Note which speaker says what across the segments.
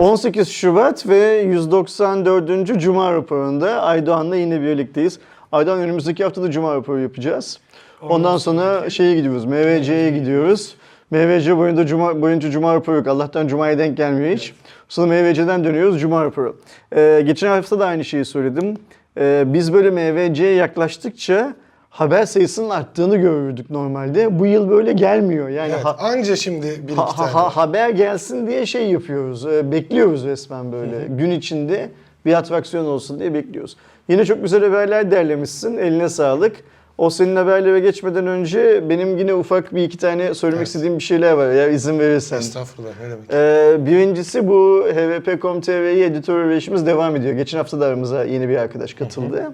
Speaker 1: 18 Şubat ve 194. Cuma raporunda Aydoğan'la yine birlikteyiz. Aydoğan önümüzdeki hafta da Cuma raporu yapacağız. Ondan sonra şeye gidiyoruz, MVC'ye gidiyoruz. MVC boyunca Cuma, boyunca Cuma raporu yok. Allah'tan Cuma'ya denk gelmiyor hiç. Sonra MVC'den dönüyoruz Cuma raporu. Ee, geçen hafta da aynı şeyi söyledim. Ee, biz böyle MVC'ye yaklaştıkça haber sayısının arttığını görürdük normalde. Bu yıl böyle gelmiyor. Yani
Speaker 2: Evet,
Speaker 1: ha-
Speaker 2: anca şimdi bir iki
Speaker 1: Ha-
Speaker 2: tane.
Speaker 1: ha- haber gelsin diye şey yapıyoruz. e, Bekliyoruz resmen böyle. Gün içinde bir atraksiyon olsun diye bekliyoruz. Yine çok güzel haberler derlemişsin. Eline sağlık. O senin haberlere geçmeden önce benim yine ufak bir iki tane söylemek
Speaker 2: Evet.
Speaker 1: istediğim bir şeyler var ya izin verirsen.
Speaker 2: Estağfurullah ne demek.
Speaker 1: Ee, birincisi bu hvp.com.tr'yi editör işimiz devam ediyor. Geçen hafta da aramıza yeni bir arkadaş katıldı.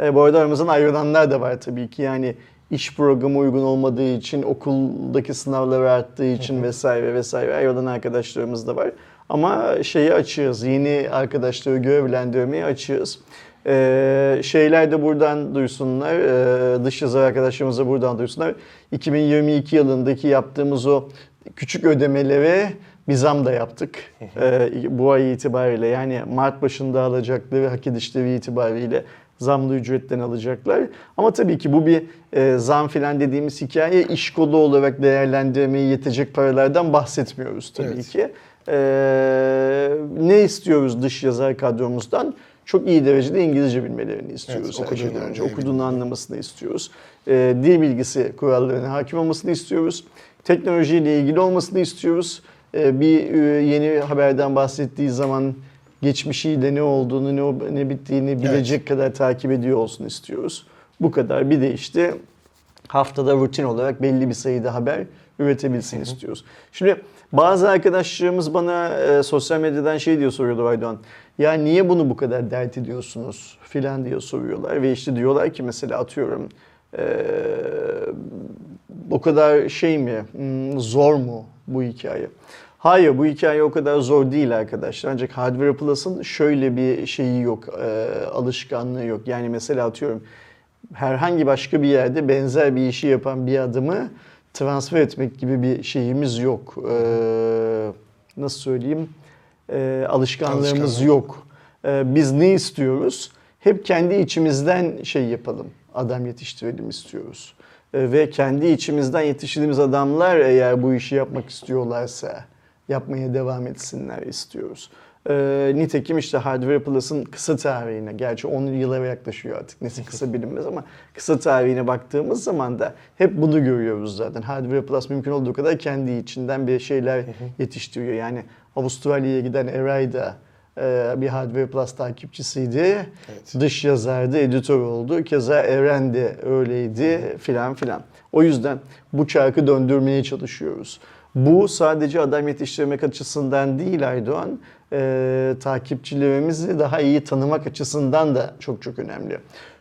Speaker 1: Ee, bu arada aramızdan ayrılanlar da var tabii ki. Yani iş programı uygun olmadığı için, okuldaki sınavları arttığı için vesaire vesaire ayrılan arkadaşlarımız da var. Ama şeyi açığız, yeni arkadaşları görevlendirmeye açığız. Ee, şeyler de buradan duysunlar, ee, dış yazar arkadaşlarımız da buradan duysunlar. 2022 yılındaki yaptığımız o küçük ödemelere bir zam da yaptık ee, bu ay itibariyle. Yani Mart başında alacakları hak edişleri itibariyle zamlı ücretten alacaklar. Ama tabii ki bu bir e, zam filan dediğimiz hikaye iş kolu olarak değerlendirmeye yetecek paralardan bahsetmiyoruz tabii
Speaker 2: Evet.
Speaker 1: ki. Ee, ne istiyoruz dış yazar kadromuzdan? Çok iyi derecede İngilizce bilmelerini istiyoruz.
Speaker 2: Evet, okuduğunu
Speaker 1: önce. Okuduğunu anlamasını istiyoruz. Ee, dil bilgisi kurallarına hakim olmasını istiyoruz. Teknolojiyle ilgili olmasını istiyoruz. Ee, bir e, yeni haberden bahsettiği zaman geçmişiyle ne olduğunu, ne, ne bittiğini bilecek kadar takip ediyor olsun istiyoruz. Bu kadar. Bir de işte haftada rutin olarak belli bir sayıda haber üretebilsin istiyoruz. Şimdi bazı arkadaşlarımız bana e, sosyal medyadan şey diyor soruyorlar Aydoğan. Ya niye bunu bu kadar dert ediyorsunuz filan diye soruyorlar. Ve işte diyorlar ki mesela atıyorum e, o kadar şey mi hmm, zor mu bu hikaye? Hayır bu hikaye o kadar zor değil arkadaşlar. Ancak Hardware Plus'ın şöyle bir şeyi yok, e, alışkanlığı yok. Yani mesela atıyorum herhangi başka bir yerde benzer bir işi yapan bir adamı transfer etmek gibi bir şeyimiz yok. Ee, nasıl söyleyeyim? Ee, alışkanlığımız
Speaker 2: Alışkanlık.
Speaker 1: yok. Ee, biz ne istiyoruz? Hep kendi içimizden şey yapalım. Adam yetiştirelim istiyoruz. Ee, ve kendi içimizden yetiştirdiğimiz adamlar eğer bu işi yapmak istiyorlarsa yapmaya devam etsinler istiyoruz. Ee, nitekim işte Hardware Plus'ın kısa tarihine, gerçi 10 yıla yaklaşıyor artık nesi kısa bilinmez ama kısa tarihine baktığımız zaman da hep bunu görüyoruz zaten. Hardware Plus mümkün olduğu kadar kendi içinden bir şeyler yetiştiriyor. Yani Avustralya'ya giden Eray da e, bir Hardware Plus takipçisiydi.
Speaker 2: Evet.
Speaker 1: Dış yazardı, editör oldu. Keza Eren de öyleydi filan filan. O yüzden bu çarkı döndürmeye çalışıyoruz. Bu sadece adam yetiştirmek açısından değil Aydoğan, e, takipçilerimizi daha iyi tanımak açısından da çok çok önemli.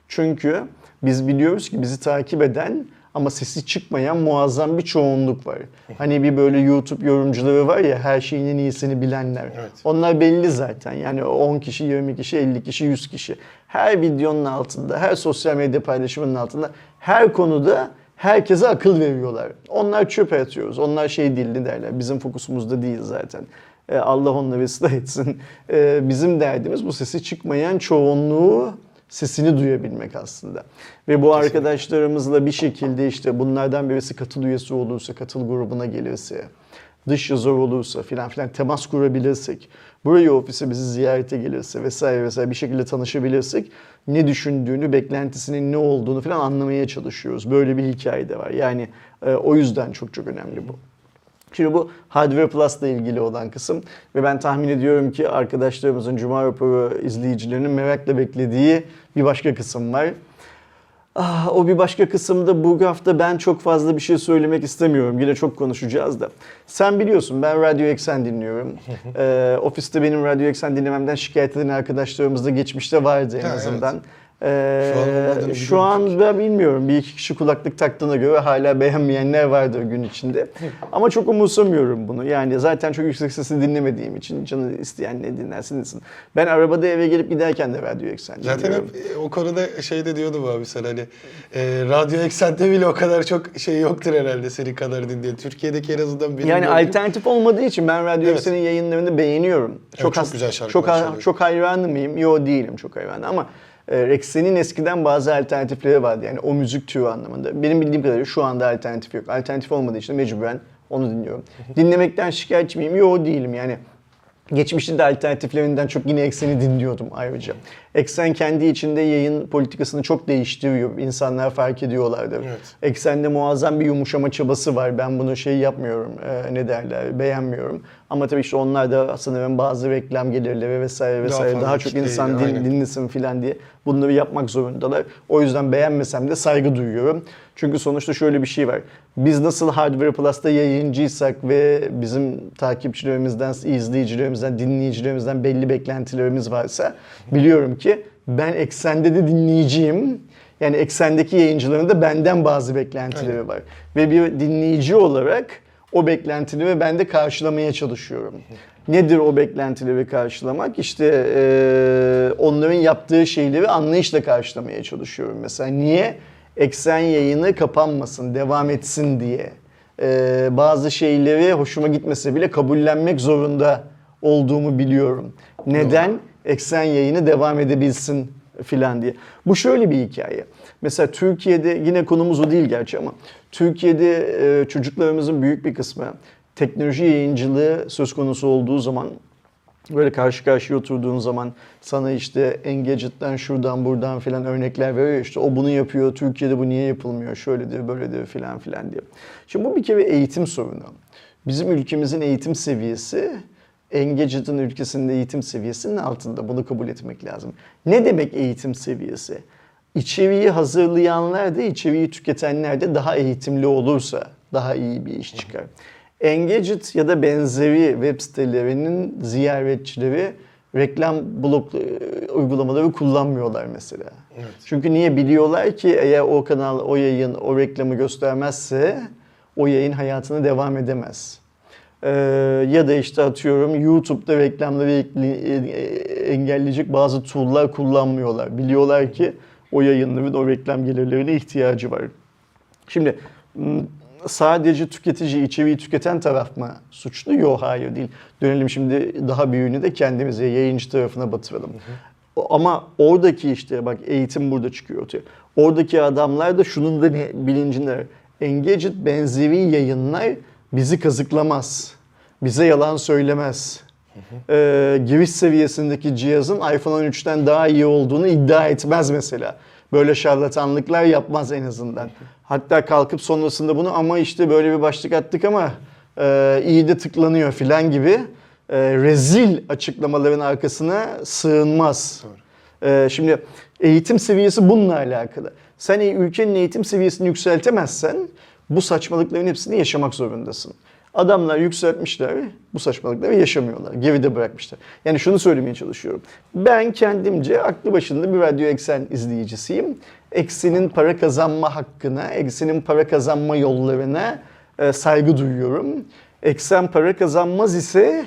Speaker 1: Çünkü biz biliyoruz ki bizi takip eden ama sesi çıkmayan muazzam bir çoğunluk var. Hani bir böyle YouTube yorumcuları var ya her şeyin en iyisini bilenler.
Speaker 2: Evet.
Speaker 1: Onlar belli zaten. Yani 10 kişi, 20 kişi, 50 kişi, 100 kişi. Her videonun altında, her sosyal medya paylaşımının altında, her konuda herkese akıl veriyorlar. Onlar çöpe atıyoruz. Onlar şey ne derler. Bizim fokusumuzda değil zaten. E, Allah onları ıslah etsin. E, bizim derdimiz bu sesi çıkmayan çoğunluğu sesini duyabilmek aslında. Ve bu arkadaşlarımızla bir şekilde işte bunlardan birisi katıl üyesi olursa, katıl grubuna gelirse, dış yazar olursa filan filan temas kurabilirsek, buraya ofise bizi ziyarete gelirse vesaire vesaire bir şekilde tanışabilirsek ne düşündüğünü, beklentisinin ne olduğunu filan anlamaya çalışıyoruz. Böyle bir hikaye de var. Yani e, o yüzden çok çok önemli bu. Şimdi bu Hardware Plus'la ilgili olan kısım ve ben tahmin ediyorum ki arkadaşlarımızın Cuma raporu izleyicilerinin merakla beklediği bir başka kısım var. Ah, o bir başka kısımda bu hafta ben çok fazla bir şey söylemek istemiyorum. Yine çok konuşacağız da. Sen biliyorsun ben Radyo Eksen dinliyorum. Ee, ofiste benim Radyo Eksen dinlememden şikayet eden arkadaşlarımız da geçmişte vardı en
Speaker 2: Ha,
Speaker 1: azından. Ee,
Speaker 2: Şu an
Speaker 1: şu anda bilmiyorum. Bir iki kişi kulaklık taktığına göre hala beğenmeyenler vardır gün içinde. Ama çok umursamıyorum bunu. Yani zaten çok yüksek sesli dinlemediğim için canı isteyen ne dinlersin dinlesin. Ben arabada eve gelip giderken de radyo eksen
Speaker 2: Zaten
Speaker 1: dinliyorum.
Speaker 2: hep e, o konuda şey de diyordu bu abi sen hani e, radyo eksende bile o kadar çok şey yoktur herhalde senin kadar dinleyen. Türkiye'deki en azından benim
Speaker 1: Yani
Speaker 2: gördüğüm-
Speaker 1: alternatif olmadığı için ben Radyo
Speaker 2: Evet.
Speaker 1: Eksen'in yayınlarını beğeniyorum.
Speaker 2: çok
Speaker 1: has-
Speaker 2: güzel şarkılar
Speaker 1: çok, çok hayranı mıyım? Yo değilim çok hayranı ama e, Eksen'in eskiden bazı alternatifleri vardı. Yani o müzik türü anlamında. Benim bildiğim kadarıyla şu anda alternatif yok. Alternatif olmadığı için mecburen onu dinliyorum. Dinlemekten şikayetçi miyim? Yo değilim yani. Geçmişte de alternatiflerinden çok yine Eksen'i dinliyordum ayrıca. Eksen kendi içinde yayın politikasını çok değiştiriyor. İnsanlar fark ediyorlardı.
Speaker 2: Evet.
Speaker 1: Eksen'de muazzam bir yumuşama çabası var. Ben bunu şey yapmıyorum, e, ne derler, beğenmiyorum. Ama tabii işte onlar da sanırım bazı reklam gelirleri vesaire vesaire daha,
Speaker 2: fazla
Speaker 1: çok insan din-
Speaker 2: aynen.
Speaker 1: dinlesin filan diye bunları yapmak zorundalar. O yüzden beğenmesem de saygı duyuyorum. Çünkü sonuçta şöyle bir şey var. Biz nasıl Hardware Plus'ta yayıncıysak ve bizim takipçilerimizden, izleyicilerimizden, dinleyicilerimizden belli beklentilerimiz varsa biliyorum ki ben eksende de dinleyiciyim. Yani eksendeki yayıncıların da benden bazı beklentileri var. Ve bir dinleyici olarak o beklentileri ben de karşılamaya çalışıyorum. Nedir o beklentileri karşılamak? İşte eee, onların yaptığı şeyleri anlayışla karşılamaya çalışıyorum. Mesela niye? Eksen yayını kapanmasın, devam etsin diye. Eee, bazı şeyleri hoşuma gitmese bile kabullenmek zorunda olduğumu biliyorum. Neden? Eksen yayını devam edebilsin filan diye. Bu şöyle bir hikaye. Mesela Türkiye'de yine konumuz o değil gerçi ama Türkiye'de e, çocuklarımızın büyük bir kısmı teknoloji yayıncılığı söz konusu olduğu zaman böyle karşı karşıya oturduğun zaman sana işte Engadget'ten şuradan buradan filan örnekler veriyor. İşte o bunu yapıyor, Türkiye'de bu niye yapılmıyor, şöyledir, böyledir filan filan diye. Şimdi bu bir kere eğitim sorunu. Bizim ülkemizin eğitim seviyesi Engadget'ın ülkesinde eğitim seviyesinin altında. Bunu kabul etmek lazım. Ne demek eğitim seviyesi? İçeriği hazırlayanlar da içeriği tüketenler de daha eğitimli olursa daha iyi bir iş çıkar. Engadget ya da benzeri web sitelerinin ziyaretçileri reklam blok e, uygulamaları kullanmıyorlar mesela.
Speaker 2: Evet.
Speaker 1: Çünkü niye biliyorlar ki eğer o kanal o yayın o reklamı göstermezse o yayın hayatına devam edemez. Ee, ya da işte atıyorum YouTube'da reklamları ekli- e- engelleyecek bazı tool'lar kullanmıyorlar. Biliyorlar ki o yayınların o reklam gelirlerine ihtiyacı var. Şimdi sadece tüketici, içeriği tüketen taraf mı suçlu? Yok hayır değil. Dönelim şimdi daha büyüğünü de kendimize, yayıncı tarafına batıralım. O- Ama oradaki işte bak eğitim burada çıkıyor ortaya. Oradaki adamlar da şunun da bilincindeler. Engadget benzeri yayınlar bizi kazıklamaz. Bize yalan söylemez. Ee, giriş seviyesindeki cihazın iPhone 13'ten daha iyi olduğunu iddia etmez mesela. Böyle şarlatanlıklar yapmaz en azından. Hatta kalkıp sonrasında bunu ama işte böyle bir başlık attık ama e, iyi de tıklanıyor filan gibi e, rezil açıklamaların arkasına sığınmaz. Ee, şimdi eğitim seviyesi bununla alakalı. Sen e- ülkenin eğitim seviyesini yükseltemezsen bu saçmalıkların hepsini yaşamak zorundasın. Adamlar yükseltmişler, bu saçmalıkları yaşamıyorlar. Geride bırakmışlar. Yani şunu söylemeye çalışıyorum. Ben kendimce aklı başında bir radyo eksen izleyicisiyim. Eksenin para kazanma hakkına, eksenin para kazanma yollarına e, saygı duyuyorum. Eksen para kazanmaz ise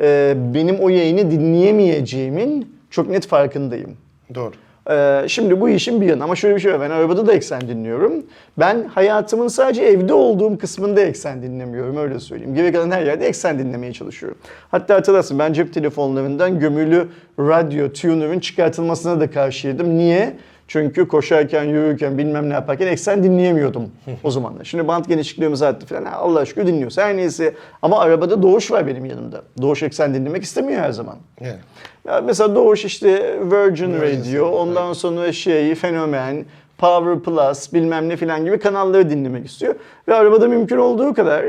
Speaker 1: e, benim o yayını dinleyemeyeceğimin çok net farkındayım.
Speaker 2: Doğru.
Speaker 1: Ee, şimdi bu işin bir yanı ama şöyle bir şey var. Ben arabada da eksen dinliyorum. Ben hayatımın sadece evde olduğum kısmında eksen dinlemiyorum öyle söyleyeyim. Geri kalan her yerde eksen dinlemeye çalışıyorum. Hatta hatırlarsın ben cep telefonlarından gömülü radyo tuner'ın çıkartılmasına da karşıydım. Niye? Çünkü koşarken, yürürken, bilmem ne yaparken eksen dinleyemiyordum o zamanlar. Şimdi bant genişliklerimiz arttı falan. Ha, Allah şükür dinliyoruz. Her neyse. Ama arabada Doğuş var benim yanımda. Doğuş eksen dinlemek istemiyor her zaman.
Speaker 2: Yani.
Speaker 1: Ya mesela Doğuş işte Virgin Radio, ondan sonra şey, Fenomen, Power Plus bilmem ne filan gibi kanalları dinlemek istiyor. Ve arabada mümkün olduğu kadar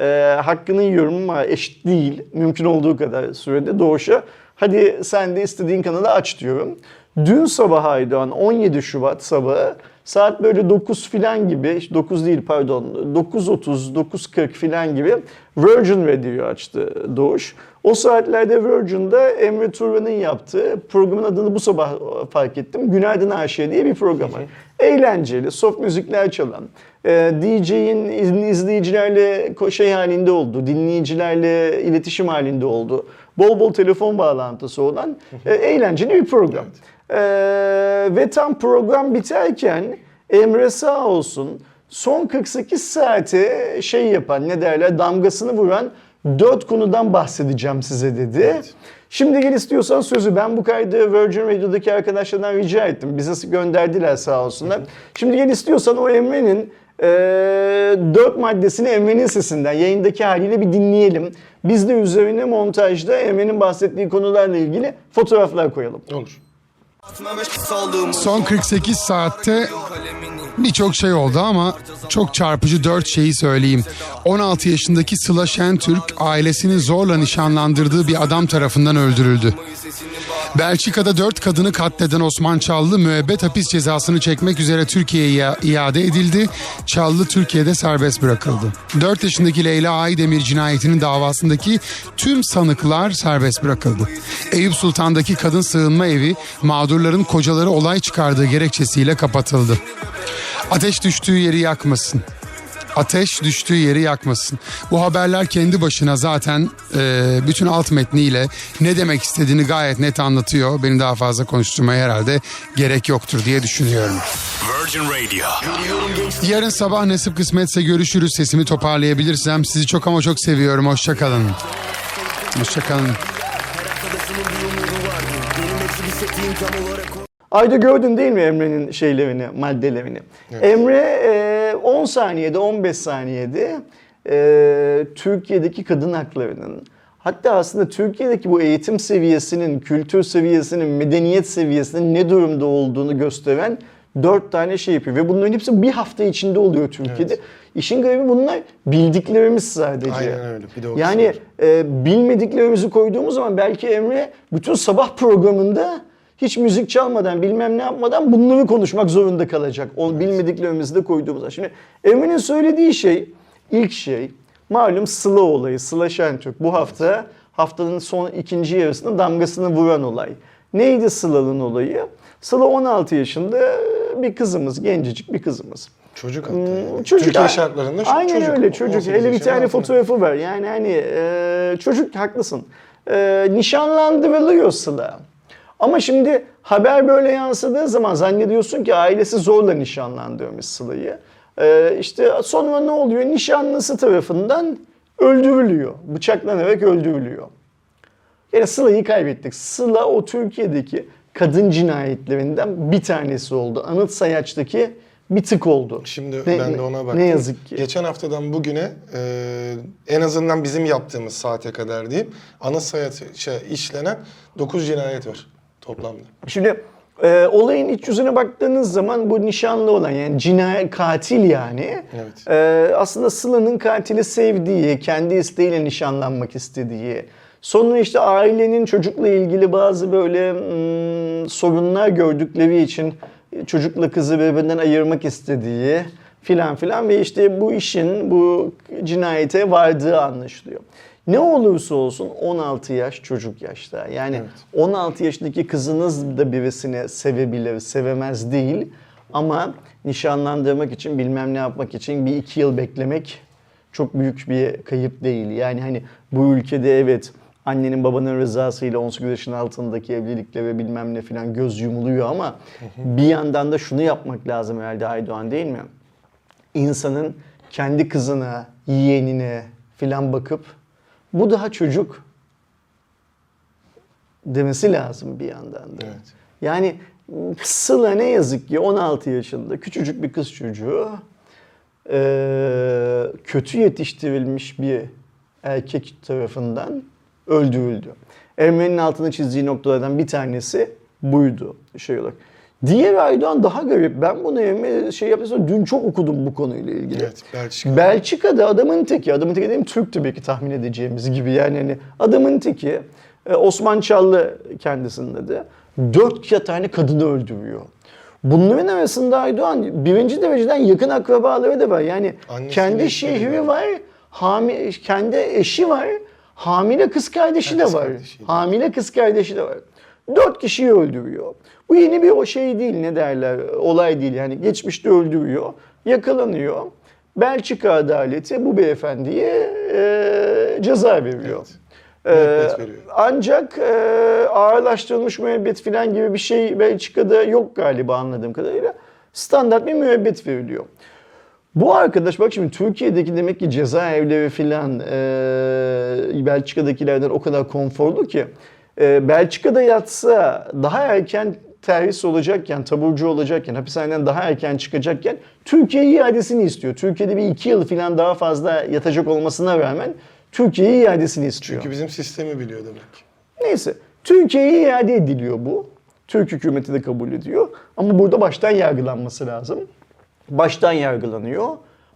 Speaker 1: e, hakkını yiyorum ama eşit değil. Mümkün olduğu kadar sürede Doğuş'a hadi sen de istediğin kanalı aç diyorum. Dün sabah Aydoğan 17 Şubat sabahı saat böyle 9 filan gibi, 9 değil pardon 9.30, 9.40 filan gibi Virgin Radio açtı Doğuş. O saatlerde Virgin'de Emre Turvan'ın yaptığı programın adını bu sabah fark ettim. Günaydın Ayşe diye bir program var. Eğlenceli, soft müzikler çalan, e, DJ'in izleyicilerle şey halinde olduğu, dinleyicilerle iletişim halinde olduğu, bol bol telefon bağlantısı olan e, eğlenceli bir program. E, ve tam program biterken Emre sağ olsun son 48 saate şey yapan ne derler damgasını vuran dört konudan bahsedeceğim size dedi. Şimdi gel istiyorsan sözü ben bu kaydı Virgin Radio'daki arkadaşlardan rica ettim. Bize gönderdiler sağ olsunlar. Şimdi gel istiyorsan o Emre'nin e, dört maddesini Emre'nin sesinden yayındaki haliyle bir dinleyelim. Biz de üzerine montajda Emre'nin bahsettiği konularla ilgili fotoğraflar koyalım.
Speaker 2: Olur.
Speaker 3: Son 48 saatte birçok şey oldu ama çok çarpıcı 4 şeyi söyleyeyim. 16 yaşındaki Sıla Şentürk ailesinin zorla nişanlandırdığı bir adam tarafından öldürüldü. Belçika'da 4 kadını katleden Osman Çallı müebbet hapis cezasını çekmek üzere Türkiye'ye iade edildi. Çallı Türkiye'de serbest bırakıldı. 4 yaşındaki Leyla Aydemir cinayetinin davasındaki tüm sanıklar serbest bırakıldı. Eyüp Sultan'daki kadın sığınma evi mağdurların kocaları olay çıkardığı gerekçesiyle kapatıldı. Ateş düştüğü yeri yakmasın. Ateş düştüğü yeri yakmasın. Bu haberler kendi başına zaten e, bütün alt metniyle ne demek istediğini gayet net anlatıyor. Beni daha fazla konuşturmaya herhalde gerek yoktur diye düşünüyorum.
Speaker 4: Virgin Radio.
Speaker 3: Yarın sabah nasip kısmetse görüşürüz. Sesimi toparlayabilirsem sizi çok ama çok seviyorum. Hoşçakalın. Hoşçakalın.
Speaker 1: Ayda gördün değil mi Emre'nin şeylerini, maddelerini? Emre e, 10 saniyede, 15 saniyede e, Türkiye'deki kadın haklarının, hatta aslında Türkiye'deki bu eğitim seviyesinin, kültür seviyesinin, medeniyet seviyesinin ne durumda olduğunu gösteren dört tane şey yapıyor. Ve bunların hepsi bir hafta içinde oluyor Türkiye'de. İşin garibi bunlar bildiklerimiz sadece.
Speaker 2: Aynen öyle. Bir de o
Speaker 1: yani e, bilmediklerimizi koyduğumuz zaman belki Emre bütün sabah programında hiç müzik çalmadan bilmem ne yapmadan bunları konuşmak zorunda kalacak. O bilmediklerimizi de koyduğumuz zaman. Şimdi Emre'nin söylediği şey ilk şey malum Sıla olayı. Sıla Şentürk bu hafta haftanın son ikinci yarısında damgasını vuran olay. Neydi Sıla'nın olayı? Sıla 16 yaşında bir kızımız, gencecik bir kızımız.
Speaker 2: Çocuk hatta. yani.
Speaker 1: Hmm, Çocuk,
Speaker 2: Türkiye şartlarında şu-
Speaker 1: Aynen
Speaker 2: çocuk.
Speaker 1: öyle çocuk.
Speaker 2: 18
Speaker 1: Hele bir tane fotoğrafı var. Yani hani e, çocuk haklısın. E, nişanlandırılıyor Sıla. Ama şimdi haber böyle yansıdığı zaman zannediyorsun ki ailesi zorla nişanlandırmış Sıla'yı. E, işte sonra ne oluyor? Nişanlısı tarafından öldürülüyor. Bıçaklanarak öldürülüyor. Yani Sıla'yı kaybettik. Sıla o Türkiye'deki kadın cinayetlerinden bir tanesi oldu. Anıt Sayaç'taki bir tık oldu.
Speaker 2: Şimdi
Speaker 1: Ne-
Speaker 2: ben de ona baktım.
Speaker 1: Ne yazık ki.
Speaker 2: Geçen haftadan bugüne e, en azından bizim yaptığımız saate kadar diyeyim. Ana sayat şey, işlenen 9 cinayet var toplamda.
Speaker 1: Şimdi e, olayın iç yüzüne baktığınız zaman bu nişanlı olan yani cinayet katil yani.
Speaker 2: Evet.
Speaker 1: E, aslında Sıla'nın katili sevdiği, kendi isteğiyle nişanlanmak istediği. Sonra işte ailenin çocukla ilgili bazı böyle mm, sorunlar gördükleri için çocukla kızı birbirinden ayırmak istediği filan filan ve işte bu işin bu cinayete vardığı anlaşılıyor. Ne olursa olsun 16 yaş çocuk yaşta. Yani 16 yaşındaki kızınız da birisini sevebilir, sevemez değil. Ama nişanlandırmak için bilmem ne yapmak için bir iki yıl beklemek çok büyük bir kayıp değil. Yani hani bu ülkede evet annenin babanın rızasıyla 18 yaşın altındaki evliliklere bilmem ne filan göz yumuluyor ama bir yandan da şunu yapmak lazım herhalde Aydoğan değil mi? İnsanın kendi kızına, yeğenine filan bakıp bu daha çocuk demesi lazım bir yandan da.
Speaker 2: Evet.
Speaker 1: Yani Sıla ne yazık ki 16 yaşında küçücük bir kız çocuğu eee, kötü yetiştirilmiş bir erkek tarafından öldürüldü. Ermeni'nin altını çizdiği noktalardan bir tanesi buydu şey olarak. Diğer Aydoğan daha garip. Ben bunu Ermeni şey yapıyorsam dün çok okudum bu konuyla ilgili.
Speaker 2: Evet, Belçika.
Speaker 1: Belçika'da adamın teki, adamın teki dedim Türk'tü belki tahmin edeceğimiz gibi yani hani adamın teki e, Osman Çallı kendisinin adı. dört tane kadını öldürüyor. Bunların arasında Aydoğan birinci dereceden yakın akrabaları da var. Yani
Speaker 2: Annesi
Speaker 1: kendi şehri var, hami, kendi eşi var, hamile kız kardeşi de var. Hamile kız kardeşi de var. Dört kişiyi öldürüyor. Bu yeni bir o şey değil ne derler olay değil yani geçmişte öldürüyor, yakalanıyor. Belçika adaleti bu beyefendiye e, ceza veriyor.
Speaker 2: Evet.
Speaker 1: Ee, ancak e, ağırlaştırılmış müebbet falan gibi bir şey Belçika'da yok galiba anladığım kadarıyla. Standart bir müebbet veriliyor. Bu arkadaş bak şimdi Türkiye'deki demek ki cezaevleri filan e, Belçika'dakilerden o kadar konforlu ki e, Belçika'da yatsa daha erken terhis olacakken, taburcu olacakken, hapishaneden daha erken çıkacakken Türkiye iadesini istiyor. Türkiye'de bir iki yıl filan daha fazla yatacak olmasına rağmen Türkiye iadesini istiyor.
Speaker 2: Çünkü bizim sistemi biliyor demek.
Speaker 1: Neyse Türkiye'ye iade ediliyor bu. Türk hükümeti de kabul ediyor. Ama burada baştan yargılanması lazım. Baştan yargılanıyor.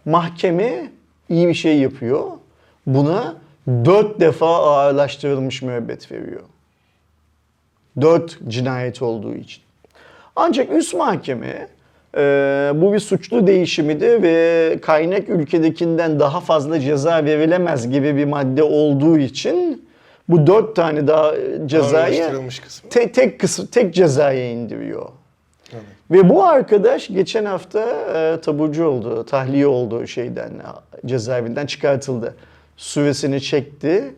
Speaker 1: Mahkeme iyi bir şey yapıyor. Buna dört defa ağırlaştırılmış müebbet veriyor. Dört cinayet olduğu için. Ancak üst mahkeme e, bu bir suçlu değişimidir ve kaynak ülkedekinden daha fazla ceza verilemez gibi bir madde olduğu için bu dört tane daha cezayı te- tek kısım tek cezaya indiriyor.
Speaker 2: Evet.
Speaker 1: Ve bu arkadaş geçen hafta e, taburcu oldu, tahliye oldu şeyden, cezaevinden çıkartıldı. Süresini çekti,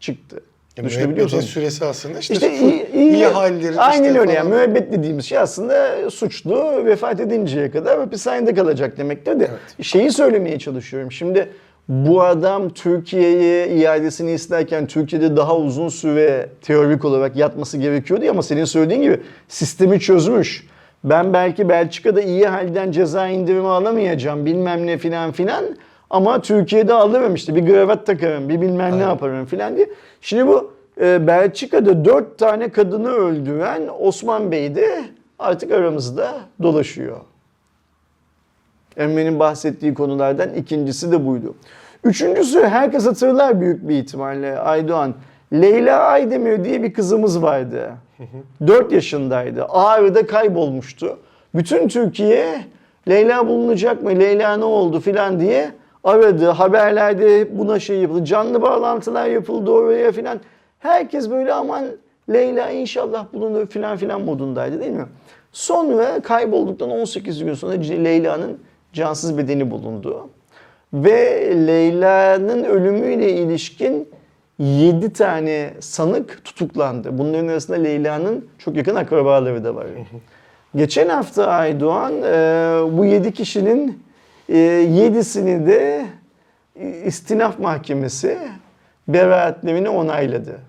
Speaker 1: çıktı.
Speaker 2: Ya
Speaker 1: Düşünebiliyor
Speaker 2: müebbetin
Speaker 1: musun?
Speaker 2: süresi aslında işte,
Speaker 1: İşte
Speaker 2: full
Speaker 1: iyi, iyi,
Speaker 2: iyi halleri
Speaker 1: Aynen
Speaker 2: işte
Speaker 1: öyle yani
Speaker 2: falan.
Speaker 1: müebbet dediğimiz şey aslında suçlu vefat edinceye kadar hapishanede kalacak demektir de şeyi söylemeye çalışıyorum. Şimdi bu adam Türkiye'ye iadesini isterken Türkiye'de daha uzun süre teorik olarak yatması gerekiyordu ama senin söylediğin gibi sistemi çözmüş. Ben belki Belçika'da iyi halden ceza indirimi alamayacağım bilmem ne filan filan ama Türkiye'de alırım işte bir kravat takarım bir bilmem ne yaparım filan diye. Şimdi bu e, Belçika'da dört tane kadını öldüren Osman Bey de artık aramızda dolaşıyor. Emre'nin bahsettiği konulardan ikincisi de buydu. Üçüncüsü herkes hatırlar büyük bir ihtimalle Aydoğan. Leyla Aydemir diye bir kızımız vardı. 4 yaşındaydı. Ağrı'da kaybolmuştu. Bütün Türkiye Leyla bulunacak mı? Leyla ne oldu filan diye aradı. Haberlerde buna şey yapıldı. Canlı bağlantılar yapıldı oraya filan. Herkes böyle aman Leyla inşallah bulunur filan filan modundaydı değil mi? Sonra kaybolduktan 18 gün sonra Leyla'nın cansız bedeni bulundu. Ve Leyla'nın ölümüyle ilişkin 7 tane sanık tutuklandı. Bunların arasında Leyla'nın çok yakın akrabaları da var. Geçen hafta Aydoğan bu 7 kişinin 7'sini de istinaf mahkemesi beraatlerini onayladı.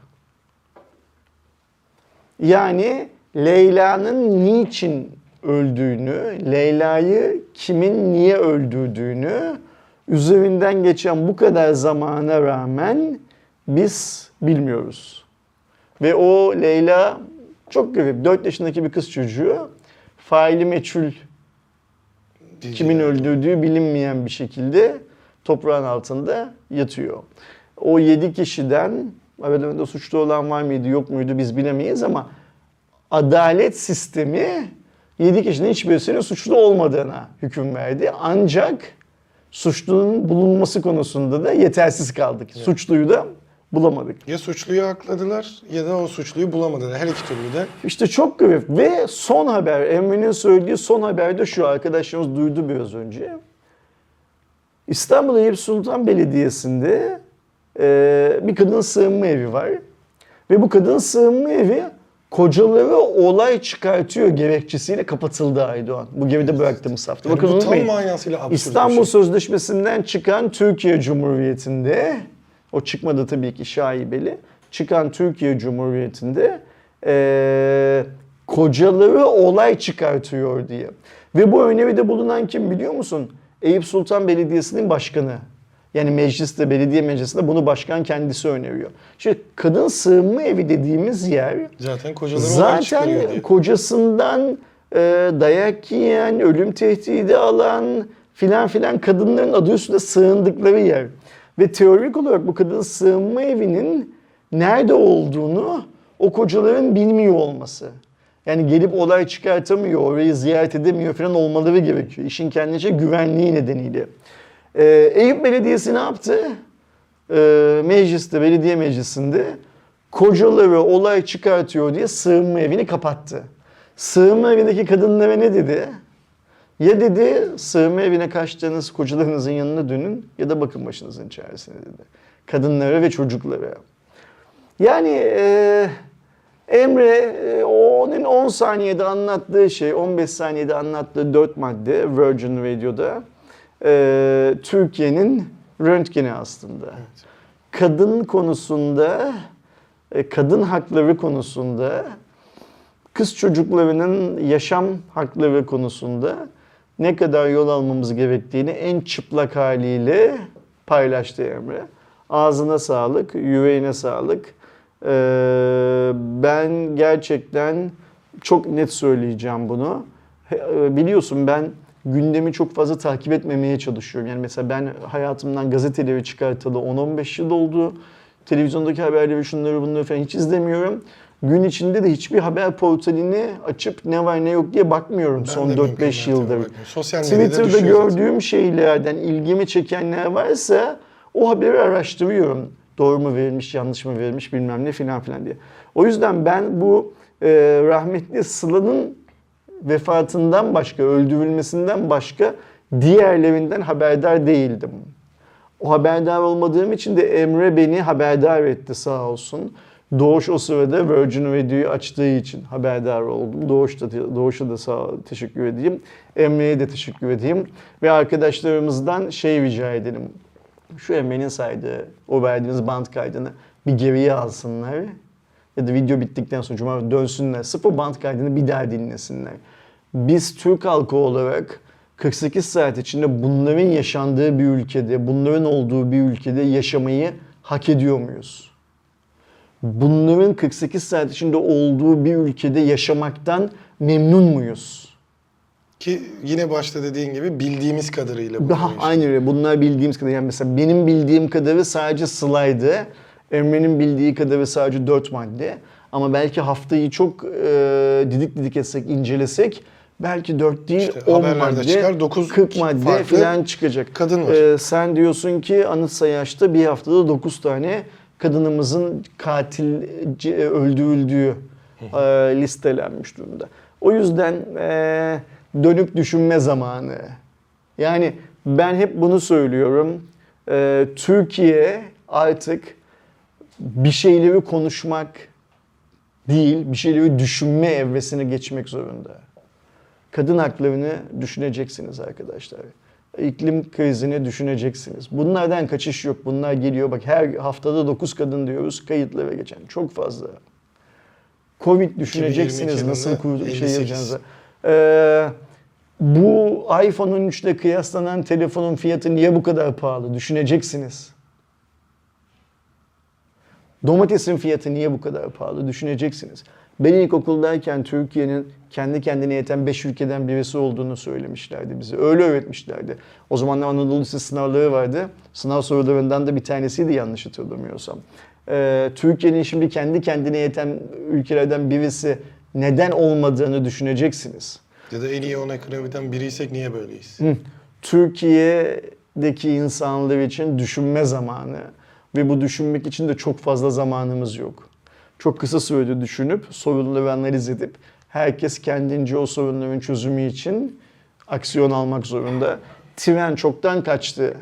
Speaker 1: Yani Leyla'nın niçin öldüğünü, Leyla'yı kimin niye öldürdüğünü üzerinden geçen bu kadar zamana rağmen biz bilmiyoruz. Ve o Leyla çok garip. 4 yaşındaki bir kız çocuğu faili meçhul kimin öldürdüğü bilinmeyen bir şekilde toprağın altında yatıyor. O 7 kişiden aralarında suçlu olan var mıydı yok muydu biz bilemeyiz ama adalet sistemi 7 kişinin hiçbirisinin suçlu olmadığına hüküm verdi. Ancak suçlunun bulunması konusunda da yetersiz kaldık. Suçluyu da bulamadık.
Speaker 2: Ya suçluyu akladılar ya da o suçluyu bulamadılar. Her iki türlü de.
Speaker 1: İşte çok garip ve son haber, Emre'nin söylediği son haber de şu arkadaşlarımız duydu biraz önce. İstanbul Eyüp Sultan Belediyesi'nde e, bir kadın sığınma evi var. Ve bu kadın sığınma evi kocaları olay çıkartıyor gerekçesiyle kapatıldı Aydoğan. Bu geride bıraktığımız hafta.
Speaker 2: Yani
Speaker 1: Bakın
Speaker 2: bu tam manasıyla absürt
Speaker 1: İstanbul
Speaker 2: şey.
Speaker 1: Sözleşmesi'nden çıkan Türkiye Cumhuriyeti'nde, o çıkmadı tabii ki şaibeli, çıkan Türkiye Cumhuriyeti'nde eee kocaları olay çıkartıyor diye. Ve bu öneride bulunan kim biliyor musun? Eyüp Sultan Belediyesi'nin başkanı. Yani mecliste, belediye meclisinde bunu başkan kendisi öneriyor. Şimdi kadın sığınma evi dediğimiz yer
Speaker 2: Zaten
Speaker 1: Zaten kocasından e, dayak yiyen, ölüm tehdidi alan filan filan kadınların adı üstünde sığındıkları yer. Ve teorik olarak bu kadın sığınma evinin nerede olduğunu o kocaların bilmiyor olması. Yani gelip olay çıkartamıyor, orayı ziyaret edemiyor falan olmaları gerekiyor. İşin kendince güvenliği nedeniyle. Ee, Eyüp Belediyesi ne yaptı? Ee, mecliste, belediye meclisinde kocaları olay çıkartıyor diye sığınma evini kapattı. Sığınma evindeki kadınlara ne dedi? Ya dedi sığınma evine kaçtığınız kocalarınızın yanına dönün ya da bakın başınızın çaresine dedi. Kadınlara ve çocuklara. Yani e, Emre onun 10 saniyede anlattığı şey, 15 saniyede anlattığı 4 madde Virgin Radio'da e, Türkiye'nin röntgeni aslında. Kadın konusunda, e, kadın hakları konusunda, kız çocuklarının yaşam hakları konusunda ne kadar yol almamız gerektiğini en çıplak haliyle paylaştı Emre. Ağzına sağlık, yüreğine sağlık. Ee, ben gerçekten çok net söyleyeceğim bunu. E, Biliyorsun ben gündemi çok fazla takip etmemeye çalışıyorum. Yani mesela ben hayatımdan gazeteleri çıkartalı 10-15 yıl oldu. Televizyondaki haberleri şunları bunları falan hiç izlemiyorum. Gün içinde de hiçbir haber portalini açıp ne var ne yok diye bakmıyorum
Speaker 2: Ben
Speaker 1: son
Speaker 2: de
Speaker 1: 4-5
Speaker 2: mümkün
Speaker 1: yıldır.
Speaker 2: Sosyal
Speaker 1: Twitter'da
Speaker 2: düşüyor zaten.
Speaker 1: gördüğüm şeylerden ilgimi çekenler varsa o haberi araştırıyorum. Doğru mu verilmiş, yanlış mı verilmiş bilmem ne filan filan diye. O yüzden ben bu e, rahmetli Sıla'nın vefatından başka, öldürülmesinden başka diğerlerinden haberdar değildim. O haberdar olmadığım için de Emre beni haberdar etti sağ olsun. Doğuş o sırada Virgin Radio'yu açtığı için haberdar oldum. Doğuş da, Doğuş'a da sağ teşekkür edeyim. Emre'ye de teşekkür edeyim. Ve arkadaşlarımızdan şey rica edelim. Şu Emre'nin saydığı, o verdiğimiz band kaydını bir geriye alsınlar. Ya da video bittikten sonra cuma dönsünler. O band kaydını bir daha dinlesinler. Biz Türk halkı olarak 48 saat içinde bunların yaşandığı bir ülkede, bunların olduğu bir ülkede yaşamayı hak ediyor muyuz? Bunların 48 saat içinde olduğu bir ülkede yaşamaktan memnun muyuz?
Speaker 2: Ki yine başta dediğin gibi bildiğimiz kadarıyla
Speaker 1: Daha
Speaker 2: işte.
Speaker 1: aynı öyle. Bunlar bildiğimiz kadar. Yani mesela benim bildiğim kadarı sadece Sıla'ydı. Emre'nin bildiği kadarı sadece 4 madde. Ama belki haftayı çok e, didik didik etsek, incelesek belki 4 değil
Speaker 2: İşte
Speaker 1: 10
Speaker 2: haberlerde
Speaker 1: madde,
Speaker 2: çıkar, dokuz
Speaker 1: 40 madde falan çıkacak.
Speaker 2: kadın var.
Speaker 1: E, sen diyorsun ki Anıt Sayaç'ta bir haftada 9 tane kadınımızın katil öldürüldüğü e, listelenmiş durumda. O yüzden e, dönüp düşünme zamanı. Yani ben hep bunu söylüyorum. E, Türkiye artık bir şeyleri konuşmak değil, bir şeyleri düşünme evresine geçmek zorunda. Kadın haklarını düşüneceksiniz arkadaşlar. İklim krizini düşüneceksiniz. Bunlardan kaçış yok. Bunlar geliyor. Bak her haftada 9 kadın diyoruz kayıtlara geçen. Çok fazla. Covid düşüneceksiniz
Speaker 2: 2022
Speaker 1: nasıl kur- şey
Speaker 2: 58.
Speaker 1: yapacağınızı. Ee, bu iPhone 13 ile kıyaslanan telefonun fiyatı niye bu kadar pahalı? Düşüneceksiniz. Domatesin fiyatı niye bu kadar pahalı? Düşüneceksiniz. Ben ilkokuldayken Türkiye'nin kendi kendine yeten 5 ülkeden birisi olduğunu söylemişlerdi bize. Öyle öğretmişlerdi. O zamanlar Anadolu Lisesi sınavları vardı. Sınav sorularından da bir tanesiydi yanlış hatırlamıyorsam. Ee, Türkiye'nin şimdi kendi kendine yeten ülkelerden birisi neden olmadığını düşüneceksiniz.
Speaker 2: Ya da en iyi 10 ekonomiden biriysek niye böyleyiz?
Speaker 1: Hı. Türkiye'deki insanlar için düşünme zamanı ve bu düşünmek için de çok fazla zamanımız yok. Çok kısa sürede düşünüp sorunları analiz edip herkes kendince o sorunların çözümü için aksiyon almak zorunda. Tren çoktan kaçtı.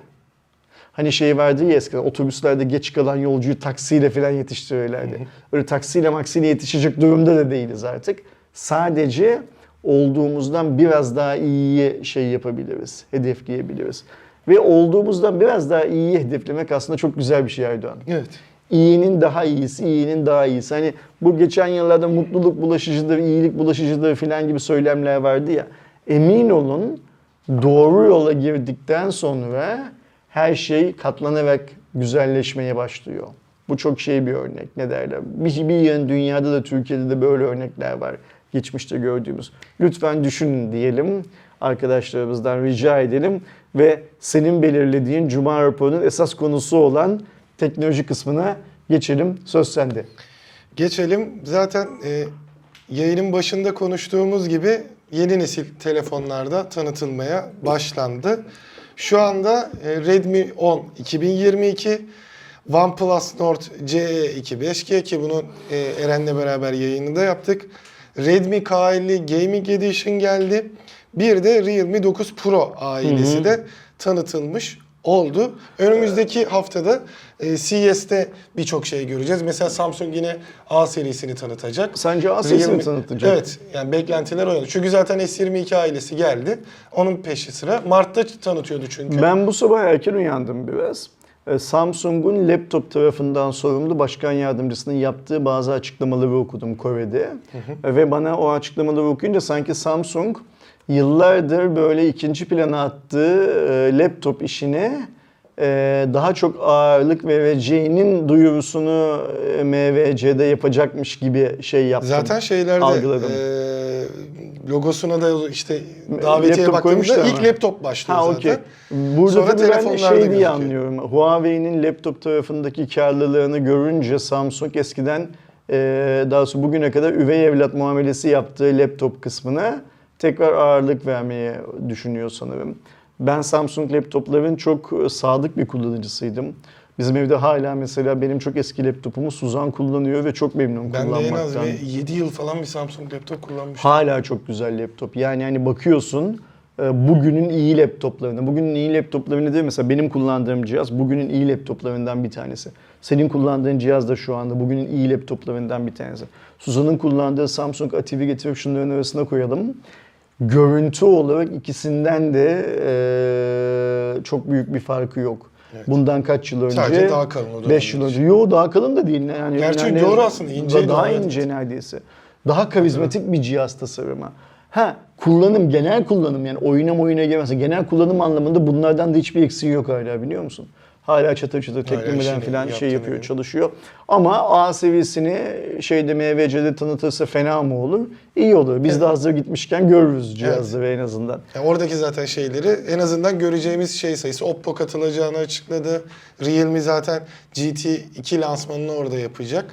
Speaker 1: Hani şey vardı ya eskiden otobüslerde geç kalan yolcuyu taksiyle falan yetiştirirlerdi. Öyle taksiyle maksiyle yetişecek durumda da değiliz artık. Sadece olduğumuzdan biraz daha iyiye şey yapabiliriz, hedefleyebiliriz. Ve olduğumuzdan biraz daha iyiyi hedeflemek aslında çok güzel bir şey Erdoğan.
Speaker 2: Evet.
Speaker 1: İyinin daha iyisi, iyinin daha iyisi. Hani bu geçen yıllarda mutluluk bulaşıcıdır, iyilik bulaşıcıdır filan gibi söylemler vardı ya. Emin olun doğru yola girdikten sonra her şey katlanarak güzelleşmeye başlıyor. Bu çok şey bir örnek. Ne derler? Bir, bir yan dünyada da Türkiye'de de böyle örnekler var. Geçmişte gördüğümüz. Lütfen düşünün diyelim. Arkadaşlarımızdan rica edelim. Ve senin belirlediğin Cuma raporunun esas konusu olan teknoloji kısmına geçelim. Söz sende.
Speaker 2: Geçelim. Zaten e, yayının başında konuştuğumuz gibi yeni nesil telefonlarda tanıtılmaya başlandı. Şu anda e, Redmi 10 2022, OnePlus Nord CE 2 5G ki bunu e, Eren'le beraber yayını da yaptık. Redmi K50 Gaming Edition geldi. Bir de Realme 9 Pro ailesi de tanıtılmış oldu. Önümüzdeki haftada e, CES'te birçok şey göreceğiz. Mesela Samsung yine A serisini tanıtacak.
Speaker 1: Sence A serisini
Speaker 2: Realme-
Speaker 1: tanıtacak?
Speaker 2: Evet. Yani beklentiler o yönde. Çünkü zaten S22 ailesi geldi. Onun peşi sıra. Mart'ta tanıtıyordu çünkü.
Speaker 1: Ben bu sabah erken uyandım biraz. Ee, Samsung'un laptop tarafından sorumlu başkan yardımcısının yaptığı bazı açıklamaları okudum Kore'de. Ve bana o açıklamaları okuyunca sanki Samsung yıllardır böyle ikinci plana attığı e, laptop işine e, daha çok ağırlık vereceğinin duyurusunu e, MVC'de yapacakmış gibi şey yaptım.
Speaker 2: Zaten şeylerde
Speaker 1: Algıladım.
Speaker 2: e, logosuna da işte davetiye
Speaker 1: Laptop
Speaker 2: baktığımızda ilk
Speaker 1: mı?
Speaker 2: laptop başlıyor
Speaker 1: Ha
Speaker 2: zaten.
Speaker 1: okey. Burada
Speaker 2: Sonra
Speaker 1: ben şey diye
Speaker 2: gözüküyor.
Speaker 1: anlıyorum. Huawei'nin laptop tarafındaki karlılığını görünce Samsung eskiden e, daha doğrusu bugüne kadar üvey evlat muamelesi yaptığı laptop kısmına tekrar ağırlık vermeye düşünüyor sanırım. Ben Samsung laptopların çok e, sadık bir kullanıcısıydım. Bizim evde hala mesela benim çok eski laptopumu Suzan kullanıyor ve çok memnun
Speaker 2: Ben de en az
Speaker 1: kullanmaktan.
Speaker 2: bir 7 yıl falan bir Samsung laptop kullanmıştım.
Speaker 1: Hala çok güzel laptop. Yani hani bakıyorsun e, bugünün iyi laptoplarına. Bugünün iyi laptoplarını değil mesela benim kullandığım cihaz bugünün iyi laptoplarından bir tanesi. Senin kullandığın cihaz da şu anda bugünün iyi laptoplarından bir tanesi. Suzan'ın kullandığı Samsung Ativi getirip şunların arasına koyalım. Görüntü olarak ikisinden de e, çok büyük bir farkı yok. Bundan kaç yıl önce?
Speaker 2: Sadece daha kalın o
Speaker 1: 5 yıl önce. Yo daha kalın da değil. Yani
Speaker 2: Gerçi
Speaker 1: yani
Speaker 2: doğru aslında, inceydi
Speaker 1: Daha
Speaker 2: evet.
Speaker 1: ince neredeyse. Daha karizmatik bir cihaz tasarımı. Ha kullanım, genel kullanım yani oyuna oyuna girmezse genel kullanım anlamında bunlardan da hiçbir eksiği yok hala biliyor musun? Hala çatır çatır teklemeden falan şey yapıyor,
Speaker 2: biliyorum.
Speaker 1: çalışıyor. Ama A seviyesini şeyde MVC'de tanıtırsa fena mı olur? İyi olur. Biz de hazır gitmişken görürüz cihazları en azından.
Speaker 2: Yani oradaki zaten şeyleri en azından göreceğimiz şey sayısı. Oppo katılacağını açıkladı. Realme zaten GT2 lansmanını orada yapacak.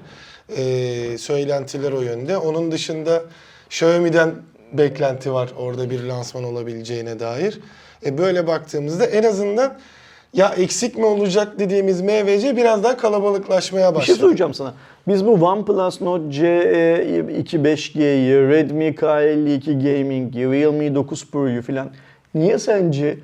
Speaker 2: Ee, söylentiler o yönde. Onun dışında Xiaomi'den beklenti var orada bir lansman olabileceğine dair. E böyle baktığımızda en azından ya eksik mi olacak dediğimiz MVC biraz daha kalabalıklaşmaya
Speaker 1: Bir şey
Speaker 2: başladı.
Speaker 1: soracağım sana. Biz bu OnePlus Nord E CE2 5G'yi, Redmi K52 Gaming'i, Realme 9 Pro'yu filan niye sence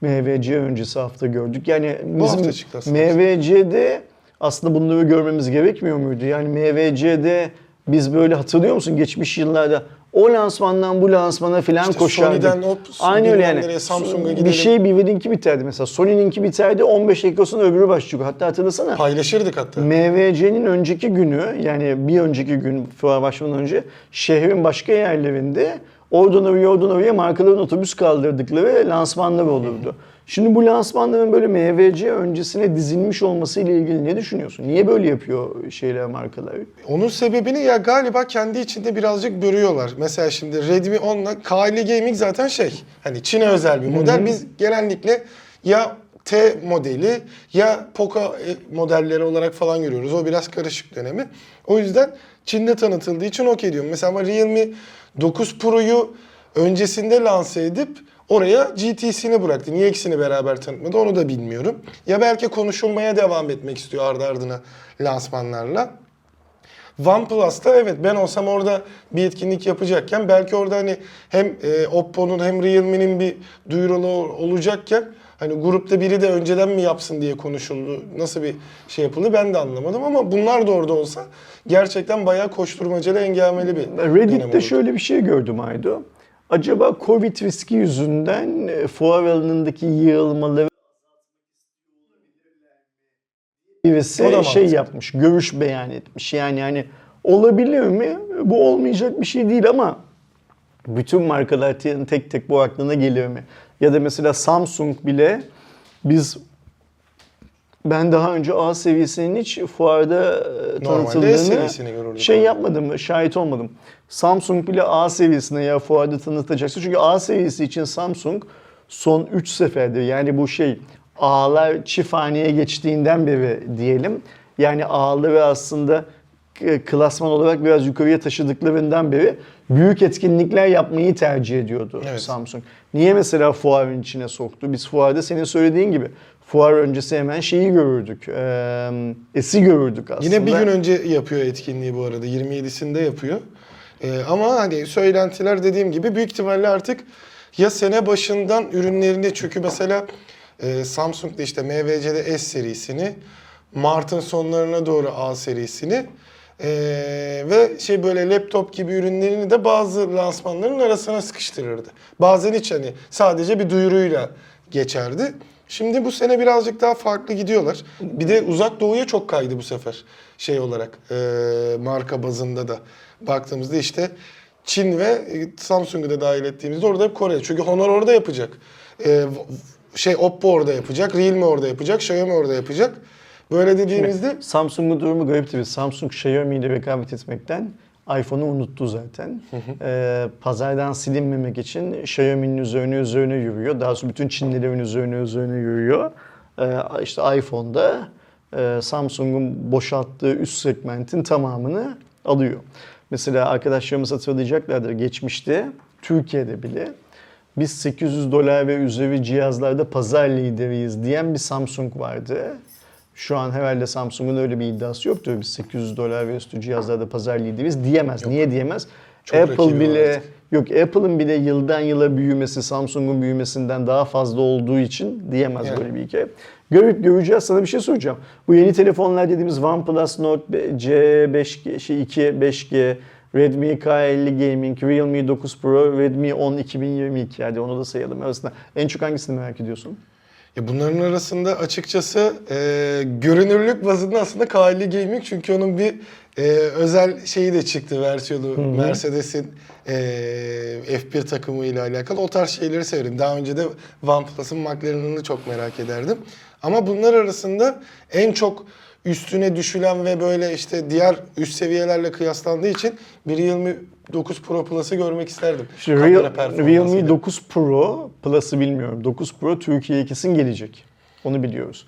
Speaker 1: MVC öncesi hafta gördük? Yani
Speaker 2: Bu hafta
Speaker 1: bizim
Speaker 2: çıktı aslında.
Speaker 1: MVC'de aslında bunları görmemiz gerekmiyor muydu? Yani MVC'de biz böyle hatırlıyor musun geçmiş yıllarda o lansmandan bu lansmana filan
Speaker 2: İşte
Speaker 1: koşardık.
Speaker 2: Sony'den hop,
Speaker 1: Aynı öyle yani.
Speaker 2: Samsung'a
Speaker 1: bir
Speaker 2: gidelim.
Speaker 1: şey birbirininki biterdi mesela. Sony'ninki biterdi 15 dakika sonra öbürü başlıyor. Hatta hatırlasana.
Speaker 2: Paylaşırdık hatta.
Speaker 1: MVC'nin önceki günü yani bir önceki gün fuar başlamadan önce şehrin başka yerlerinde oradan oraya oradan oraya markaların otobüs kaldırdıkları lansmanlar olurdu. Şimdi bu lansmanların böyle MVC öncesine dizilmiş olması ile ilgili ne düşünüyorsun? Niye böyle yapıyor şeyler markalar?
Speaker 2: Onun sebebini ya galiba kendi içinde birazcık bölüyorlar. Mesela şimdi Redmi 10'la K50 Gaming zaten şey hani Çin'e özel bir model. Biz genellikle ya T modeli ya Poco e, modelleri olarak falan görüyoruz. O biraz karışık dönemi. O yüzden Çin'de tanıtıldığı için okey diyorum. Mesela ama Realme 9 Pro'yu öncesinde lanse edip oraya GT'sini bıraktı. Niye ikisini beraber tanıtmadı onu da bilmiyorum. Ya belki konuşulmaya devam etmek istiyor ardı ardına lansmanlarla. OnePlus'ta evet ben olsam orada bir etkinlik yapacakken belki orada hani hem e, Oppo'nun hem Realme'nin bir duyurulu olacakken hani grupta biri de önceden mi yapsın diye konuşuldu. Nasıl bir şey yapıldı ben de anlamadım ama bunlar da orada olsa gerçekten bayağı koşturmacalı engelmeli bir
Speaker 1: Reddit'te şöyle bir şey gördüm Aydo. Acaba Covid riski yüzünden e, fuar alanındaki yığılmaları birisi şey yapmış, görüş beyan etmiş. Yani hani olabilir mi? Bu olmayacak bir şey değil ama bütün markalar te- tek tek bu aklına gelir mi? Ya da mesela Samsung bile biz ben daha önce A seviyesinin hiç fuarda e, tanıtıldığını şey
Speaker 2: abi.
Speaker 1: yapmadım, şahit olmadım. Samsung bile A seviyesine ya fuarda tanıtacaksa. Çünkü A seviyesi için Samsung son 3 seferdir yani bu şey A'lar çift haneye geçtiğinden beri diyelim. Yani A'ları aslında k- klasman olarak biraz yukarıya taşıdıklarından beri büyük etkinlikler yapmayı tercih ediyordu
Speaker 2: Evet.
Speaker 1: Samsung. Niye mesela fuarın içine soktu? Biz fuarda senin söylediğin gibi fuar öncesi hemen şeyi görürdük. E, esi görürdük aslında.
Speaker 2: Yine bir gün önce yapıyor etkinliği bu arada. 27'sinde yapıyor. Ee, ama hani söylentiler dediğim gibi büyük ihtimalle artık ya sene başından ürünlerini çünkü mesela e, Samsung'da işte MVC'de S serisini, Mart'ın sonlarına doğru A serisini e, ve şey böyle laptop gibi ürünlerini de bazı lansmanların arasına sıkıştırırdı. Bazen hiç hani sadece bir duyuruyla geçerdi. Şimdi bu sene birazcık daha farklı gidiyorlar. Bir de uzak doğuya çok kaydı bu sefer şey olarak e, marka bazında da baktığımızda işte Çin ve e, Samsung'u da dahil ettiğimizde orada hep Kore. Çünkü Honor orada yapacak. E, şey Oppo orada yapacak, Realme orada yapacak, Xiaomi orada yapacak. Böyle dediğimizde
Speaker 1: Samsung'un durumu garip tabii. Samsung Xiaomi ile rekabet etmekten iPhone'u unuttu zaten. Ee, pazardan silinmemek için Xiaomi'nin üzerine üzerine yürüyor. Daha sonra bütün Çinlilerin üzerine üzerine yürüyor. Ee, işte iPhone'da e, Samsung'un boşalttığı üst segmentin tamamını alıyor. Mesela arkadaşlarımız hatırlayacaklardır geçmişte Türkiye'de bile biz 800 dolar ve üzeri cihazlarda pazar lideriyiz diyen bir Samsung vardı. Şu an herhalde Samsung'un öyle bir iddiası yoktur. Biz 800 dolar ve üstü cihazlarda pazar lideriyiz diyemez. Niye diyemez?
Speaker 2: Çok
Speaker 1: Apple bile
Speaker 2: artık.
Speaker 1: yok Apple'ın bile yıldan yıla büyümesi Samsung'un büyümesinden daha fazla olduğu için diyemez
Speaker 2: Yani.
Speaker 1: böyle bir hikaye. Görüp göreceğiz. Sana bir şey soracağım. Bu yeni telefonlar dediğimiz OnePlus Note C5G, şey 2, 5G, Redmi K50 Gaming, Realme 9 Pro, Redmi 10 2022 hadi onu da sayalım arasında. En çok hangisini merak ediyorsun?
Speaker 2: Ya bunların arasında açıkçası e, görünürlük bazında aslında K50 Gaming çünkü onun bir e, özel şeyi de çıktı versiyonu Mercedes'in e, F1 takımı ile alakalı o tarz şeyleri severim. Daha önce de OnePlus'ın McLaren'ını çok merak ederdim. Ama bunlar arasında en çok üstüne düşülen ve böyle işte diğer üst seviyelerle kıyaslandığı için bir Realme 9 Pro Plus'ı görmek isterdim. Kamera
Speaker 1: Real. Realme 9 Pro Plus'ı bilmiyorum. 9 Pro Türkiye'ye kesin gelecek. Onu biliyoruz.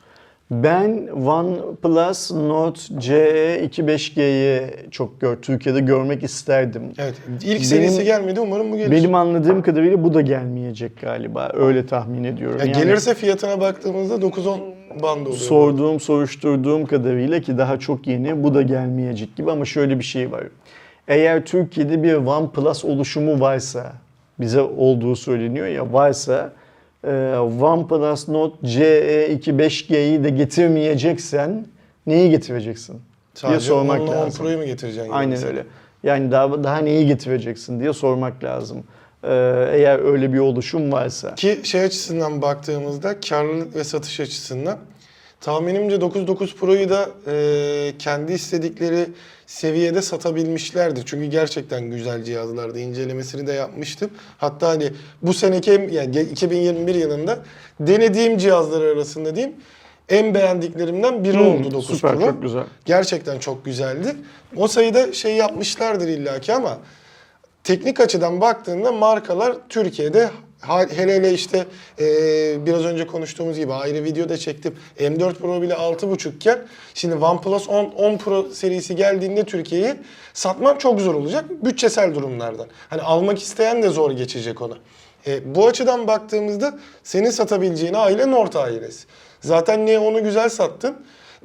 Speaker 1: Ben OnePlus Note CE 25G'yi çok gör, Türkiye'de görmek isterdim.
Speaker 2: Evet. ilk
Speaker 1: Benim-
Speaker 2: serisi gelmedi. Umarım bu gelir.
Speaker 1: Benim anladığım kadarıyla bu da gelmeyecek galiba. Öyle tahmin ediyorum.
Speaker 2: Ya
Speaker 1: Yani
Speaker 2: gelirse fiyatına baktığımızda 9-10 bandı oluyor.
Speaker 1: sorduğum, soruşturduğum kadarıyla ki daha çok yeni bu da gelmeyecek gibi ama şöyle bir şey var. Eğer Türkiye'de bir OnePlus oluşumu varsa, bize olduğu söyleniyor ya varsa OnePlus Note E CE 25G'yi de getirmeyeceksen neyi getireceksin diye
Speaker 2: Sadece
Speaker 1: sormak
Speaker 2: 10'la 10
Speaker 1: lazım.
Speaker 2: Pro'yu mu getireceksin?
Speaker 1: Aynen
Speaker 2: mesela?
Speaker 1: öyle. Yani daha daha neyi getireceksin diye sormak lazım. Ee, eğer öyle bir oluşum varsa.
Speaker 2: Ki şey açısından baktığımızda karlılık ve satış açısından tahminimce 9.9 Pro'yu da e, kendi istedikleri seviyede satabilmişlerdi. Çünkü gerçekten güzel cihazlardı. İncelemesini de yapmıştım. Hatta hani bu seneki en- yani 2021 yılında denediğim cihazlar arasında diyeyim en beğendiklerimden biri oldu 9
Speaker 1: Hmm, Süper,
Speaker 2: Pro.
Speaker 1: çok güzel.
Speaker 2: Gerçekten çok güzeldi. O sayıda şey yapmışlardır illaki ama teknik açıdan baktığında markalar Türkiye'de hele hele işte e, biraz önce konuştuğumuz gibi ayrı videoda çektim. M4 Pro bile 6.5 iken şimdi OnePlus 10, 10 Pro serisi geldiğinde Türkiye'ye satmak çok zor olacak. Bütçesel durumlardan. Hani almak isteyen de zor geçecek onu. E, bu açıdan baktığımızda senin satabileceğin aile Nord ailesi. Zaten Neon'u güzel sattın.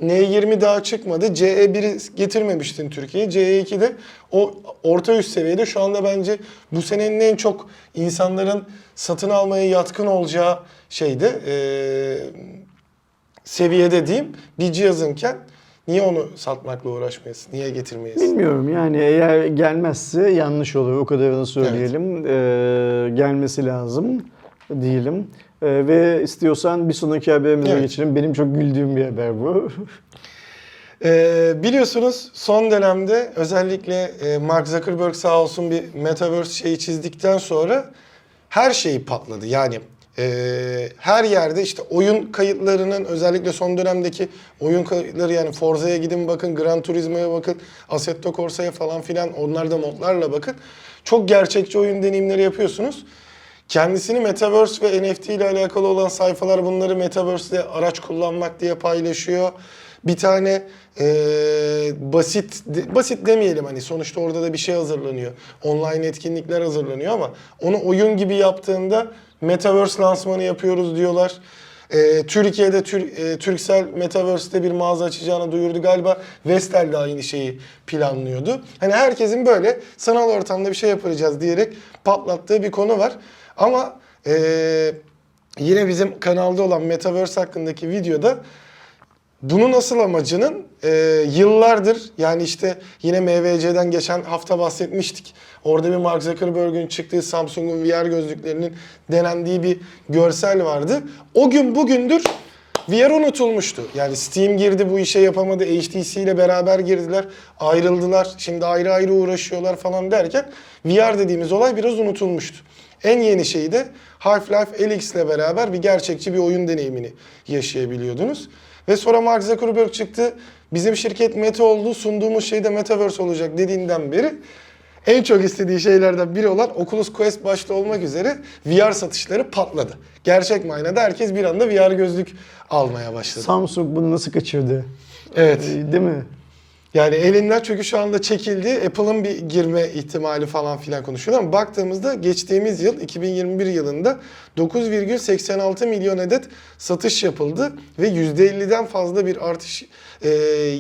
Speaker 2: N20 daha çıkmadı. CE1'i getirmemiştin Türkiye'ye. CE2 de o orta üst seviyede şu anda bence bu senenin en çok insanların satın almaya yatkın olacağı şeyde eee seviyede diyeyim bir cihazınken niye onu satmakla uğraşmayasın? Niye getirmeyesin?
Speaker 1: Bilmiyorum yani eğer gelmezse yanlış olur. O kadarını söyleyelim. Ee, gelmesi lazım diyelim. Ee, ve istiyorsan bir sonraki haberimize
Speaker 2: Evet.
Speaker 1: geçelim. Benim çok güldüğüm bir haber bu.
Speaker 2: Ee, biliyorsunuz son dönemde özellikle e, Mark Zuckerberg sağ olsun bir metaverse şeyi çizdikten sonra her şeyi patladı. Yani e, her yerde işte oyun kayıtlarının özellikle son dönemdeki oyun kayıtları yani Forza'ya gidin bakın, Gran Turismo'ya bakın, Assetto Corsa'ya falan filan onlarda modlarla bakın. Çok gerçekçi oyun deneyimleri yapıyorsunuz. Kendisini Metaverse ve NFT ile alakalı olan sayfalar bunları Metaverse'de araç kullanmak diye paylaşıyor. Bir tane e, basit basit demeyelim hani sonuçta orada da bir şey hazırlanıyor. Online etkinlikler hazırlanıyor ama onu oyun gibi yaptığında Metaverse lansmanı yapıyoruz diyorlar. E, Türkiye'de Tür, e, Turkcell Metaverse'te bir mağaza açacağını duyurdu. Galiba Vestel de aynı şeyi planlıyordu. Hani herkesin böyle sanal ortamda bir şey yapacağız diyerek patlattığı bir konu var. Ama e, yine bizim kanalda olan Metaverse hakkındaki videoda bunun asıl amacının e, yıllardır yani işte yine MVC'den geçen hafta bahsetmiştik. Orada bir Mark Zuckerberg'ün çıktığı Samsung'un VR gözlüklerinin denendiği bir görsel vardı. O gün bugündür VR unutulmuştu. Yani Steam girdi bu işe yapamadı. HTC ile beraber girdiler. Ayrıldılar. Şimdi ayrı ayrı uğraşıyorlar falan derken VR dediğimiz olay biraz unutulmuştu. En yeni şeyi de Half-Life Alyx ile beraber bir gerçekçi bir oyun deneyimini yaşayabiliyordunuz. Ve sonra Mark Zuckerberg çıktı. Bizim şirket Meta oldu. Sunduğumuz şey de Metaverse olacak dediğinden beri en çok istediği şeylerden biri olan Oculus Quest başta olmak üzere VR satışları patladı. Gerçek manada herkes bir anda VR gözlük almaya başladı.
Speaker 1: Samsung bunu nasıl kaçırdı?
Speaker 2: Evet.
Speaker 1: Değil mi?
Speaker 2: Yani elinden çünkü şu anda çekildi. Apple'ın bir girme ihtimali falan filan konuşuyor ama baktığımızda geçtiğimiz yıl 2021 yılında 9,86 milyon adet satış yapıldı ve %50'den fazla bir artış e,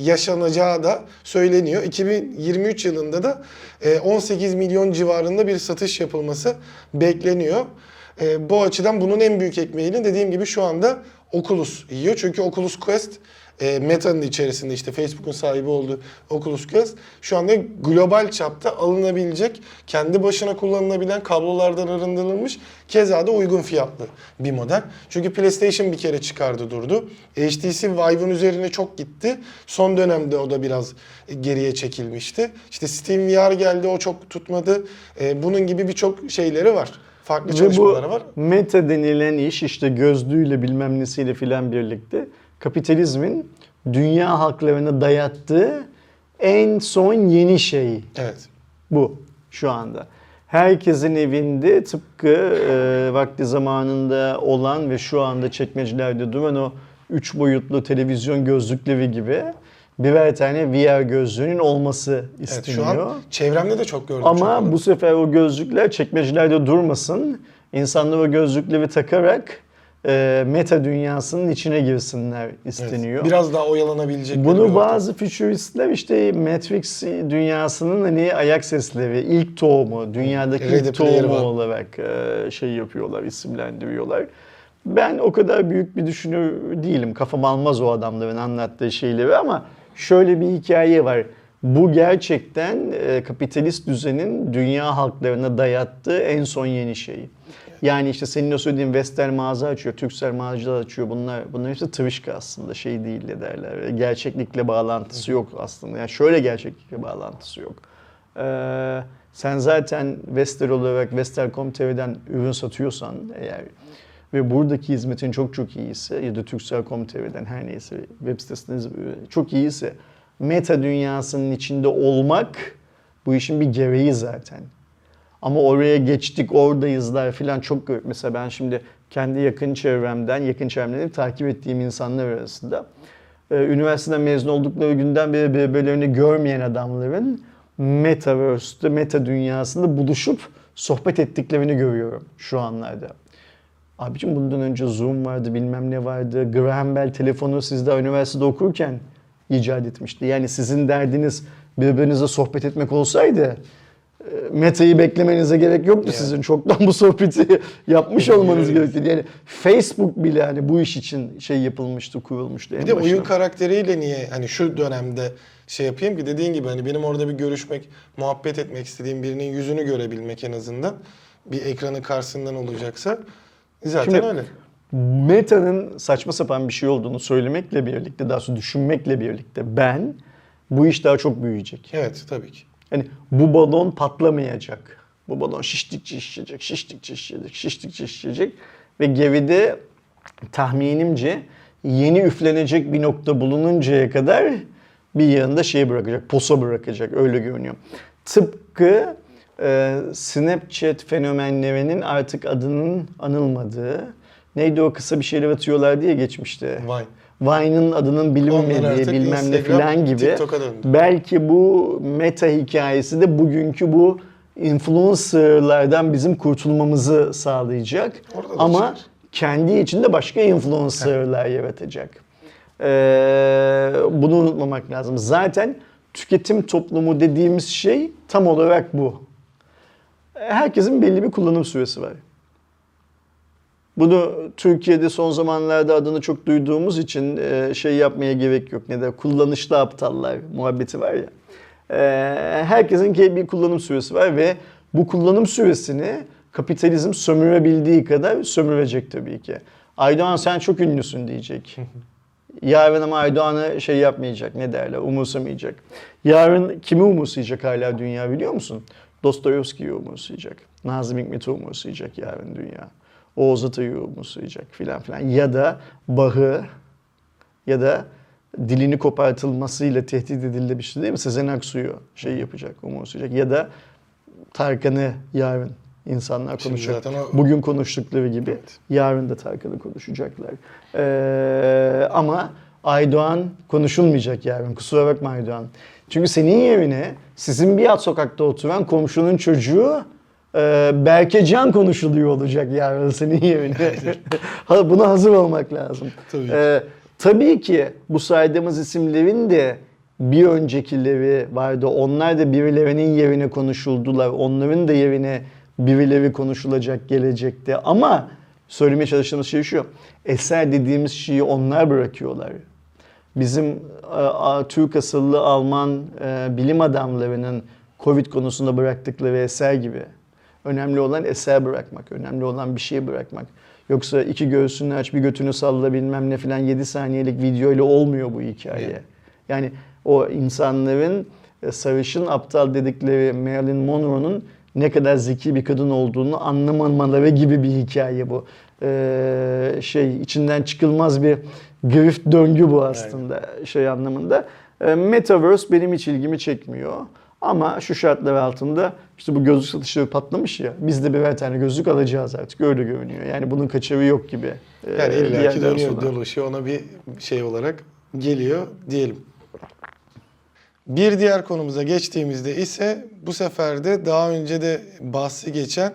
Speaker 2: yaşanacağı da söyleniyor. 2023 yılında da e, 18 milyon civarında bir satış yapılması bekleniyor. E, bu açıdan bunun en büyük ekmeğini dediğim gibi şu anda Oculus yiyor. Çünkü Oculus Quest e, Meta'nın içerisinde işte Facebook'un sahibi olduğu Oculus Quest şu anda global çapta alınabilecek, kendi başına kullanılabilen kablolardan arındırılmış, keza da uygun fiyatlı bir model. Çünkü PlayStation bir kere çıkardı durdu. HTC Vive'ın üzerine çok gitti. Son dönemde o da biraz geriye çekilmişti. İşte Steam VR geldi, o çok tutmadı. E, bunun gibi birçok şeyleri var. Farklı
Speaker 1: Ve bu
Speaker 2: çalışmaları var.
Speaker 1: meta denilen iş işte gözlüğüyle bilmem nesiyle filan birlikte kapitalizmin dünya halklarına dayattığı en son yeni şey
Speaker 2: Evet.
Speaker 1: bu şu anda. Herkesin evinde tıpkı e, vakti zamanında olan ve şu anda çekmecelerde duran o üç boyutlu televizyon gözlükleri gibi birer tane VR gözlüğünün olması
Speaker 2: Evet,
Speaker 1: isteniyor.
Speaker 2: şu an çevremde de çok gördüm. çok
Speaker 1: Ama
Speaker 2: onu.
Speaker 1: bu sefer o gözlükler çekmecelerde durmasın. İnsanlar o gözlükleri takarak e, meta dünyasının içine girsinler
Speaker 2: Evet,
Speaker 1: isteniyor.
Speaker 2: Biraz daha oyalanabilecek.
Speaker 1: Bunu bazı fütüristler işte Matrix dünyasının hani ayak sesleri, ilk tohumu, dünyadaki
Speaker 2: Ready
Speaker 1: ilk tohumu
Speaker 2: One.
Speaker 1: olarak e, şey yapıyorlar, isimlendiriyorlar. Ben o kadar büyük bir düşünür değilim. Kafam almaz o adamların anlattığı şeyleri ama şöyle bir hikaye var. Bu gerçekten e, kapitalist düzenin dünya halklarına dayattığı en son yeni şey. Yani işte senin o söylediğin Vestel mağaza açıyor, Türksel mağaza açıyor. Bunlar bunların hepsi tırışka aslında şey değil de derler. Gerçeklikle bağlantısı yok aslında. Yani şöyle gerçeklikle bağlantısı yok. Ee, sen zaten Vestel olarak Vestel.com.tr'den ürün satıyorsan eğer ve buradaki hizmetin çok çok iyiyse ya da Turkcell.com.tr'den her neyse web sitesiniz çok iyiyse meta dünyasının içinde olmak bu işin bir gereği zaten. Ama oraya geçtik, oradayızlar falan çok gör- mesela ben şimdi kendi yakın çevremden, yakın çevremden takip ettiğim insanlar arasında e, üniversiteden mezun oldukları günden beri birbirlerini görmeyen adamların metaverse'te, meta dünyasında buluşup sohbet ettiklerini görüyorum şu anlarda. Abicim bundan önce Zoom vardı, bilmem ne vardı. Graham Bell telefonu siz daha üniversitede okurken icat etmişti. Yani sizin derdiniz birbirinize sohbet etmek olsaydı Meta'yı beklemenize gerek yoktu
Speaker 2: Yani.
Speaker 1: sizin. Çoktan bu sohbeti yapmış olmanız gerekirdi. Yani Facebook bile hani bu iş için şey yapılmıştı, kurulmuştu.
Speaker 2: Bir de
Speaker 1: başına.
Speaker 2: oyun karakteriyle niye hani şu dönemde şey yapayım ki dediğin gibi hani benim orada bir görüşmek, muhabbet etmek istediğim birinin yüzünü görebilmek en azından bir ekranın karşısından olacaksa zaten
Speaker 1: Şimdi-
Speaker 2: öyle.
Speaker 1: Meta'nın saçma sapan bir şey olduğunu söylemekle birlikte, daha sonra düşünmekle birlikte ben bu iş daha çok büyüyecek.
Speaker 2: Evet tabii ki.
Speaker 1: Yani bu balon patlamayacak. Bu balon şiştikçe şişecek, şiştikçe şişecek, şiştikçe şişecek. Ve geride tahminimce yeni üflenecek bir nokta bulununcaya kadar bir yanında şey bırakacak, posa bırakacak öyle görünüyor. Tıpkı e, Snapchat fenomenlerinin artık adının anılmadığı, neydi o kısa bir şeyler atıyorlar diye geçmişti.
Speaker 2: Vine.
Speaker 1: Vine'ın adının bilinmediği bilmem ne filan gibi. Belki bu meta hikayesi de bugünkü bu influencerlardan bizim kurtulmamızı sağlayacak.
Speaker 2: Orada da
Speaker 1: Ama
Speaker 2: çıkar.
Speaker 1: kendi içinde başka influencerlar yaratacak. Ee, bunu unutmamak lazım. Zaten tüketim toplumu dediğimiz şey tam olarak bu. Herkesin belli bir kullanım süresi var. Bunu Türkiye'de son zamanlarda adını çok duyduğumuz için e, şey yapmaya gerek yok. Ne de kullanışlı aptallar muhabbeti var ya. E, herkesin ki bir kullanım süresi var ve bu kullanım süresini kapitalizm sömürebildiği kadar sömürecek tabii ki. Aydoğan sen çok ünlüsün diyecek. Yarın ama Aydoğan'ı şey yapmayacak, ne derler, umursamayacak. Yarın kimi umursayacak hala dünya biliyor musun? Dostoyevski'yi umursayacak. Nazım Hikmet'i umursayacak yarın dünya. Oğuz Atay'ı umursayacak filan filan. Ya da Bach'ı ya da dilini kopartılmasıyla tehdit edilemişti değil mi? Sezen Aksu'yu şey yapacak, umursayacak. Ya da Tarkan'ı yarın insanlar konuşacak.
Speaker 2: o-
Speaker 1: Bugün konuştukları gibi yarın da Tarkan'ı konuşacaklar. Ee, ama Aydoğan konuşulmayacak yarın. Kusura bakma Aydoğan. Çünkü senin yerine sizin bir alt sokakta oturan komşunun çocuğu e, Berkecan konuşuluyor olacak yarın senin yerine. Buna hazır olmak lazım.
Speaker 2: Tabii ki.
Speaker 1: Ee, tabii ki bu saydığımız isimlerin de bir öncekileri vardı. Onlar da birilerinin yerine konuşuldular. Onların da yerine birileri konuşulacak gelecekte. Ama söylemeye çalıştığımız şey şu. Eser dediğimiz şeyi onlar bırakıyorlar. Bizim e, Türk asıllı Alman e, bilim adamlarının Covid konusunda bıraktıkları eser gibi. Önemli olan eser bırakmak, önemli olan bir şey bırakmak. Yoksa iki göğsünü aç bir götünü salla bilmem ne filan 7 saniyelik video ile olmuyor bu hikaye. Yani o insanların e, sarışın aptal dedikleri Marilyn Monroe'nun ne kadar zeki bir kadın olduğunu anlamamaları gibi bir hikaye bu. Ee, şey içinden çıkılmaz bir grift döngü bu aslında şey anlamında. Ee, Metaverse benim hiç ilgimi çekmiyor. Ama şu şartlar altında işte bu gözlük satışları patlamış ya biz de birer tane gözlük alacağız artık öyle görünüyor. Yani bunun kaçarı yok gibi. ee,
Speaker 2: Yani
Speaker 1: bir
Speaker 2: illaki
Speaker 1: yerden
Speaker 2: dönüyor
Speaker 1: sonra.
Speaker 2: dolaşıyor ona bir şey olarak geliyor diyelim. Bir diğer konumuza geçtiğimizde ise bu sefer de daha önce de bahsi geçen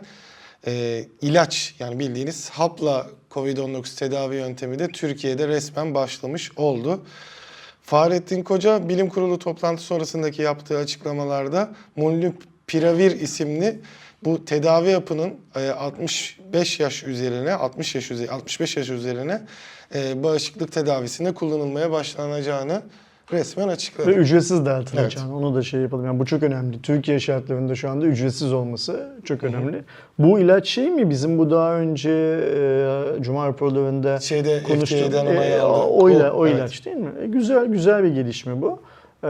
Speaker 2: e, ilaç yani bildiğiniz hapla Covid-19 tedavi yöntemi de Türkiye'de resmen başlamış oldu. Fahrettin Koca bilim kurulu toplantı sonrasındaki yaptığı açıklamalarda Molnupiravir isimli bu tedavi yapının e, 65 yaş üzerine 60 yaş üzerine 65 yaş üzerine e, bağışıklık tedavisinde kullanılmaya başlanacağını resmen açıkladı.
Speaker 1: Ve ücretsiz dağıtılacağını onu da şey yapalım. Yani bu çok önemli. Türkiye şartlarında şu anda ücretsiz olması çok önemli. Bu ilaç şey mi bizim bu daha önce e, Cuma raporlarında
Speaker 2: Şeyde
Speaker 1: konuştuğumuz e, o, ila- o
Speaker 2: evet.
Speaker 1: ilaç değil mi? E, güzel güzel bir gelişme bu. E,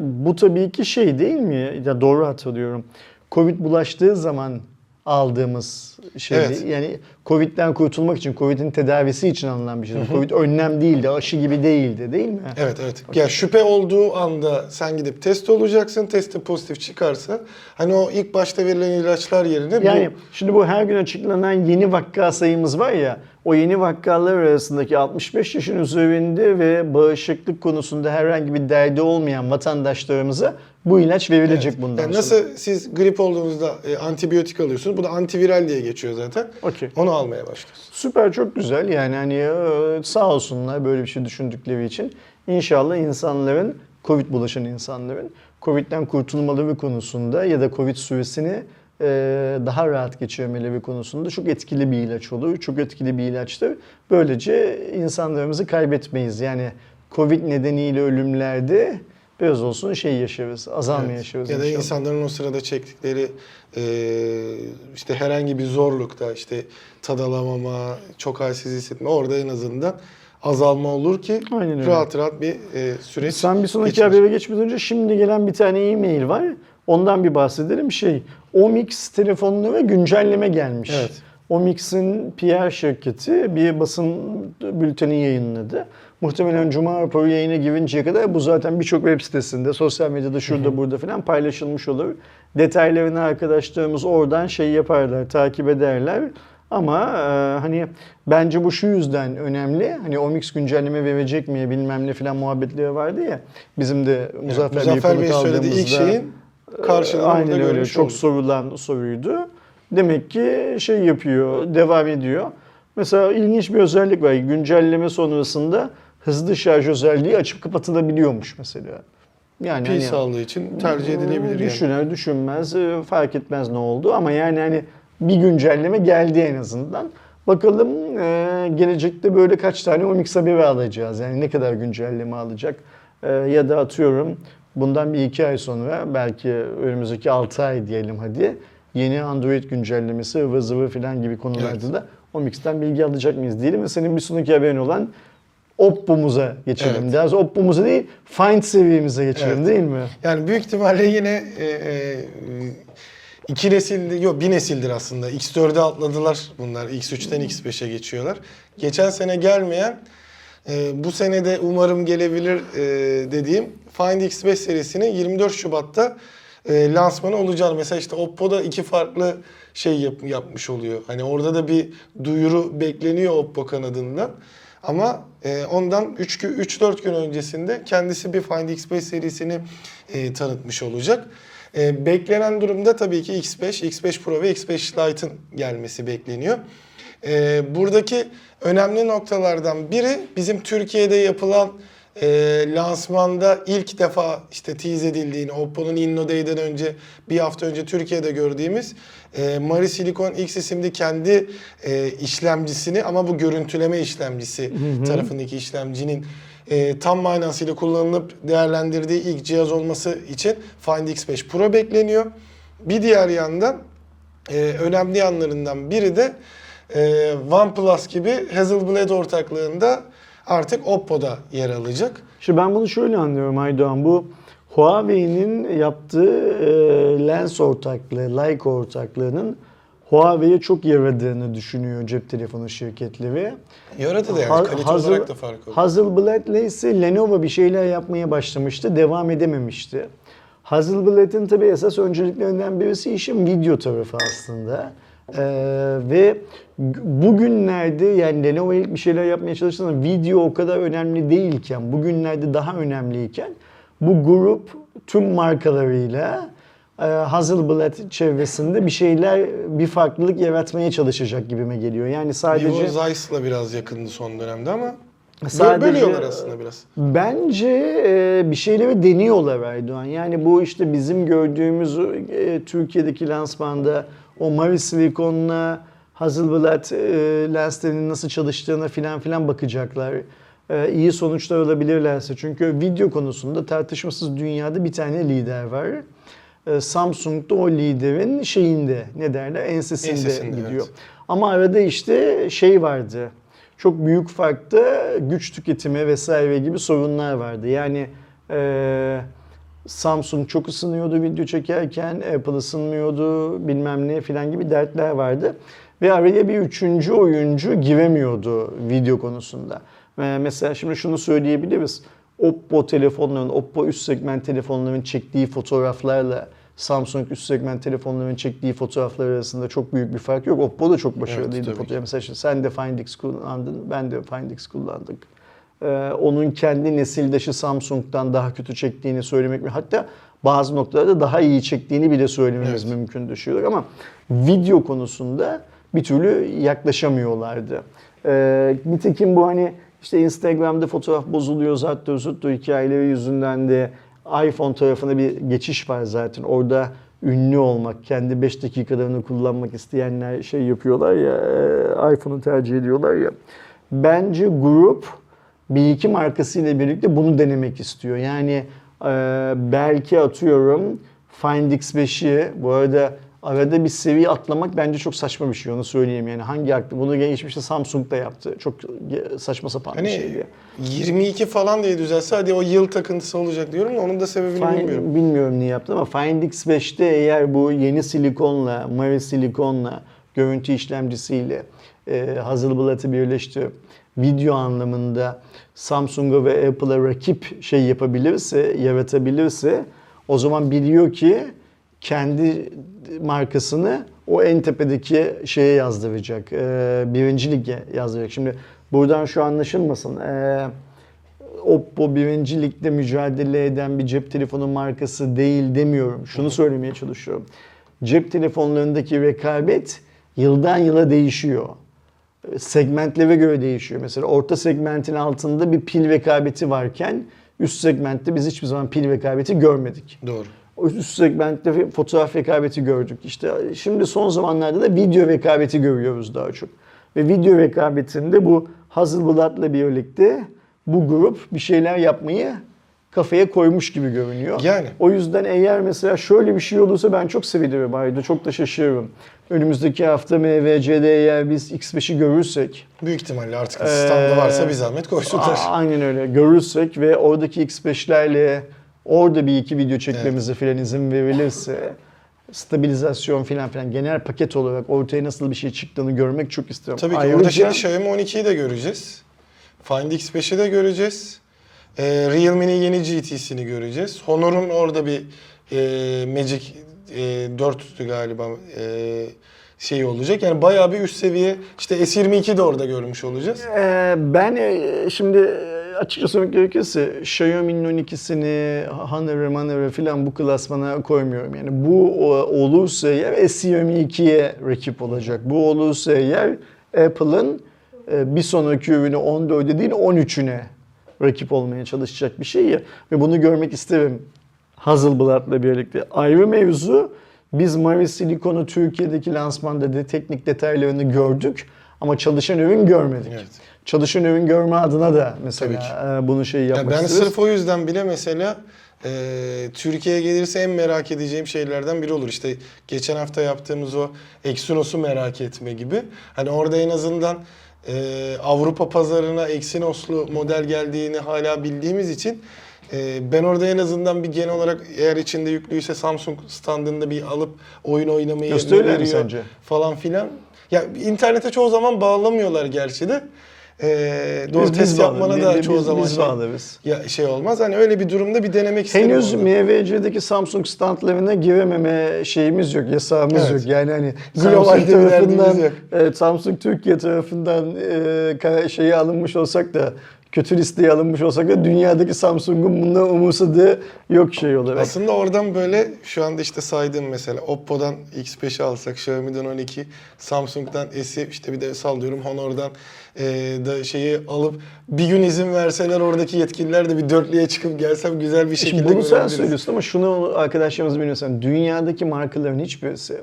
Speaker 1: bu tabii ki şey değil mi? Ya doğru hatırlıyorum. Covid bulaştığı zaman aldığımız şey
Speaker 2: Evet.
Speaker 1: Yani Covid'den kurtulmak için, Covid'in tedavisi için alınan bir şey. Covid önlem değildi, aşı gibi değildi değil mi?
Speaker 2: Evet evet. Ya şüphe olduğu anda sen gidip test olacaksın. Testte pozitif çıkarsa hani o ilk başta verilen ilaçlar yerine
Speaker 1: Yani
Speaker 2: bu
Speaker 1: şimdi bu her gün açıklanan yeni vakka sayımız var ya, o yeni vakalar arasındaki 65 yaşın üzerinde ve bağışıklık konusunda herhangi bir derdi olmayan vatandaşlarımıza bu ilaç verilecek bundan
Speaker 2: Yani
Speaker 1: sonra.
Speaker 2: nasıl siz grip olduğunuzda e, antibiyotik alıyorsunuz. Bu da antiviral diye geçiyor zaten.
Speaker 1: Okey.
Speaker 2: Onu almaya başlıyorsunuz.
Speaker 1: Süper çok güzel yani hani e, sağ olsunlar böyle bir şey düşündükleri için. İnşallah insanların, Covid bulaşan insanların Covid'den kurtulmaları konusunda ya da Covid süresini daha rahat geçirmeleri konusunda çok etkili bir ilaç olur. Çok etkili bir ilaçtır. Böylece insanlarımızı kaybetmeyiz. Yani Covid nedeniyle ölümlerde biraz olsun şey yaşarız, azalma
Speaker 2: Evet.
Speaker 1: yaşarız
Speaker 2: Ya da
Speaker 1: inşallah.
Speaker 2: insanların o sırada çektikleri e, işte herhangi bir zorlukta işte tad alamama, çok halsiz hissetme orada en azından azalma olur ki
Speaker 1: Aynen öyle.
Speaker 2: rahat rahat bir e, süreç
Speaker 1: Sen bir sonraki
Speaker 2: geçirir.
Speaker 1: habere geçmeden önce şimdi gelen bir tane e-mail var. Ondan bir bahsedelim. Şey, Omix telefonuna ve güncelleme gelmiş.
Speaker 2: Evet.
Speaker 1: Omix'in PR şirketi bir basın bülteni yayınladı. Muhtemelen Cuma raporu yayına girinceye kadar bu zaten birçok web sitesinde, sosyal medyada şurada burada falan paylaşılmış olur. Detaylarını arkadaşlarımız oradan şey yaparlar, takip ederler. Ama e, hani bence bu şu yüzden önemli. Hani Omix güncelleme verecek mi bilmem ne falan muhabbetleri vardı ya. Bizim de Muzaffer,
Speaker 2: Muzaffer
Speaker 1: Bey
Speaker 2: söylediği ilk şeyin karşılığını
Speaker 1: Aynen öyle.
Speaker 2: görmüş
Speaker 1: Çok
Speaker 2: olduk.
Speaker 1: sorulan soruydu. Demek ki şey yapıyor, devam ediyor. Mesela ilginç bir özellik var. Güncelleme sonrasında hızlı şarj özelliği açıp kapatılabiliyormuş mesela. Yani
Speaker 2: Pil
Speaker 1: hani-
Speaker 2: sağlığı için tercih edilebilir yani.
Speaker 1: Düşünür düşünmez e, fark etmez ne oldu ama yani hani bir güncelleme geldi en azından. Bakalım e, gelecekte böyle kaç tane Omix haberi alacağız. Yani ne kadar güncelleme alacak. E, ya da atıyorum bundan bir iki ay sonra belki önümüzdeki 6 ay diyelim hadi yeni Android güncellemesi ıvır zıvır falan gibi konularda
Speaker 2: Evet.
Speaker 1: da Omix'ten bilgi alacak mıyız diyelim ve senin bir sonraki haberin olan Oppo'muza geçelim.
Speaker 2: Evet.
Speaker 1: Daha Oppo'muza değil Find seviyemize geçelim
Speaker 2: Evet.
Speaker 1: değil mi?
Speaker 2: Yani büyük ihtimalle yine e, e, iki nesildir, yok bir nesildir aslında. X4'e atladılar bunlar. X3'ten X5'e geçiyorlar. Geçen sene gelmeyen, e, bu sene de umarım gelebilir e, dediğim Find X5 serisinin 24 Şubat'ta e, lansmanı olacağını. Mesela işte Oppo'da iki farklı şey yap- yapmış oluyor. Hani orada da bir duyuru bekleniyor Oppo kanadından. Ama e, ondan 3-4 gün öncesinde kendisi bir Find X5 serisini e, tanıtmış olacak. E, beklenen durumda tabii ki X5, X5 Pro ve X5 Lite'ın gelmesi bekleniyor. E, buradaki önemli noktalardan biri bizim Türkiye'de yapılan e, lansmanda ilk defa işte tease edildiğini, Oppo'nun Inno Day'den önce bir hafta önce Türkiye'de gördüğümüz e, Mari Silicon X isimli kendi e, işlemcisini ama bu görüntüleme işlemcisi tarafındaki işlemcinin e, tam manasıyla kullanılıp değerlendirdiği ilk cihaz olması için Find X5 Pro bekleniyor. Bir diğer yandan e, önemli yanlarından biri de e, OnePlus gibi Hasselblad ortaklığında artık Oppo'da yer alacak.
Speaker 1: Şimdi ben bunu şöyle anlıyorum Aydoğan. Bu Huawei'nin yaptığı e, lens ortaklığı, Leica ortaklığının Huawei'ye çok yaradığını düşünüyor cep telefonu şirketleri.
Speaker 2: Yaradı da yani
Speaker 1: Ha-
Speaker 2: kalite
Speaker 1: Hazel-
Speaker 2: olarak da fark oldu.
Speaker 1: Hasselblad'le ise Lenovo bir şeyler yapmaya başlamıştı, devam edememişti. Hasselblad'in tabii esas önceliklerinden birisi işin video tarafı aslında. Ee, ve bugünlerde yani Lenovo ilk bir şeyler yapmaya çalıştığında video o kadar önemli değilken, bugünlerde daha önemliyken bu grup tüm markalarıyla e, Hasselblad çevresinde bir şeyler, bir farklılık yaratmaya çalışacak gibime geliyor. Yani sadece...
Speaker 2: Vivo Zeiss'la biraz yakındı son dönemde ama
Speaker 1: Sadece-
Speaker 2: bölüyorlar aslında biraz.
Speaker 1: Bence e, bir şeyleri deniyorlar Erdoğan. Yani bu işte bizim gördüğümüz e, Türkiye'deki lansmanda o Mavi Silicon'la Hasselblad e, lenslerinin nasıl çalıştığına filan filan bakacaklar. E, iyi sonuçlar alabilirlerse. Çünkü video konusunda tartışmasız dünyada bir tane lider var. E, Samsung da o liderin şeyinde ne derler ensesinde,
Speaker 2: Ensesinde,
Speaker 1: gidiyor.
Speaker 2: evet.
Speaker 1: Ama arada işte şey vardı. Çok büyük farkta güç tüketimi vesaire gibi sorunlar vardı. Yani e, Samsung çok ısınıyordu video çekerken, Apple ısınmıyordu bilmem ne filan gibi dertler vardı. Ve araya bir üçüncü oyuncu giremiyordu video konusunda. Mesela şimdi şunu söyleyebiliriz. Oppo telefonların, Oppo üst segment telefonların çektiği fotoğraflarla Samsung üst segment telefonların çektiği fotoğraflar arasında çok büyük bir fark yok. Oppo da çok başarılıydı
Speaker 2: Evet,
Speaker 1: fotoğraf. Mesela sen de Find X kullandın, ben de Find X kullandık. Ee, onun kendi nesildaşı Samsung'dan daha kötü çektiğini söylemek mi? Hatta bazı noktalarda daha iyi çektiğini bile söylememiz
Speaker 2: Evet.
Speaker 1: mümkün düşüyor. Ama video konusunda bir türlü yaklaşamıyorlardı. Ee, nitekim bu hani işte Instagram'da fotoğraf bozuluyor zaten zuttu hikayeleri yüzünden de iPhone tarafına bir geçiş var zaten. Orada ünlü olmak, kendi 5 dakikalarını kullanmak isteyenler şey yapıyorlar ya, e, iPhone'u tercih ediyorlar ya. Bence grup bir iki markasıyla birlikte bunu denemek istiyor. Yani e, belki atıyorum Find X5'i bu arada arada bir seviye atlamak bence çok saçma bir şey onu söyleyeyim yani hangi aklı bunu geçmişte Samsung da yaptı çok saçma sapan bir
Speaker 2: Hani
Speaker 1: şeydi.
Speaker 2: 22 falan diye düzelse hadi o yıl takıntısı olacak diyorum da onun da sebebini
Speaker 1: Find-
Speaker 2: bilmiyorum.
Speaker 1: bilmiyorum niye yaptı ama Find X5'te eğer bu yeni silikonla, Mavi silikonla, görüntü işlemcisiyle e, Hasselblad'ı birleştirip video anlamında Samsung'a ve Apple'a rakip şey yapabilirse, yaratabilirse o zaman biliyor ki kendi markasını o en tepedeki şeye yazdıracak. E, birinci lige yazdıracak. Şimdi buradan şu anlaşılmasın. E, Oppo birinci ligde mücadele eden bir cep telefonu markası değil demiyorum. Şunu söylemeye çalışıyorum. Cep telefonlarındaki rekabet yıldan yıla değişiyor. Segmentlere göre değişiyor. Mesela orta segmentin altında bir pil rekabeti varken üst segmentte biz hiçbir zaman pil rekabeti görmedik.
Speaker 2: Doğru.
Speaker 1: O üst segmentte fotoğraf rekabeti gördük. İşte şimdi son zamanlarda da video rekabeti görüyoruz daha çok. Ve video rekabetinde bu Hasselblad'la birlikte bu grup bir şeyler yapmayı kafaya koymuş gibi görünüyor.
Speaker 2: Yani.
Speaker 1: O yüzden eğer mesela şöyle bir şey olursa ben çok sevinirim ayrıca çok da şaşırırım. Önümüzdeki hafta MVC'de eğer biz X5'i görürsek
Speaker 2: Büyük ihtimalle artık standı varsa bir zahmet koysunlar.
Speaker 1: Aa, aynen öyle. Görürsek ve oradaki X5'lerle orada bir iki video çekmemize filan izin verilirse stabilizasyon filan filan genel paket olarak ortaya nasıl bir şey çıktığını görmek çok istiyorum.
Speaker 2: Tabii ki
Speaker 1: Ayrıca,
Speaker 2: orada şimdi Xiaomi 12'yi de göreceğiz. Find X5'i de göreceğiz. Ee, Realme'nin yeni GT'sini göreceğiz. Honor'un orada bir e, Magic e, 4'tü galiba e, şey olacak. Yani bayağı bir üst seviye işte S22 de orada görmüş olacağız.
Speaker 1: Ee, ben e, şimdi e, açıkça söylemek gerekirse Xiaomi'nin 12'sini Honor, Manor filan bu klasmana koymuyorum. Yani bu olursa eğer S22'ye rakip olacak. Bu olursa eğer Apple'ın e, bir sonraki ürünü 14'e değil 13'üne rakip olmaya çalışacak bir şey ya. Ve bunu görmek isterim Hasselblad'la birlikte. Ayrı mevzu biz Mavi Silicon'u Türkiye'deki lansmanda de teknik detaylarını gördük ama çalışan ürün görmedik.
Speaker 2: Evet.
Speaker 1: Çalışan ürün görme adına da mesela
Speaker 2: Tabii
Speaker 1: e, bunu şey
Speaker 2: Ya
Speaker 1: yapmak
Speaker 2: ben
Speaker 1: isteriz.
Speaker 2: sırf o yüzden bile mesela e, Türkiye'ye gelirse en merak edeceğim şeylerden biri olur. İşte geçen hafta yaptığımız o Exynos'u merak etme gibi. Hani orada en azından e, Avrupa pazarına Exynos'lu model geldiğini hala bildiğimiz için e, ben orada en azından bir genel olarak eğer içinde yüklüyse Samsung standında bir alıp oyun oynamayı
Speaker 1: Gösterirler mi
Speaker 2: veriyor
Speaker 1: sence?
Speaker 2: falan filan. Ya internete çoğu zaman bağlamıyorlar gerçi de. E, doğru
Speaker 1: Biz-
Speaker 2: test
Speaker 1: biz
Speaker 2: yapmana
Speaker 1: bağlarız.
Speaker 2: da
Speaker 1: Biz-
Speaker 2: çoğu
Speaker 1: biz-
Speaker 2: zaman
Speaker 1: biz
Speaker 2: şey-
Speaker 1: bağlarız.
Speaker 2: ya şey olmaz. Hani öyle bir durumda bir denemek istedim.
Speaker 1: Henüz. MVC'deki Samsung standlarına girememe şeyimiz yok, yasağımız
Speaker 2: Evet.
Speaker 1: yok. Yani hani
Speaker 2: Global
Speaker 1: Samsung tarafından, evet, Samsung Türkiye tarafından e, şeyi alınmış olsak da kötü listeye alınmış olsak da dünyadaki Samsung'un bundan umursadığı yok şey olarak.
Speaker 2: Aslında oradan böyle şu anda işte saydığım mesela Oppo'dan X5'i alsak, Xiaomi'den 12, Samsung'dan S'i işte bir de sallıyorum Honor'dan e, da şeyi alıp bir gün izin verseler oradaki yetkililer de bir dörtlüye çıkıp gelsem güzel bir şekilde
Speaker 1: Şimdi bunu sen söylüyorsun ama şunu arkadaşlarımız bilmiyorsan dünyadaki markaların hiçbirisi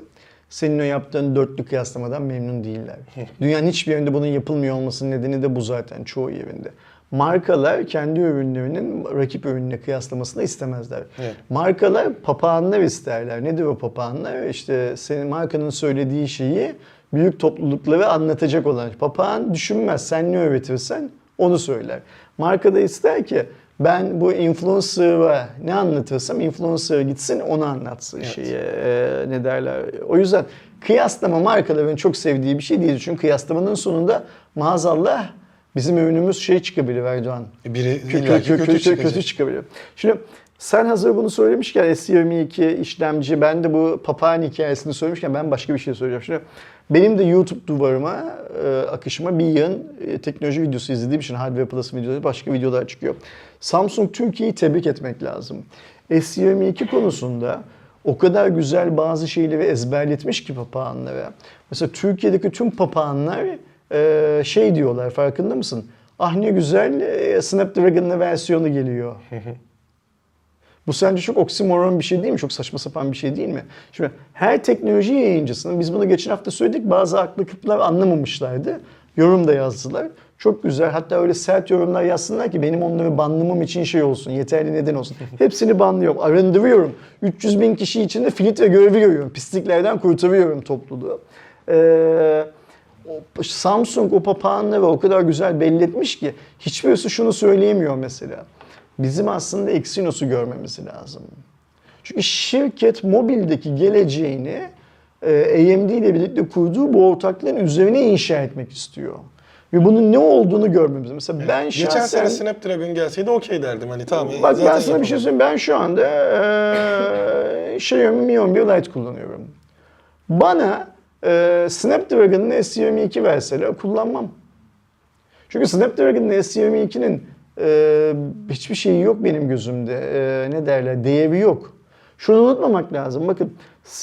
Speaker 1: senin o yaptığın dörtlü kıyaslamadan memnun değiller. Dünyanın hiçbir yerinde bunun yapılmıyor olmasının nedeni de bu zaten çoğu yerinde. Markalar kendi ürünlerinin rakip ürününe kıyaslamasını istemezler.
Speaker 2: Evet.
Speaker 1: Markalar papağanlar isterler. Nedir o papağanlar? İşte senin markanın söylediği şeyi büyük topluluklara anlatacak olan. Papağan düşünmez. Sen ne öğretirsen onu söyler. Marka da ister ki ben bu influencer'a ne anlatırsam influencer gitsin onu anlatsın şeyi e, ne derler. O yüzden kıyaslama markaların çok sevdiği bir şey değil. Çünkü kıyaslamanın sonunda maazallah bizim ürünümüz şey çıkabilir Erdoğan.
Speaker 2: Biri
Speaker 1: Kötü, kötü,
Speaker 2: kötü,
Speaker 1: kötü,
Speaker 2: çıkacak.
Speaker 1: kötü çıkabilir. Şimdi sen hazır bunu söylemişken S22 işlemci ben de bu papağan hikayesini söylemişken ben başka bir şey söyleyeceğim. Şimdi benim de YouTube duvarıma e, akışıma bir yığın e, teknoloji videosu izlediğim için Hardware Plus videoları başka videolar çıkıyor. Samsung Türkiye'yi tebrik etmek lazım. S22 konusunda o kadar güzel bazı şeyleri ezberletmiş ki papağanlara. Mesela Türkiye'deki tüm papağanlar e, şey diyorlar farkında mısın? Ah ne güzel e, Snapdragon'lı versiyonu geliyor. Bu sence çok oksimoron bir şey değil mi? Çok saçma sapan bir şey değil mi? Şimdi her teknoloji yayıncısının, biz bunu geçen hafta söyledik, bazı haklı kıtlar anlamamışlardı. Yorum da yazdılar. Çok güzel. Hatta öyle sert yorumlar yazsınlar ki benim onları banlamam için şey olsun, yeterli neden olsun. Hepsini banlıyorum, arındırıyorum. 300 bin kişi içinde filtre görevi görüyorum. Pisliklerden kurtarıyorum topluluğu. Ee, Samsung o papağanları o kadar güzel belli etmiş ki hiçbirisi şunu söyleyemiyor mesela. Bizim aslında Exynos'u görmemiz lazım. Çünkü şirket mobildeki geleceğini e, AMD ile birlikte kurduğu bu ortaklığın üzerine inşa etmek istiyor. Ve bunun ne olduğunu görmemiz. Mesela ben
Speaker 2: Geçen
Speaker 1: şahsen...
Speaker 2: sene Snapdragon gelseydi okey derdim hani tamam.
Speaker 1: Bak ben sana bir şey söyleyeyim. Ben şu anda eee, Xiaomi Mi 11 Lite kullanıyorum. Bana e, Snapdragon'ın S22 verseler kullanmam. Çünkü Snapdragon'ın S22'nin e, hiçbir şeyi yok benim gözümde. E, ne derler? Değeri yok. Şunu unutmamak lazım. Bakın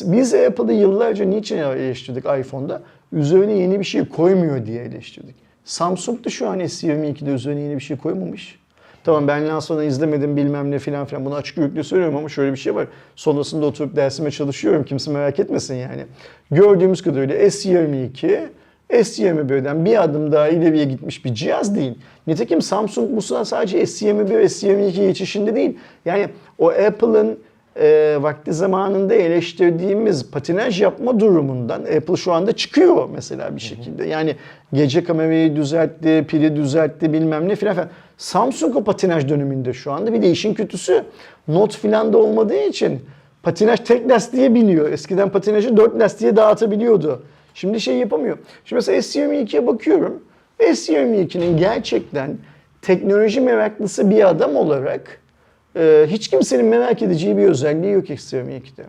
Speaker 1: biz Apple'ı yıllarca niçin eleştirdik iPhone'da? Üzerine yeni bir şey koymuyor diye eleştirdik. Samsung da şu an S22'de üzerine yeni bir şey koymamış. Tamam ben lansmanı izlemedim bilmem ne filan filan bunu açık yürekli söylüyorum ama şöyle bir şey var. Sonrasında oturup dersime çalışıyorum kimse merak etmesin yani. Gördüğümüz kadarıyla S22 S21'den bir adım daha ileriye gitmiş bir cihaz değil. Nitekim Samsung bu sadece S21 S22 geçişinde değil. Yani o Apple'ın e, vakti zamanında eleştirdiğimiz patinaj yapma durumundan Apple şu anda çıkıyor mesela bir şekilde. Yani gece kamerayı düzeltti, pili düzeltti bilmem ne filan filan. Samsung o patinaj döneminde şu anda. Bir de işin kötüsü Note filan da olmadığı için patinaj tek lastiğe biniyor. Eskiden patinajı dört lastiğe dağıtabiliyordu. Şimdi şey yapamıyor. Şimdi mesela S22'ye bakıyorum. S22'nin gerçekten teknoloji meraklısı bir adam olarak ee, hiç kimsenin merak edeceği bir özelliği yok S22'de.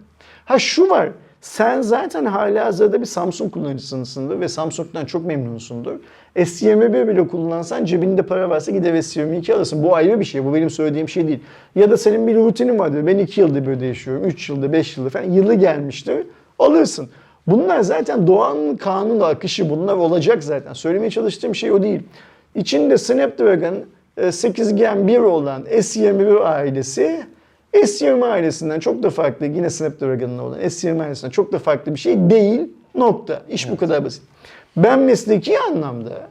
Speaker 1: Ha şu var. Sen zaten hala hazırda bir Samsung kullanıcısındır ve Samsung'dan çok memnunsundur. S21 bile kullansan cebinde para varsa gider S22 alırsın. Bu ayrı bir şey. Bu benim söylediğim şey değil. Ya da senin bir rutinin vardır. Ben 2 yıldır böyle yaşıyorum. 3 yılda, 5 yılda falan. Yılı gelmiştir. Alırsın. Bunlar zaten doğanın kanunu akışı. Bunlar olacak zaten. Söylemeye çalıştığım şey o değil. İçinde Snapdragon 8 Gen 1 olan S21 ailesi S20 ailesinden çok da farklı yine Snapdragon'ın olan S20 ailesinden çok da farklı bir şey değil. Nokta. İş bu kadar basit. Ben mesleki anlamda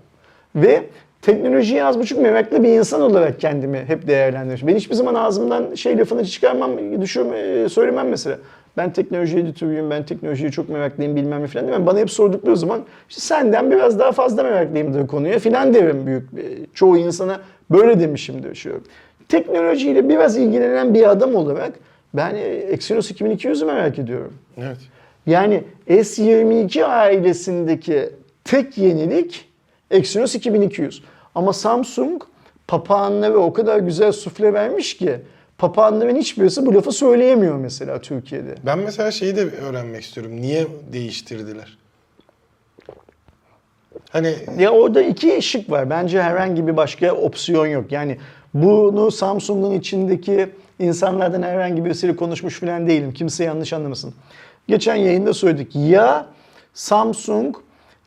Speaker 1: ve teknolojiye az buçuk meraklı bir insan olarak kendimi hep değerlendiriyorum. Ben hiçbir zaman ağzımdan şey lafını çıkarmam, düşürme, söylemem mesela. Ben teknoloji editörüyüm, ben teknolojiye çok meraklıyım bilmem ne falan demem. Bana hep sordukları zaman işte senden biraz daha fazla meraklıyımdır konuya filan derim büyük. Çoğu insana böyle demişimdir şu. Teknolojiyle biraz ilgilenen bir adam olarak ben Exynos 2200'ü merak ediyorum.
Speaker 2: Evet.
Speaker 1: Yani S22 ailesindeki tek yenilik Exynos 2200. Ama Samsung papağanlara o kadar güzel sufle vermiş ki papağanların hiçbirisi bu lafı söyleyemiyor mesela Türkiye'de.
Speaker 2: Ben mesela şeyi de öğrenmek istiyorum. Niye değiştirdiler? Hani
Speaker 1: Ya orada iki şık var. Bence herhangi bir başka opsiyon yok. Yani bunu Samsung'un içindeki insanlardan herhangi birisiyle konuşmuş falan değilim. Kimse yanlış anlamasın. Geçen yayında söyledik. Ya Samsung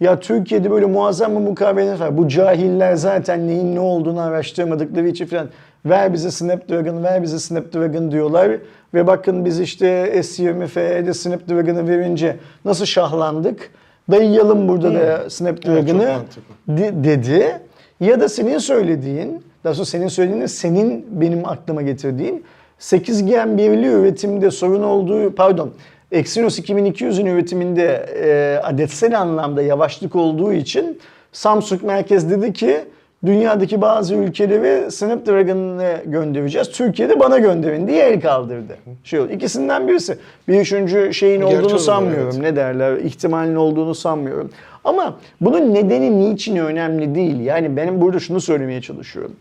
Speaker 1: ya Türkiye'de böyle muazzam bir mukavemet var. Bu cahiller zaten neyin ne olduğunu araştırmadıkları için falan ver bize Snapdragon, ver bize Snapdragon diyorlar. Ve bakın biz işte S20 FE'de Snapdragon'ı verince nasıl şahlandık. Dayayalım burada da Snapdragon'ı de- dedi. Ya da senin söylediğin, daha sonra senin söylediğin senin benim aklıma getirdiğin 8 Gen birli üretimde sorun olduğu, pardon, Exynos 2200'ün üretiminde e, adetsel anlamda yavaşlık olduğu için Samsung merkez dedi ki dünyadaki bazı ülkeleri Snapdragon'e göndereceğiz. Türkiye'de bana gönderin diye el kaldırdı. Şey oldu. İkisinden birisi. Bir üçüncü şeyin
Speaker 2: Gerçi
Speaker 1: olduğunu
Speaker 2: olur,
Speaker 1: sanmıyorum.
Speaker 2: evet.
Speaker 1: Ne derler? ihtimalin olduğunu sanmıyorum. Ama bunun nedeni niçin önemli değil. Yani benim burada şunu söylemeye çalışıyorum.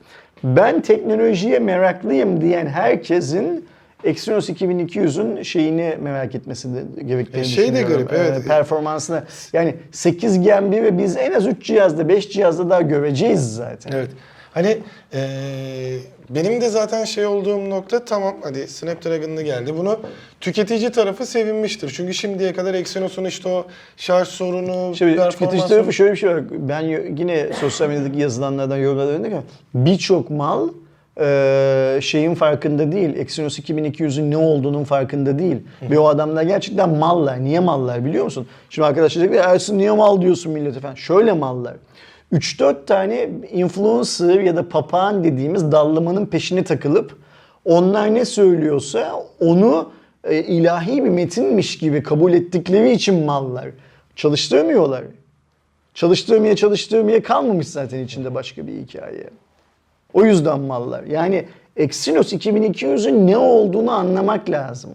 Speaker 1: Ben teknolojiye meraklıyım diyen herkesin Exynos 2200'ün şeyini merak etmesi de gerektiğini
Speaker 2: E, şey de garip, evet.
Speaker 1: Ee, performansını. Yani 8 Gen 1 ve biz en az 3 cihazda 5 cihazda daha göreceğiz zaten.
Speaker 2: Evet. Hani eee, benim de zaten şey olduğum nokta tamam hadi Snapdragon'lı geldi. Bunu tüketici tarafı sevinmiştir. Çünkü şimdiye kadar Exynos'un işte o şarj sorunu,
Speaker 1: Şimdi
Speaker 2: performans
Speaker 1: tüketici tarafı şöyle bir şey var. Ben yine sosyal medyadaki yazılanlardan yorumlardan ki birçok mal e, şeyin farkında değil. Exynos 2200'ün ne olduğunun farkında değil. Ve o adamlar gerçekten mallar. Niye mallar biliyor musun? Şimdi arkadaşlar diyecek ki Ersin niye mal diyorsun millete falan. Şöyle mallar. 3-4 tane influencer ya da papağan dediğimiz dallamanın peşine takılıp onlar ne söylüyorsa onu e, ilahi bir metinmiş gibi kabul ettikleri için mallar. Çalıştırmıyorlar. Çalıştırmaya çalıştırmaya kalmamış zaten içinde başka bir hikaye. O yüzden mallar. Yani Exynos 2200'ün ne olduğunu anlamak lazım.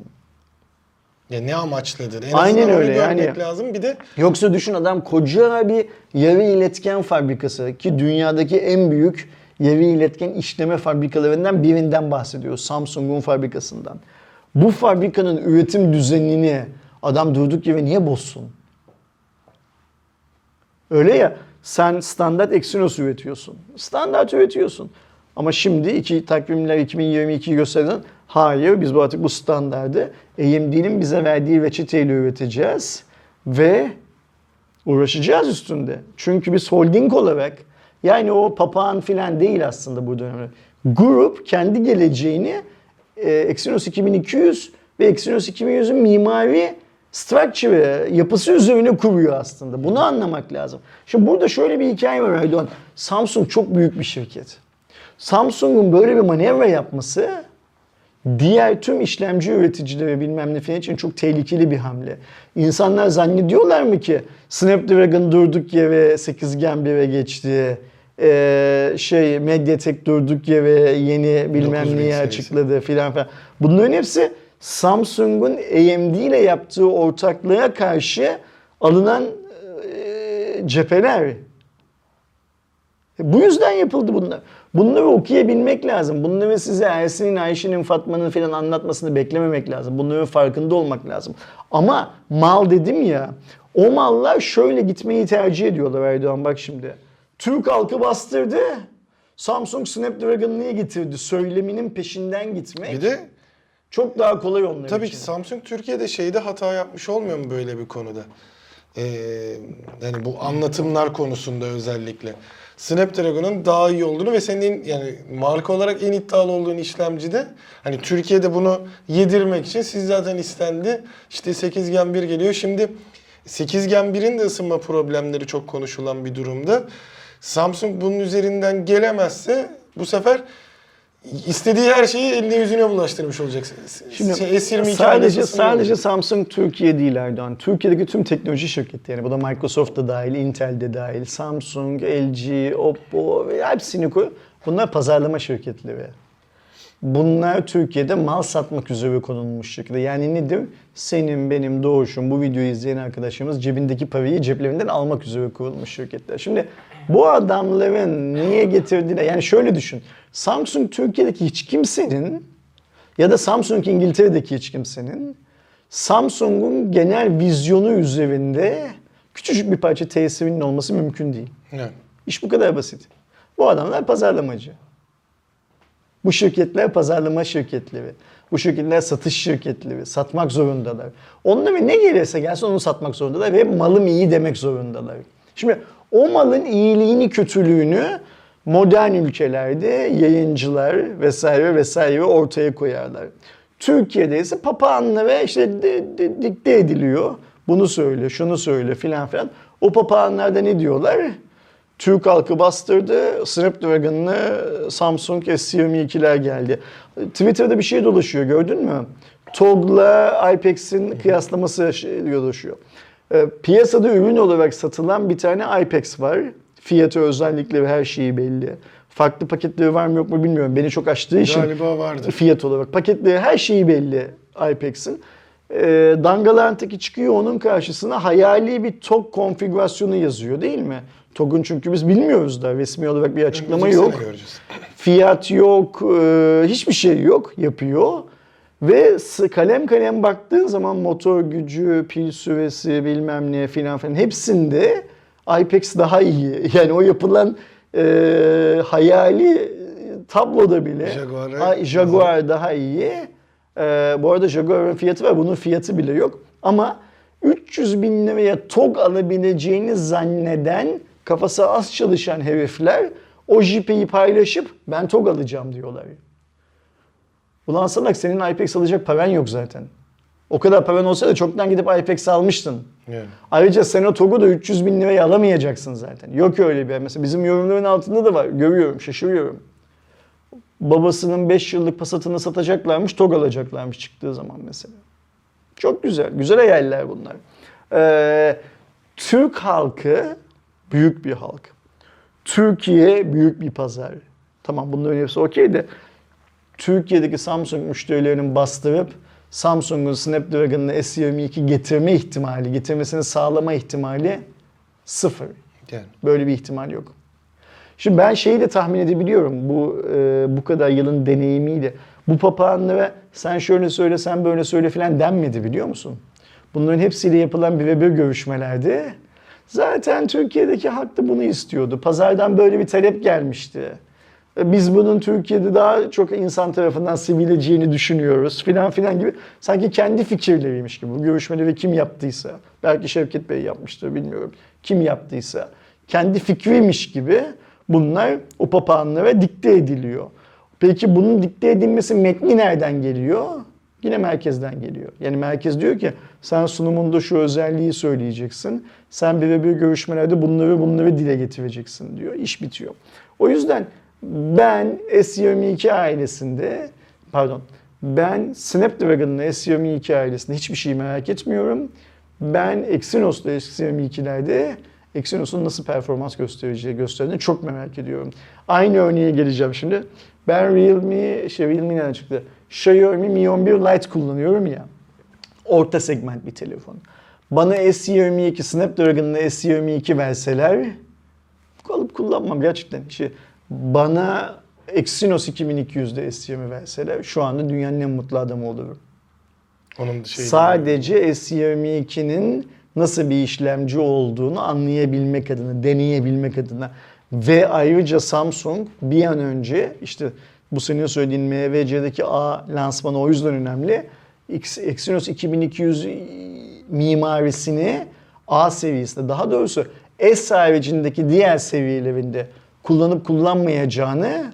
Speaker 2: Ya ne amaçlıdır? En
Speaker 1: Aynen öyle, yani.
Speaker 2: lazım. Bir de
Speaker 1: Yoksa düşün adam koca bir yarı iletken fabrikası ki dünyadaki en büyük yarı iletken işleme fabrikalarından birinden bahsediyor. Samsung'un fabrikasından. Bu fabrikanın üretim düzenini adam durduk yere niye bozsun? Öyle ya sen standart Exynos üretiyorsun. Standart üretiyorsun. Ama şimdi iki takvimler 2022'yi gösteren hayır biz bu artık bu standardı AMD'nin bize verdiği reçeteyle üreteceğiz ve uğraşacağız üstünde. Çünkü biz holding olarak yani o papağan filan değil aslında bu dönemde. Grup kendi geleceğini e, Exynos 2200 ve Exynos 2100'ün mimari structure, yapısı üzerine kuruyor aslında. Bunu anlamak lazım. Şimdi burada şöyle bir hikaye var Erdoğan. Samsung çok büyük bir şirket. Samsung'un böyle bir manevra yapması diğer tüm işlemci üreticileri bilmem ne falan için çok tehlikeli bir hamle. İnsanlar zannediyorlar mı ki Snapdragon durduk yere 8 Gen 1'e geçti. Ee, şey Mediatek durduk yere yeni bilmem
Speaker 2: 9000
Speaker 1: neyi açıkladı filan falan. Bunların hepsi Samsung'un AMD ile yaptığı ortaklığa karşı alınan e, cepheler. Bu yüzden yapıldı bunlar. Bunları okuyabilmek lazım. Bunları size Ersin'in, Ayşe'nin, Fatma'nın falan anlatmasını beklememek lazım. Bunların farkında olmak lazım. Ama mal dedim ya, o mallar şöyle gitmeyi tercih ediyorlar Erdoğan bak şimdi. Türk halkı bastırdı. Samsung Snapdragon'ı niye getirdi? Söyleminin peşinden gitmek
Speaker 2: Bir de
Speaker 1: çok daha kolay onlar
Speaker 2: Tabii
Speaker 1: için.
Speaker 2: ki Samsung Türkiye'de şeyde hata yapmış olmuyor mu böyle bir konuda? Ee, yani bu anlatımlar konusunda özellikle. Snapdragon'un daha iyi olduğunu ve senin yani marka olarak en iddialı olduğun işlemcide hani Türkiye'de bunu yedirmek için siz zaten istendi. İşte 8 Gen 1 geliyor. Şimdi 8 Gen 1'in de ısınma problemleri çok konuşulan bir durumda. Samsung bunun üzerinden gelemezse bu sefer istediği her şeyi eline yüzüne bulaştırmış olacaksın.
Speaker 1: Şimdi
Speaker 2: Şey, S22
Speaker 1: sadece sadece. Samsung Türkiye değil Erdoğan. Türkiye'deki tüm teknoloji şirketleri, bu da Microsoft da dahil, Intel de dahil, Samsung, LG, Oppo ve hepsini koy. Bunlar pazarlama şirketleri. Bunlar Türkiye'de mal satmak üzere konulmuş şekilde. Yani nedir? Senin, benim, Doğuş'un, bu videoyu izleyen arkadaşımız cebindeki parayı ceplerinden almak üzere kurulmuş şirketler. Şimdi bu adamların niye getirdiğine, yani şöyle düşün. Samsung Türkiye'deki hiç kimsenin ya da Samsung İngiltere'deki hiç kimsenin Samsung'un genel vizyonu üzerinde küçücük bir parça tesirinin olması mümkün değil.
Speaker 2: Evet.
Speaker 1: İş bu kadar basit. Bu adamlar pazarlamacı. Bu şirketler pazarlama şirketleri. Bu şirketler satış şirketleri. Satmak zorundalar. Onlara ne gelirse gelsin onu satmak zorundalar ve malım iyi demek zorundalar. Şimdi o malın iyiliğini, kötülüğünü modern ülkelerde yayıncılar vesaire vesaire ortaya koyarlar. Türkiye'de ise papağanlara işte de- de- dikte ediliyor. Bunu söyle, şunu söyle filan filan. O papağanlar da ne diyorlar? Türk halkı bastırdı. Snapdragon'lı Samsung S22'ler geldi. Twitter'da bir şey dolaşıyor gördün mü? TOG'la IPEX'in kıyaslaması şey dolaşıyor. Ee, Piyasada ürün olarak satılan bir tane IPEX var. Fiyatı, özellikleri, her şeyi belli. Farklı paketleri var mı yok mu bilmiyorum. Beni çok açtığı için
Speaker 2: Galiba vardır.
Speaker 1: fiyat olarak. Paketleri her şeyi belli IPEX'in. E, Dangalant'taki çıkıyor onun karşısına hayali bir TOG konfigürasyonu yazıyor değil mi? TOG'un çünkü biz bilmiyoruz da resmi olarak bir açıklama
Speaker 2: Önümüzdeki
Speaker 1: yok.
Speaker 2: sene göreceğiz.
Speaker 1: Fiyat yok, e, hiçbir şey yok yapıyor. Ve kalem kalem baktığın zaman motor gücü, pil süresi bilmem ne filan filan hepsinde IPEX daha iyi. Yani o yapılan e, hayali tabloda bile
Speaker 2: Jaguar'a
Speaker 1: Ay, Jaguar daha iyi. E, bu arada Jaguar'ın fiyatı var. Bunun fiyatı bile yok. Ama 300 bin liraya TOG alabileceğini zanneden kafası az çalışan herifler o jipeyi paylaşıp ben TOG alacağım diyorlar. Ulan salak senin IPEX alacak paran yok zaten. O kadar paran olsa da çoktan gidip IPEX almıştın.
Speaker 2: Yani.
Speaker 1: Ayrıca sen o TOG'u da 300 bin liraya alamayacaksın zaten. Yok öyle bir yer. Mesela bizim yorumların altında da var. Görüyorum, şaşırıyorum. Babasının 5 yıllık pasatını satacaklarmış, TOG alacaklarmış çıktığı zaman mesela. Çok güzel. Güzel hayaller bunlar. Ee, Türk halkı büyük bir halk. Türkiye büyük bir pazar. Tamam bunların hepsi okey de Türkiye'deki Samsung müşterilerinin bastırıp Samsung'un Snapdragon'ını S22 getirme ihtimali, getirmesini sağlama ihtimali sıfır.
Speaker 2: Yani.
Speaker 1: Böyle bir ihtimal yok. Şimdi ben şeyi de tahmin edebiliyorum bu e, bu kadar yılın deneyimiyle. Bu papağanlara sen şöyle söyle sen böyle söyle filan denmedi biliyor musun? Bunların hepsiyle yapılan bir ve bir görüşmelerde zaten Türkiye'deki halk da bunu istiyordu. Pazardan böyle bir talep gelmişti. Biz bunun Türkiye'de daha çok insan tarafından sevileceğini düşünüyoruz filan filan gibi. Sanki kendi fikirleriymiş gibi. Bu görüşmeleri kim yaptıysa, belki Şevket Bey yapmıştır bilmiyorum. Kim yaptıysa, kendi fikriymiş gibi bunlar o papağanlara dikte ediliyor. Peki bunun dikte edilmesi metni nereden geliyor? Yine merkezden geliyor. Yani merkez diyor ki sen sunumunda şu özelliği söyleyeceksin. Sen birebir görüşmelerde bunları bunları dile getireceksin diyor. İş bitiyor. O yüzden ben S22 ailesinde pardon ben Snapdragon'ın S22 ailesinde hiçbir şey merak etmiyorum. Ben Exynos'ta S22'lerde Exynos'un nasıl performans göstereceği gösterdiğini çok merak ediyorum. Aynı örneğe geleceğim şimdi. Ben Realme, şey Realme nereden çıktı? Xiaomi Mi 11 Lite kullanıyorum ya. Orta segment bir telefon. Bana S22 Snapdragon'la S22 verseler alıp kullanmam gerçekten. İşte bana Exynos 2200'de S20 verseler şu anda dünyanın en mutlu adamı olurum.
Speaker 2: Onun şey
Speaker 1: Sadece S22'nin nasıl bir işlemci olduğunu anlayabilmek adına, deneyebilmek adına ve ayrıca Samsung bir an önce işte bu senin söylediğin MVC'deki A lansmanı o yüzden önemli. Exynos 2200 mimarisini A seviyesinde daha doğrusu S haricindeki diğer seviyelerinde kullanıp kullanmayacağını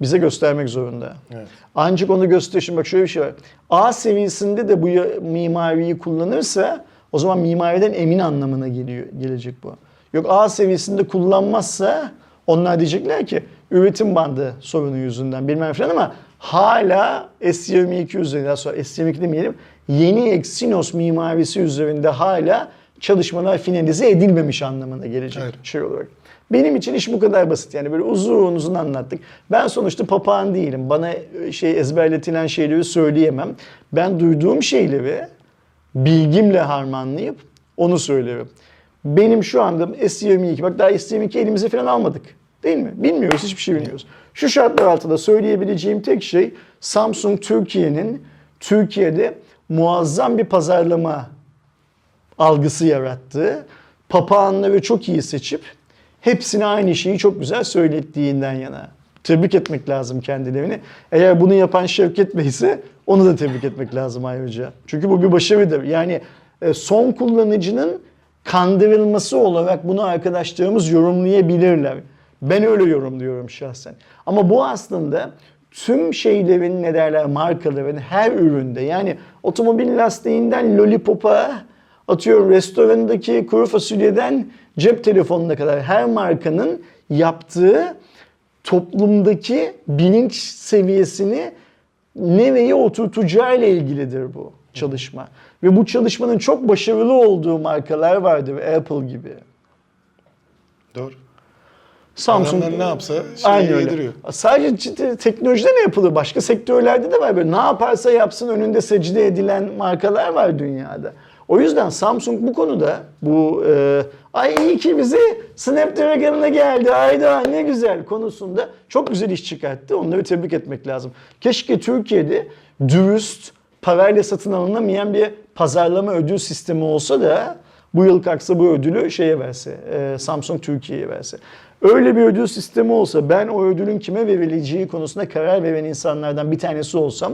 Speaker 1: bize göstermek zorunda.
Speaker 2: Evet.
Speaker 1: Ancak onu göster. Şimdi bak şöyle bir şey var. A seviyesinde de bu mimariyi kullanırsa o zaman mimariden emin anlamına geliyor gelecek bu. Yok A seviyesinde kullanmazsa onlar diyecekler ki üretim bandı sorunu yüzünden bilmem falan ama hala S22 üzerinde daha sonra S22 demeyelim yeni Exynos mimarisi üzerinde hala çalışmalar finalize edilmemiş anlamına gelecek
Speaker 2: Evet.
Speaker 1: şey olarak. Benim için iş bu kadar basit yani böyle uzun uzun anlattık. Ben sonuçta papağan değilim. Bana e, şey ezberletilen şeyleri söyleyemem. Ben duyduğum şeyleri bilgimle harmanlayıp onu söylerim. Benim şu anda S22 bak daha S22 elimize falan almadık. Değil mi? Bilmiyoruz, hiçbir şey bilmiyoruz. Şu şartlar altında söyleyebileceğim tek şey Samsung Türkiye'nin Türkiye'de muazzam bir pazarlama algısı yarattı. Papağanları çok iyi seçip hepsine aynı şeyi çok güzel söylettiğinden yana. Tebrik etmek lazım kendilerini. Eğer bunu yapan Şevket Bey ise onu da tebrik etmek lazım ayrıca. Çünkü bu bir başarıdır. Yani e, son kullanıcının kandırılması olarak bunu arkadaşlarımız yorumlayabilirler. Ben öyle yorumluyorum şahsen. Ama bu aslında tüm şeylerin ne derler markaların her üründe yani otomobil lastiğinden lollipop'a atıyorum restorandaki kuru fasulyeden cep telefonuna kadar her markanın yaptığı toplumdaki bilinç seviyesini nereye oturtacağı ile ilgilidir bu çalışma. Ve bu çalışmanın çok başarılı olduğu markalar vardır Apple gibi.
Speaker 2: Doğru.
Speaker 1: Samsung
Speaker 2: Adamlar ne yapsa şeyi yediriyor.
Speaker 1: Sadece teknolojide ne yapılır? Başka sektörlerde de var böyle. Ne yaparsa yapsın önünde secde edilen markalar var dünyada. O yüzden Samsung bu konuda bu e, ay iyi ki bize Snapdragon'a geldi ayda ne güzel konusunda çok güzel iş çıkarttı. Onları tebrik etmek lazım. Keşke Türkiye'de dürüst parayla satın alınamayan bir pazarlama ödül sistemi olsa da bu yıl kalksa bu ödülü şeye verse, e, Samsung Türkiye'ye verse. Öyle bir ödül sistemi olsa ben o ödülün kime verileceği konusunda karar veren insanlardan bir tanesi olsam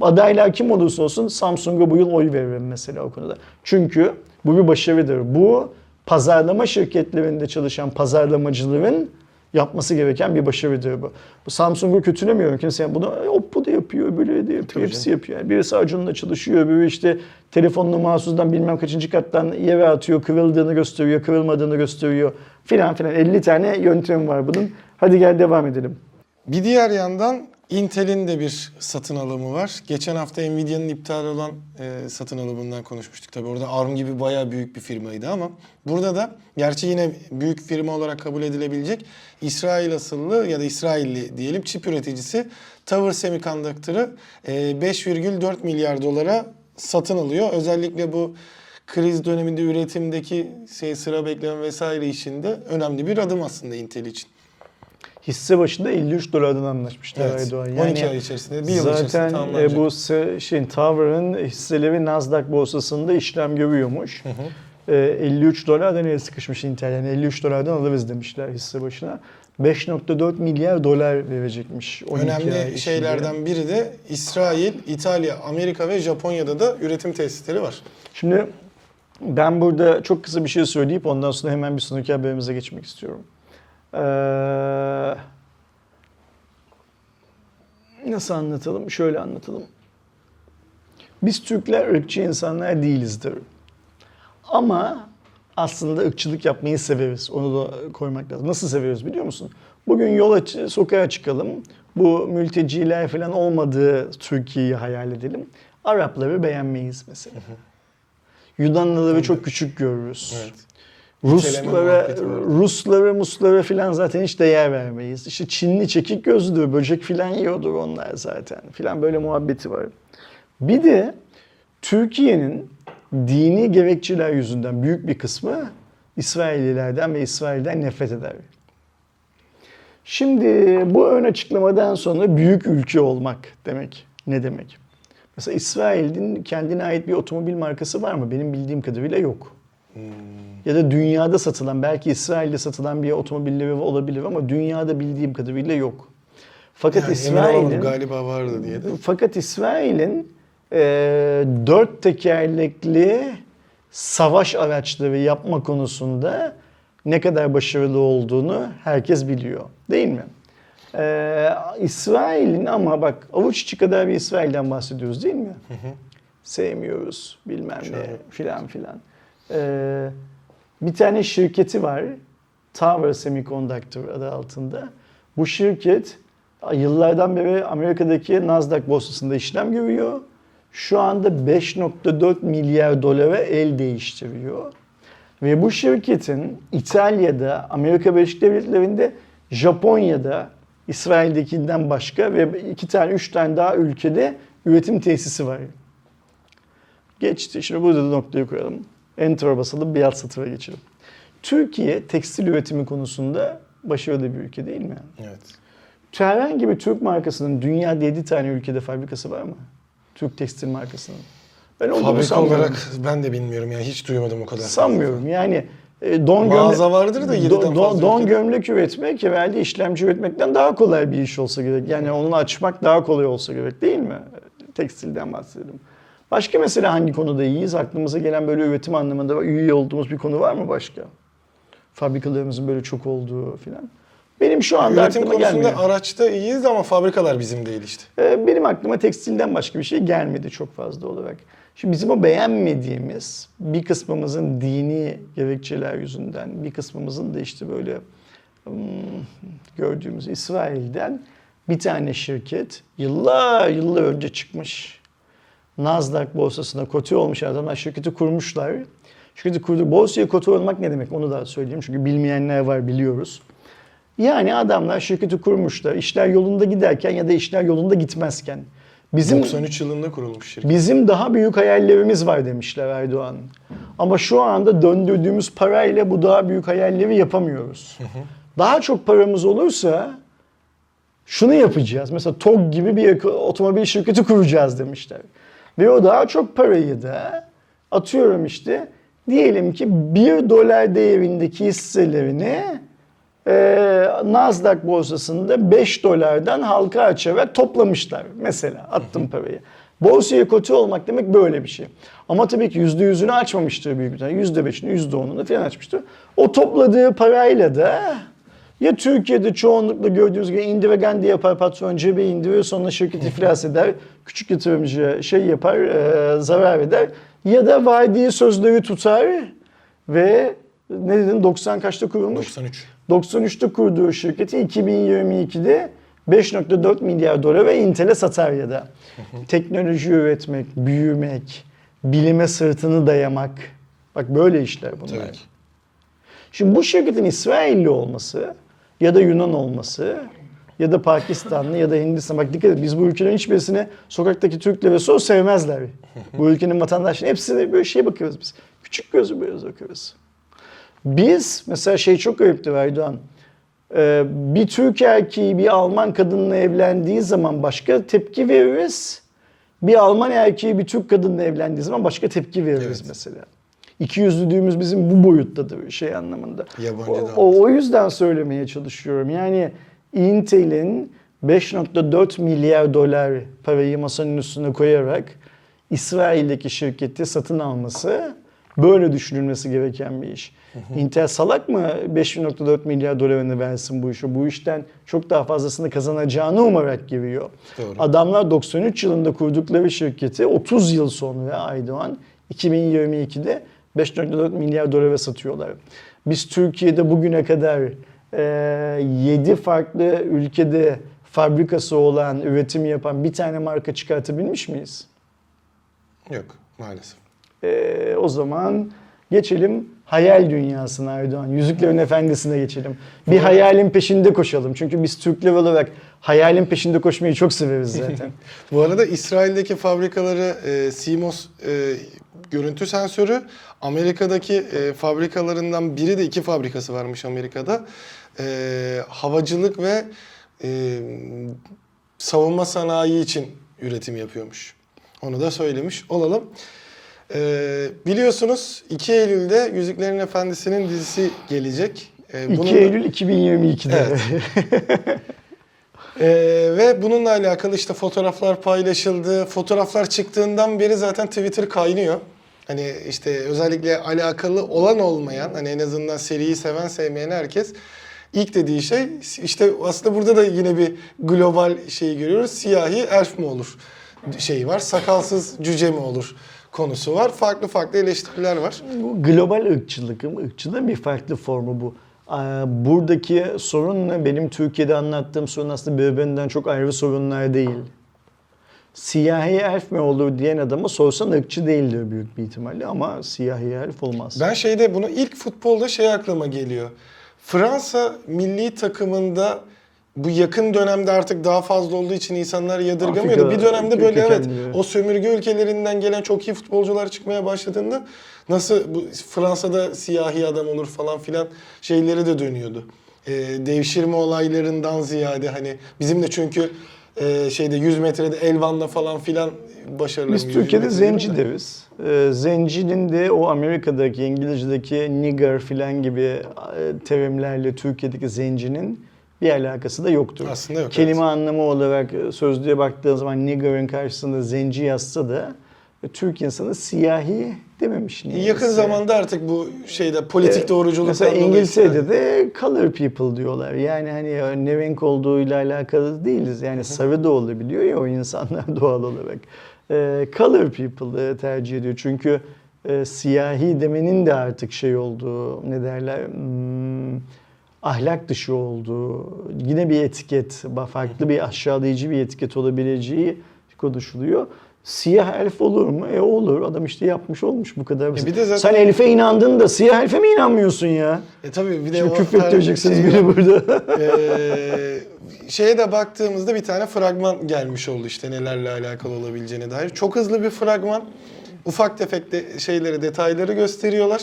Speaker 1: adaylar kim olursa olsun Samsung'a bu yıl oy veririm mesela o konuda. Çünkü bu bir başarıdır. Bu pazarlama şirketlerinde çalışan pazarlamacıların yapması gereken bir başarıdır bu. Bu Samsung'u kötülemiyorum kimse. Yani bunu "E, Oppo da yapıyor, böyle de yapıyor, hepsi yapıyor. Yani birisi Acun'la çalışıyor, biri işte telefonunu mahsusdan bilmem kaçıncı kattan yere atıyor, kırıldığını gösteriyor, kırılmadığını gösteriyor filan filan. 50 tane yöntem var bunun. Hadi gel devam edelim.
Speaker 2: Bir diğer yandan Intel'in de bir satın alımı var. Geçen hafta Nvidia'nın iptal olan e, satın alımından konuşmuştuk. Tabii orada ARM gibi bayağı büyük bir firmaydı ama burada da gerçi yine büyük firma olarak kabul edilebilecek İsrail asıllı ya da İsrailli diyelim çip üreticisi Tower Semiconductor'ı e, 5,4 milyar dolara satın alıyor. Özellikle bu kriz döneminde üretimdeki şey sıra bekleme vesaire işinde önemli bir adım aslında Intel için.
Speaker 1: Hisse başında 53 dolardan anlaşmışlar
Speaker 2: Evet.
Speaker 1: Erdoğan.
Speaker 2: 12 ay içerisinde, bir yıl içerisinde
Speaker 1: zaten e, bu şeyin Tower'ın hisseleri Nasdaq borsasında işlem görüyormuş. E, 53 dolardan el sıkışmış Intel. Yani 53 dolardan alırız demişler hisse başına. 5.4 milyar dolar verecekmiş 12 ay içinde.
Speaker 2: Önemli şeylerden biri de İsrail, İtalya, Amerika ve Japonya'da da üretim tesisleri var.
Speaker 1: Şimdi ben burada çok kısa bir şey söyleyip ondan sonra hemen bir sonraki haberimize geçmek istiyorum. Ee, nasıl anlatalım? Şöyle anlatalım. Biz Türkler ırkçı insanlar değilizdir. Ama aslında ırkçılık yapmayı severiz. Onu da koymak lazım. Nasıl seviyoruz biliyor musun? Bugün yola sokağa çıkalım. Bu mülteciler falan olmadığı Türkiye'yi hayal edelim. Arapları beğenmeyiz mesela. Yunanlıları çok küçük görürüz.
Speaker 2: Evet.
Speaker 1: Ruslara. Ruslara, Muslara filan zaten hiç değer vermeyiz. İşte Çinli çekik gözlüdür, böcek filan yiyordur onlar zaten filan böyle muhabbeti var. Bir de Türkiye'nin dini gerekçeler yüzünden büyük bir kısmı İsraillilerden ve İsrail'den nefret eder. Şimdi bu ön açıklamadan sonra büyük ülke olmak demek ne demek? Mesela İsrail'in kendine ait bir otomobil markası var mı? Benim bildiğim kadarıyla yok. Ya da dünyada satılan, belki İsrail'de satılan bir otomobilleri olabilir ama dünyada bildiğim kadarıyla yok. Fakat
Speaker 2: Yani
Speaker 1: İsrail'in
Speaker 2: galiba vardı diye de.
Speaker 1: fakat İsrail'in e, dört tekerlekli savaş araçları yapma konusunda ne kadar başarılı olduğunu herkes biliyor. Değil mi? E, İsrail'in ama bak avuç içi kadar bir İsrail'den bahsediyoruz değil mi? Sevmiyoruz bilmem ne
Speaker 2: Çok.
Speaker 1: filan filan. E, bir tane şirketi var. Tower Semiconductor adı altında. Bu şirket yıllardan beri Amerika'daki Nasdaq borsasında işlem görüyor. Şu anda 5.4 milyar dolara el değiştiriyor. Ve bu şirketin İtalya'da, Amerika Birleşik Devletleri'nde, Japonya'da, İsrail'dekinden başka ve iki tane, üç tane daha ülkede üretim tesisi var. Geçti. Şimdi burada da noktayı koyalım. Enter'a basalım, beyaz satıra geçelim. Türkiye tekstil üretimi konusunda başarılı bir ülke değil mi?
Speaker 2: Evet.
Speaker 1: Herhangi bir Türk markasının dünyada 7 tane ülkede fabrikası var mı? Türk tekstil markasının. Ben
Speaker 2: Fabrika olarak ben de bilmiyorum yani hiç duymadım o kadar.
Speaker 1: Sanmıyorum. Yani e, don
Speaker 2: Mağaza
Speaker 1: gömle-
Speaker 2: vardır da
Speaker 1: Do-
Speaker 2: yediden
Speaker 1: don,
Speaker 2: fazla
Speaker 1: don
Speaker 2: ülkede.
Speaker 1: gömlek üretmek herhalde işlemci üretmekten daha kolay bir iş olsa gerek. Yani onu açmak daha kolay olsa gerek değil mi? Tekstilden bahsedelim. Başka mesela hangi konuda iyiyiz? Aklımıza gelen böyle üretim anlamında üye olduğumuz bir konu var mı başka? Fabrikalarımızın böyle çok olduğu filan. Benim şu anda
Speaker 2: Üretim
Speaker 1: aklıma
Speaker 2: konusunda
Speaker 1: gelmiyor.
Speaker 2: araçta iyiyiz ama fabrikalar bizim değil işte.
Speaker 1: Ee, Benim aklıma tekstilden başka bir şey gelmedi çok fazla olarak. Şimdi bizim o beğenmediğimiz bir kısmımızın dini gerekçeler yüzünden, bir kısmımızın da işte böyle hmm, gördüğümüz İsrail'den bir tane şirket yıllar yıllar önce çıkmış. Nasdaq borsasına kote olmuş adamlar şirketi kurmuşlar. Şirketi kurdu. Borsaya kote olmak ne demek onu da söyleyeyim çünkü bilmeyenler var biliyoruz. Yani adamlar şirketi kurmuşlar. işler yolunda giderken ya da işler yolunda gitmezken. Bizim
Speaker 2: 93 yılında kurulmuş şirket.
Speaker 1: bizim daha büyük hayallerimiz var demişler Erdoğan. Ama şu anda döndürdüğümüz parayla bu daha büyük hayalleri yapamıyoruz. Daha çok paramız olursa şunu yapacağız. Mesela TOG gibi bir otomobil şirketi kuracağız demişler. Ve o daha çok parayı da atıyorum işte diyelim ki 1 dolar değerindeki hisselerini e, Nasdaq borsasında 5 dolardan halka açarak toplamışlar. Mesela attım parayı. Borsaya kote olmak demek böyle bir şey. Ama tabii ki %100'ünü açmamıştır büyük ihtimalle. %5'ini, %10'unu falan açmıştır. O topladığı parayla da ya Türkiye'de çoğunlukla gördüğünüz gibi Indira Gandhi yapar patron cebe indirir sonra şirket iflas eder. Küçük yatırımcı şey yapar e, zarar eder. Ya da verdiği sözleri tutar ve ne dedin 90 kaçta kurulmuş?
Speaker 2: 93.
Speaker 1: 93'te kurduğu şirketi 2022'de 5.4 milyar dolar ve Intel'e satar ya da. Teknoloji üretmek, büyümek, bilime sırtını dayamak. Bak böyle işler bunlar.
Speaker 2: Tabii.
Speaker 1: Şimdi bu şirketin İsrailli olması ya da Yunan olması ya da Pakistanlı ya da Hindistan. Bak dikkat et biz bu ülkelerin hiçbirisine sokaktaki Türklere sor sevmezler. bu ülkenin vatandaşları hepsine böyle şeye bakıyoruz biz. Küçük gözü böyle bakıyoruz. Biz mesela şey çok garipti Erdoğan. Ee, bir Türk erkeği bir Alman kadınla evlendiği zaman başka tepki veririz. Bir Alman erkeği bir Türk kadınla evlendiği zaman başka tepki veririz
Speaker 2: Evet.
Speaker 1: mesela. İki yüzlülüğümüz bizim bu boyuttadır şey anlamında. O, o yüzden söylemeye çalışıyorum. Yani Intel'in 5.4 milyar dolar parayı masanın üstüne koyarak İsrail'deki şirketi satın alması böyle düşünülmesi gereken bir iş. Intel salak mı 5.4 milyar dolarını versin bu işe? Bu işten çok daha fazlasını kazanacağını umarak giriyor.
Speaker 2: Doğru.
Speaker 1: Adamlar 93 yılında kurdukları şirketi 30 yıl sonra Aydoğan 2022'de 5.4 milyar dolara satıyorlar. Biz Türkiye'de bugüne kadar e, 7 farklı ülkede fabrikası olan, üretim yapan bir tane marka çıkartabilmiş miyiz?
Speaker 2: Yok maalesef.
Speaker 1: E, o zaman geçelim hayal dünyasına Aydoğan. Yüzüklerin Efendisi'ne geçelim. Bir hayalin peşinde koşalım. Çünkü biz Türkler olarak hayalin peşinde koşmayı çok severiz zaten.
Speaker 2: Bu arada İsrail'deki fabrikaları e, CMOS e, görüntü sensörü Amerika'daki e, fabrikalarından biri de iki fabrikası varmış Amerika'da. E, havacılık ve e, savunma sanayi için üretim yapıyormuş. Onu da söylemiş olalım. E, biliyorsunuz 2 Eylül'de Yüzüklerin Efendisi'nin dizisi gelecek. E,
Speaker 1: 2
Speaker 2: bunun da-
Speaker 1: Eylül 2022'de.
Speaker 2: Evet. Ee, ve bununla alakalı işte fotoğraflar paylaşıldı. Fotoğraflar çıktığından beri zaten Twitter kaynıyor. Hani işte özellikle alakalı olan olmayan, hani en azından seriyi seven sevmeyen herkes ilk dediği şey işte aslında burada da yine bir global şeyi görüyoruz. Siyahi elf mi olur şeyi var. Sakalsız cüce mi olur konusu var. Farklı farklı eleştiriler var.
Speaker 1: Bu global ırkçılık, ırkçılığın bir farklı formu bu. Buradaki sorun? Benim Türkiye'de anlattığım sorun aslında birbirinden çok ayrı sorunlar değil. Siyahi elf mi olur diyen adama sorsan ırkçı değildir büyük bir ihtimalle ama siyahi elf olmaz.
Speaker 2: Ben şeyde bunu ilk futbolda şey aklıma geliyor. Fransa milli takımında bu yakın dönemde artık daha fazla olduğu için insanlar yadırgamıyordu.
Speaker 1: Afrika
Speaker 2: bir dönemde böyle evet o sömürge ülkelerinden gelen çok iyi futbolcular çıkmaya başladığında nasıl bu Fransa'da siyahi adam olur falan filan şeyleri de dönüyordu. Ee, devşirme olaylarından ziyade hani bizim de çünkü e, şeyde 100 metrede Elvan'la falan filan başarılı.
Speaker 1: Biz Türkiye'de zenci deriz. Ee, zencinin de o Amerika'daki, İngilizce'deki nigger filan gibi e, terimlerle Türkiye'deki zencinin bir alakası da yoktur.
Speaker 2: Aslında yok,
Speaker 1: Kelime
Speaker 2: evet.
Speaker 1: anlamı olarak e, sözlüğe baktığın zaman nigger'ın karşısında zenci yazsa da e, Türk insanı siyahi dememiş. niyeyse.
Speaker 2: Yakın zamanda artık bu şeyde politik
Speaker 1: Ee,
Speaker 2: doğruculuktan
Speaker 1: Mesela İngiltere'de de color people diyorlar. Yani hani ne renk olduğuyla alakalı değiliz. Yani sarı da olabiliyor ya o insanlar doğal olarak. Ee, color people tercih ediyor. Çünkü e, siyahi demenin de artık şey olduğu ne derler hmm, ahlak dışı olduğu yine bir etiket farklı bir aşağılayıcı bir etiket olabileceği konuşuluyor. Siyah elf olur mu? E olur. Adam işte yapmış olmuş bu kadar. basit.
Speaker 2: bir de zaten-
Speaker 1: Sen elfe inandın da siyah elfe mi inanmıyorsun ya?
Speaker 2: E tabii bir de
Speaker 1: Şimdi
Speaker 2: o
Speaker 1: küfrettireceksiniz
Speaker 2: şey
Speaker 1: beni burada.
Speaker 2: Ee, şeye de baktığımızda bir tane fragman gelmiş oldu işte nelerle alakalı olabileceğine dair. Çok hızlı bir fragman. Ufak tefek de şeyleri, detayları gösteriyorlar.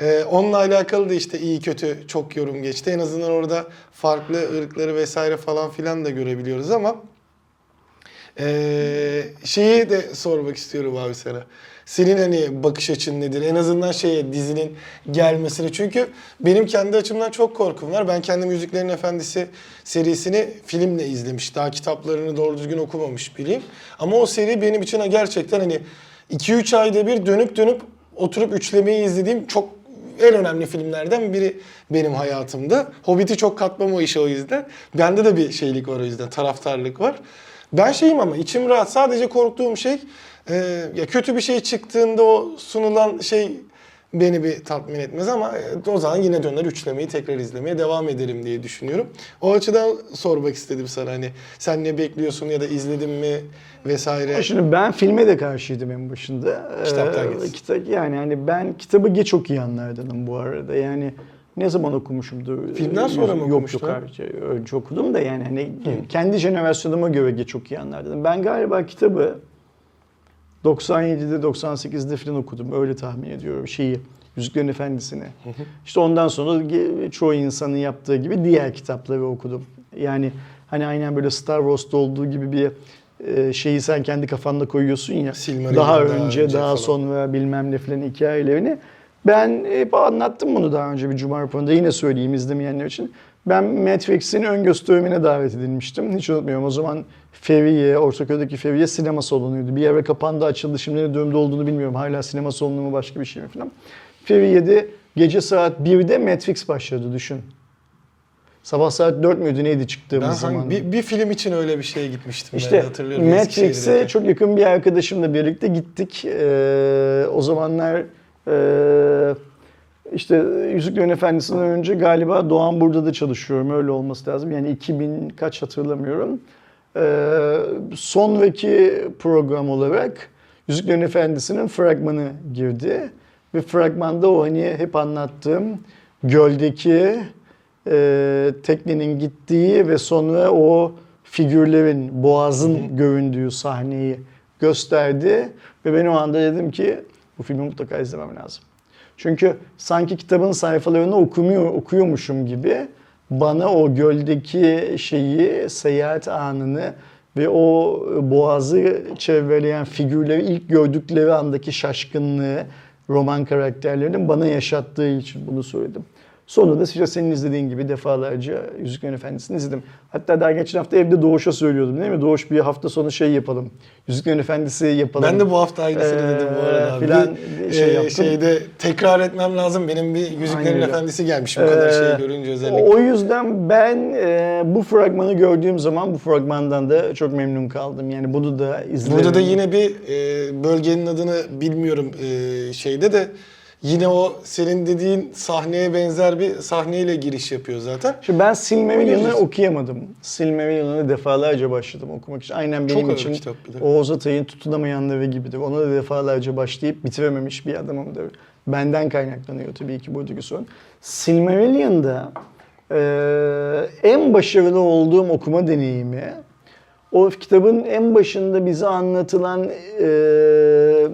Speaker 2: Ee, onunla alakalı da işte iyi kötü çok yorum geçti. En azından orada farklı ırkları vesaire falan filan da görebiliyoruz ama ee, şeyi de sormak istiyorum abi sana. Senin hani bakış açın nedir? En azından şeye dizinin gelmesini. Çünkü benim kendi açımdan çok korkum var. Ben kendim Yüzüklerin Efendisi serisini filmle izlemiş. Daha kitaplarını doğru düzgün okumamış biriyim. Ama o seri benim için gerçekten hani 2-3 ayda bir dönüp dönüp oturup üçlemeyi izlediğim çok en önemli filmlerden biri benim hayatımda. Hobbit'i çok katmam o işe o yüzden. Bende de bir şeylik var o yüzden, taraftarlık var. Ben şeyim ama içim rahat. Sadece korktuğum şey e, ya kötü bir şey çıktığında o sunulan şey beni bir tatmin etmez ama e, o zaman yine döner üçlemeyi tekrar izlemeye devam ederim diye düşünüyorum. O açıdan sormak istedim sana hani sen ne bekliyorsun ya da izledin mi vesaire.
Speaker 1: Şimdi ben filme de karşıydım en başında.
Speaker 2: Kitaptan
Speaker 1: Ee, kitap, yani hani ben kitabı geç okuyanlardanım bu arada. Yani ne zaman okumuşumdur?
Speaker 2: Filmden sonra mı
Speaker 1: Yok
Speaker 2: okumuştun?
Speaker 1: yok hayır, önce okudum da yani hani kendi jenerasyonuma göre geç okuyanlardanım. Ben galiba kitabı 97'de 98'de falan okudum öyle tahmin ediyorum şeyi. Yüzüklerin Efendisi'ni. İşte ondan sonra çoğu insanın yaptığı gibi diğer kitapları okudum. Yani hani aynen böyle Star Wars'ta olduğu gibi bir e, şeyi sen kendi kafanda koyuyorsun ya.
Speaker 2: Silmarillion
Speaker 1: daha
Speaker 2: daha
Speaker 1: önce,
Speaker 2: önce
Speaker 1: daha sonra bilmem ne filan hikayelerini. Ben hep anlattım bunu daha önce bir cuma raporunda. Yine söyleyeyim izlemeyenler için. Ben Matrix'in ön gösterimine davet edilmiştim. Hiç unutmuyorum. O zaman Feriye, Ortaköy'deki Feriye sinema salonuydu. Bir ara kapandı, açıldı. Şimdi ne durumda olduğunu bilmiyorum. Hala sinema salonu mu başka bir şey mi falan. Feriye'de gece saat 1'de Matrix başladı düşün. Sabah saat 4 müydü neydi
Speaker 2: Ben
Speaker 1: çıktığımız zaman?
Speaker 2: hangi, bir, bir film için öyle bir şeye gitmiştim ben
Speaker 1: İşte
Speaker 2: hatırlıyorum. Eskişehir'de.
Speaker 1: Matrix'e çok yakın bir arkadaşımla birlikte gittik. Ee, o zamanlar e, işte Yüzüklerin Efendisi'nden önce galiba Doğan burada da çalışıyorum. Öyle olması lazım. Yani 2000 kaç hatırlamıyorum. Ee, sonraki program olarak Yüzüklerin Efendisi'nin fragmanı girdi. Ve fragmanda o hani hep anlattığım göldeki e, teknenin gittiği ve sonra o figürlerin, boğazın göründüğü sahneyi gösterdi. Ve ben o anda dedim ki bu filmi mutlaka izlemem lazım. Çünkü sanki kitabın sayfalarını okumuyor, okuyormuşum gibi bana o göldeki şeyi, seyahat anını ve o boğazı çevreleyen figürleri ilk gördükleri andaki şaşkınlığı, roman karakterlerinin bana yaşattığı için bunu söyledim. Sonra da işte senin izlediğin gibi defalarca Yüzüklerin Efendisi'ni izledim. Hatta daha geçen hafta evde Doğuş'a söylüyordum değil mi? Doğuş bir hafta sonu şey yapalım. Yüzüklerin Efendisi yapalım.
Speaker 2: Ben de bu hafta aynısını
Speaker 1: Ee,
Speaker 2: dedim bu arada abi.
Speaker 1: filan şey
Speaker 2: e,
Speaker 1: yaptım.
Speaker 2: şeyde tekrar etmem lazım. Benim bir Yüzüklerin
Speaker 1: Aynen.
Speaker 2: Efendisi gelmiş bu kadar
Speaker 1: Ee,
Speaker 2: şey görünce özellikle.
Speaker 1: O yüzden ben e, bu fragmanı gördüğüm zaman bu fragmandan da çok memnun kaldım. Yani bunu da izlerim.
Speaker 2: Burada da yine bir e, bölgenin adını bilmiyorum e, şeyde de yine o senin dediğin sahneye benzer bir sahneyle giriş yapıyor zaten.
Speaker 1: Şimdi ben Silmarillion'ı
Speaker 2: Oynayacağız.
Speaker 1: okuyamadım. Silmarillion'ı defalarca başladım okumak için. Aynen
Speaker 2: Çok
Speaker 1: benim
Speaker 2: ağır
Speaker 1: için
Speaker 2: kitap bir de.
Speaker 1: Oğuz Atay'ın tutunamayanları gibidir. Ona da defalarca başlayıp bitirememiş bir adamımdır. Benden kaynaklanıyor tabii ki buradaki sorun. Silmarillion'da eee, en başarılı olduğum okuma deneyimi o kitabın en başında bize anlatılan eee,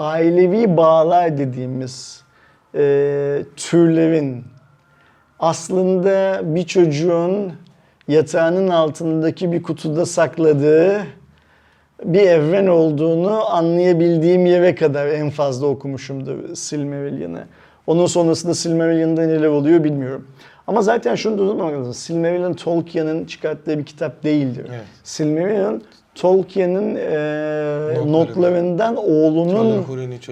Speaker 1: ailevi bağlar dediğimiz eee, türlerin aslında bir çocuğun yatağının altındaki bir kutuda sakladığı bir evren olduğunu anlayabildiğim yere kadar en fazla okumuşumdur Silmarillion'ı. Onun sonrasında Silmarillion'da neler oluyor bilmiyorum. Ama zaten şunu da unutmamak lazım. Silmarillion Tolkien'in çıkarttığı bir kitap değildir.
Speaker 2: Evet.
Speaker 1: Silmarillion Tolkien'in e, notlarından oğlunun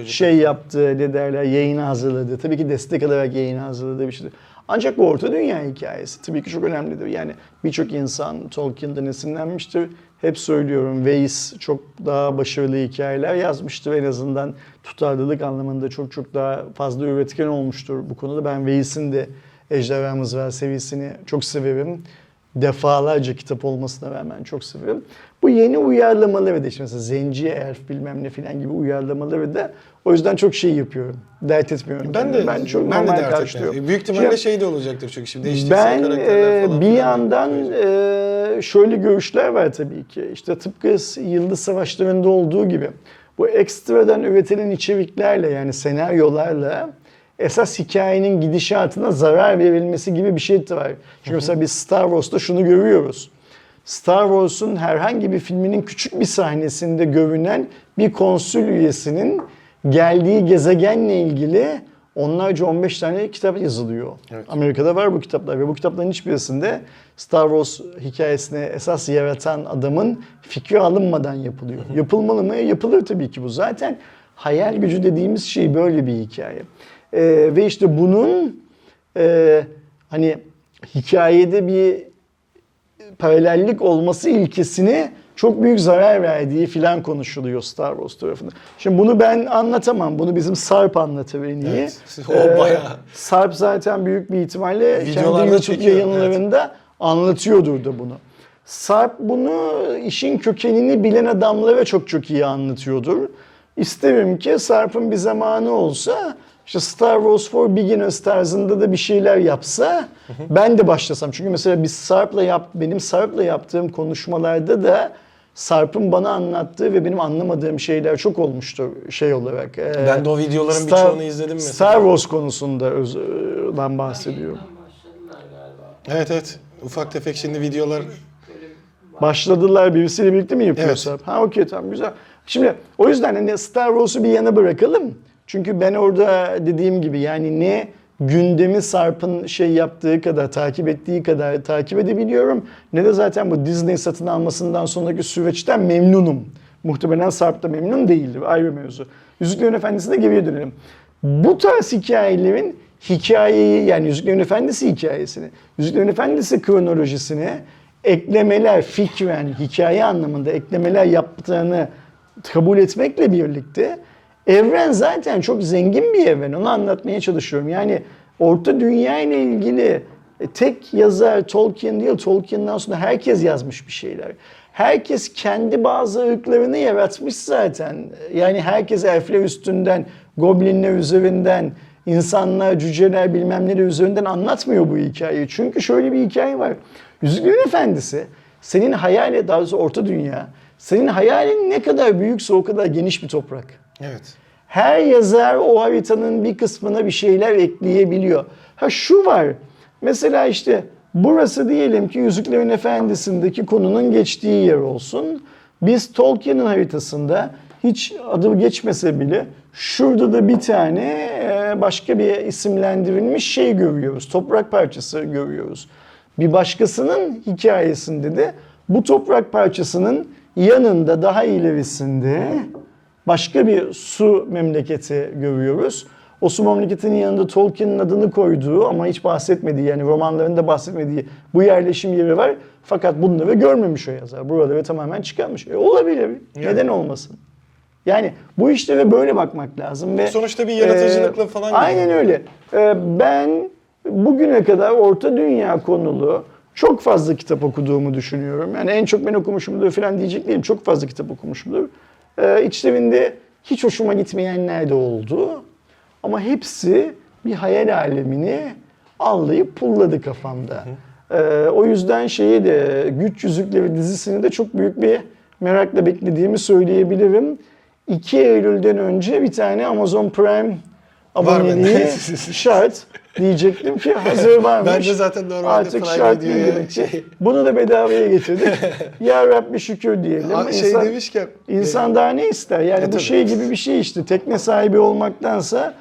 Speaker 1: şey yaptığı ne derler yayına hazırladığı tabii ki destek alarak yayına hazırladığı bir şeydir. Ancak bu orta dünya hikayesi tabii ki çok önemlidir. Yani birçok insan Tolkien'den esinlenmiştir. Hep söylüyorum Weiss çok daha başarılı hikayeler yazmıştır. En azından tutarlılık anlamında çok çok daha fazla üretken olmuştur bu konuda. Ben Weiss'in de Ejderha Mızrağı serisini çok severim. Defalarca kitap olmasına rağmen çok severim. Bu yeni uyarlamaları da işte mesela Zenci Elf bilmem ne filan gibi uyarlamaları da o yüzden çok şey yapıyorum. Dert etmiyorum.
Speaker 2: Ben de
Speaker 1: ben çok
Speaker 2: ben de dert etmiyorum. Büyük ihtimalle
Speaker 1: Şimdi-
Speaker 2: şey de olacaktır çünkü şimdi değiştirse
Speaker 1: ben
Speaker 2: karakterler
Speaker 1: e,
Speaker 2: falan
Speaker 1: bir yandan e, şöyle görüşler var tabii ki. İşte tıpkı Yıldız Savaşları'nda olduğu gibi bu ekstradan üretilen içeriklerle yani senaryolarla esas hikayenin gidişatına zarar verilmesi gibi bir şey de var. Çünkü mesela biz Star Wars'ta şunu görüyoruz. Star Wars'un herhangi bir filminin küçük bir sahnesinde görünen bir konsül üyesinin geldiği gezegenle ilgili onlarca 15 tane kitap yazılıyor.
Speaker 2: Evet.
Speaker 1: Amerika'da var bu kitaplar ve bu kitapların hiçbirisinde Star Wars hikayesini esas yaratan adamın fikri alınmadan yapılıyor. Yapılmalı mı? Yapılır tabii ki bu. Zaten hayal gücü dediğimiz şey böyle bir hikaye. Ee, ve işte bunun e, hani hikayede bir paralellik olması ilkesini çok büyük zarar verdiği filan konuşuluyor Star Wars tarafında. Şimdi bunu ben anlatamam. Bunu bizim Sarp anlatır en iyi.
Speaker 2: Evet, o bayağı.
Speaker 1: Sarp zaten büyük bir ihtimalle kendi
Speaker 2: Videolarda
Speaker 1: YouTube
Speaker 2: çekiyor,
Speaker 1: yayınlarında anlatıyordur da bunu. Sarp bunu işin kökenini bilen adamlara çok çok iyi anlatıyordur. İsterim ki Sarp'ın bir zamanı olsa işte Star Wars for Beginners tarzında da bir şeyler yapsa ben de başlasam. Çünkü mesela biz Sarp'la yap, benim Sarp'la yaptığım konuşmalarda da Sarp'ın bana anlattığı ve benim anlamadığım şeyler çok olmuştur şey olarak. Ee,
Speaker 2: Ben de o videoların
Speaker 1: Star-
Speaker 2: birçoğunu izledim mesela.
Speaker 1: Star Wars konusunda özden bahsediyorum.
Speaker 2: Evet evet. Ufak tefek şimdi videolar
Speaker 1: Başladılar birisiyle birlikte mi yapıyor
Speaker 2: Evet.
Speaker 1: Sarp? Ha okey tamam güzel. Şimdi o yüzden hani Star Wars'u bir yana bırakalım. Çünkü ben orada dediğim gibi yani ne gündemi Sarp'ın şey yaptığı kadar, takip ettiği kadar takip edebiliyorum. Ne de zaten bu Disney satın almasından sonraki süreçten memnunum. Muhtemelen Sarp da memnun değildir. Ayrı mevzu. Yüzüklerin Efendisi'ne geriye dönelim. Bu tarz hikayelerin hikayeyi yani Yüzüklerin Efendisi hikayesini, Yüzüklerin Efendisi kronolojisini eklemeler fikren, hikaye anlamında eklemeler yaptığını kabul etmekle birlikte evren zaten çok zengin bir evren. Onu anlatmaya çalışıyorum. Yani Orta Dünya ile ilgili e, tek yazar Tolkien değil, Tolkien'den sonra herkes yazmış bir şeyler. Herkes kendi bazı ırklarını yaratmış zaten. Yani herkes elfler üstünden, goblinler üzerinden, insanlar, cüceler bilmem neler üzerinden anlatmıyor bu hikayeyi. Çünkü şöyle bir hikaye var. Yüzüklerin Efendisi senin hayali, daha doğrusu Orta Dünya, senin hayalin ne kadar büyükse o kadar geniş bir toprak.
Speaker 2: Evet.
Speaker 1: Her yazar o haritanın bir kısmına bir şeyler ekleyebiliyor. Ha şu var. Mesela işte burası diyelim ki Yüzüklerin Efendisi'ndeki konunun geçtiği yer olsun. Biz Tolkien'in haritasında hiç adı geçmese bile şurada da bir tane e, başka bir isimlendirilmiş şey görüyoruz. Toprak parçası görüyoruz. Bir başkasının hikayesinde de bu toprak parçasının yanında daha ilerisinde başka bir su memleketi görüyoruz. O su memleketinin yanında Tolkien'in adını koyduğu ama hiç bahsetmediği yani romanlarında bahsetmediği bu yerleşim yeri var. Fakat bunları görmemiş o yazar. Buraları tamamen çıkarmış. E, olabilir. Neden olmasın? Yani bu işlere böyle bakmak lazım ve
Speaker 2: Sonuçta bir yaratıcılıkla falan
Speaker 1: Aynen öyle. E, ben bugüne kadar Orta Dünya konulu çok fazla kitap okuduğumu düşünüyorum. Yani en çok ben okumuşumdur falan diyecek değilim. Çok fazla kitap okumuşumdur. Ee, içlerinde hiç hoşuma gitmeyenler de oldu. Ama hepsi bir hayal alemini anlayıp pulladı kafamda. Ee, o yüzden şeyi de Güç Yüzükleri dizisini de çok büyük bir merakla beklediğimi söyleyebilirim. 2 Eylül'den önce bir tane Amazon Prime. Aboneliği şart diyecektim ki hazır varmış.
Speaker 2: Bence zaten normalde
Speaker 1: Artık şart demek ki.
Speaker 2: şey-
Speaker 1: Bunu da bedavaya getirdik. ya Rabbi şükür diyelim.
Speaker 2: Aa, şey
Speaker 1: İnsan-
Speaker 2: demişken
Speaker 1: İnsan daha ne ister? Yani
Speaker 2: E,
Speaker 1: bu
Speaker 2: tabii.
Speaker 1: şey gibi bir şey işte. Tekne sahibi olmaktansa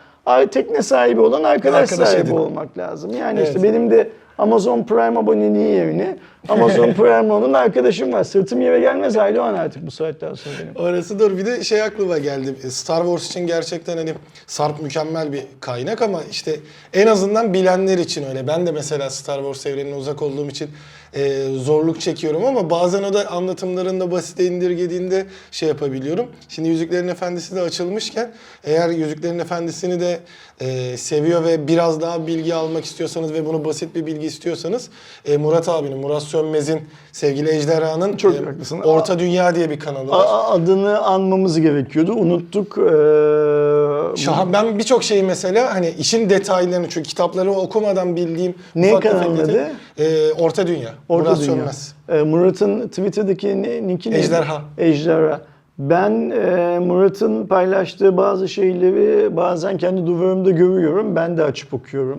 Speaker 1: tekne sahibi olan arkadaş,
Speaker 2: Arkadaş
Speaker 1: sahibi
Speaker 2: edin.
Speaker 1: olmak lazım. Yani
Speaker 2: Evet.
Speaker 1: işte benim de Amazon Prime aboneliği yerine Amazon Prime olan arkadaşım var. Sırtım yere gelmez Aydoğan artık bu saatten sonra benim.
Speaker 2: Orası dur. Bir de şey aklıma geldi. Star Wars için gerçekten hani Sarp mükemmel bir kaynak ama işte en azından bilenler için öyle. Ben de mesela Star Wars evrenine uzak olduğum için e, zorluk çekiyorum ama bazen o da anlatımlarında basite indirgediğinde şey yapabiliyorum. Şimdi Yüzüklerin Efendisi de açılmışken eğer Yüzüklerin Efendisi'ni de e, seviyor ve biraz daha bilgi almak istiyorsanız ve bunu basit bir bilgi istiyorsanız e, Murat abinin, Murat Sönmez'in sevgili Ejderha'nın
Speaker 1: Çok
Speaker 2: e,
Speaker 1: haklısın.
Speaker 2: Orta Dünya diye bir kanalı var.
Speaker 1: A- adını anmamız gerekiyordu. Unuttuk. Ee,
Speaker 2: Şahan ben birçok şeyi mesela hani işin detaylarını çünkü kitapları okumadan bildiğim
Speaker 1: Ne
Speaker 2: detay-
Speaker 1: adı?
Speaker 2: Ee, Orta Dünya.
Speaker 1: Orta
Speaker 2: Murat
Speaker 1: Dünya.
Speaker 2: Sönmez.
Speaker 1: Ee, Murat'ın Twitter'daki ne- nick'i neydi?
Speaker 2: Ejderha.
Speaker 1: Ejderha. Ben e, Murat'ın paylaştığı bazı şeyleri bazen kendi duvarımda görüyorum. Ben de açıp okuyorum.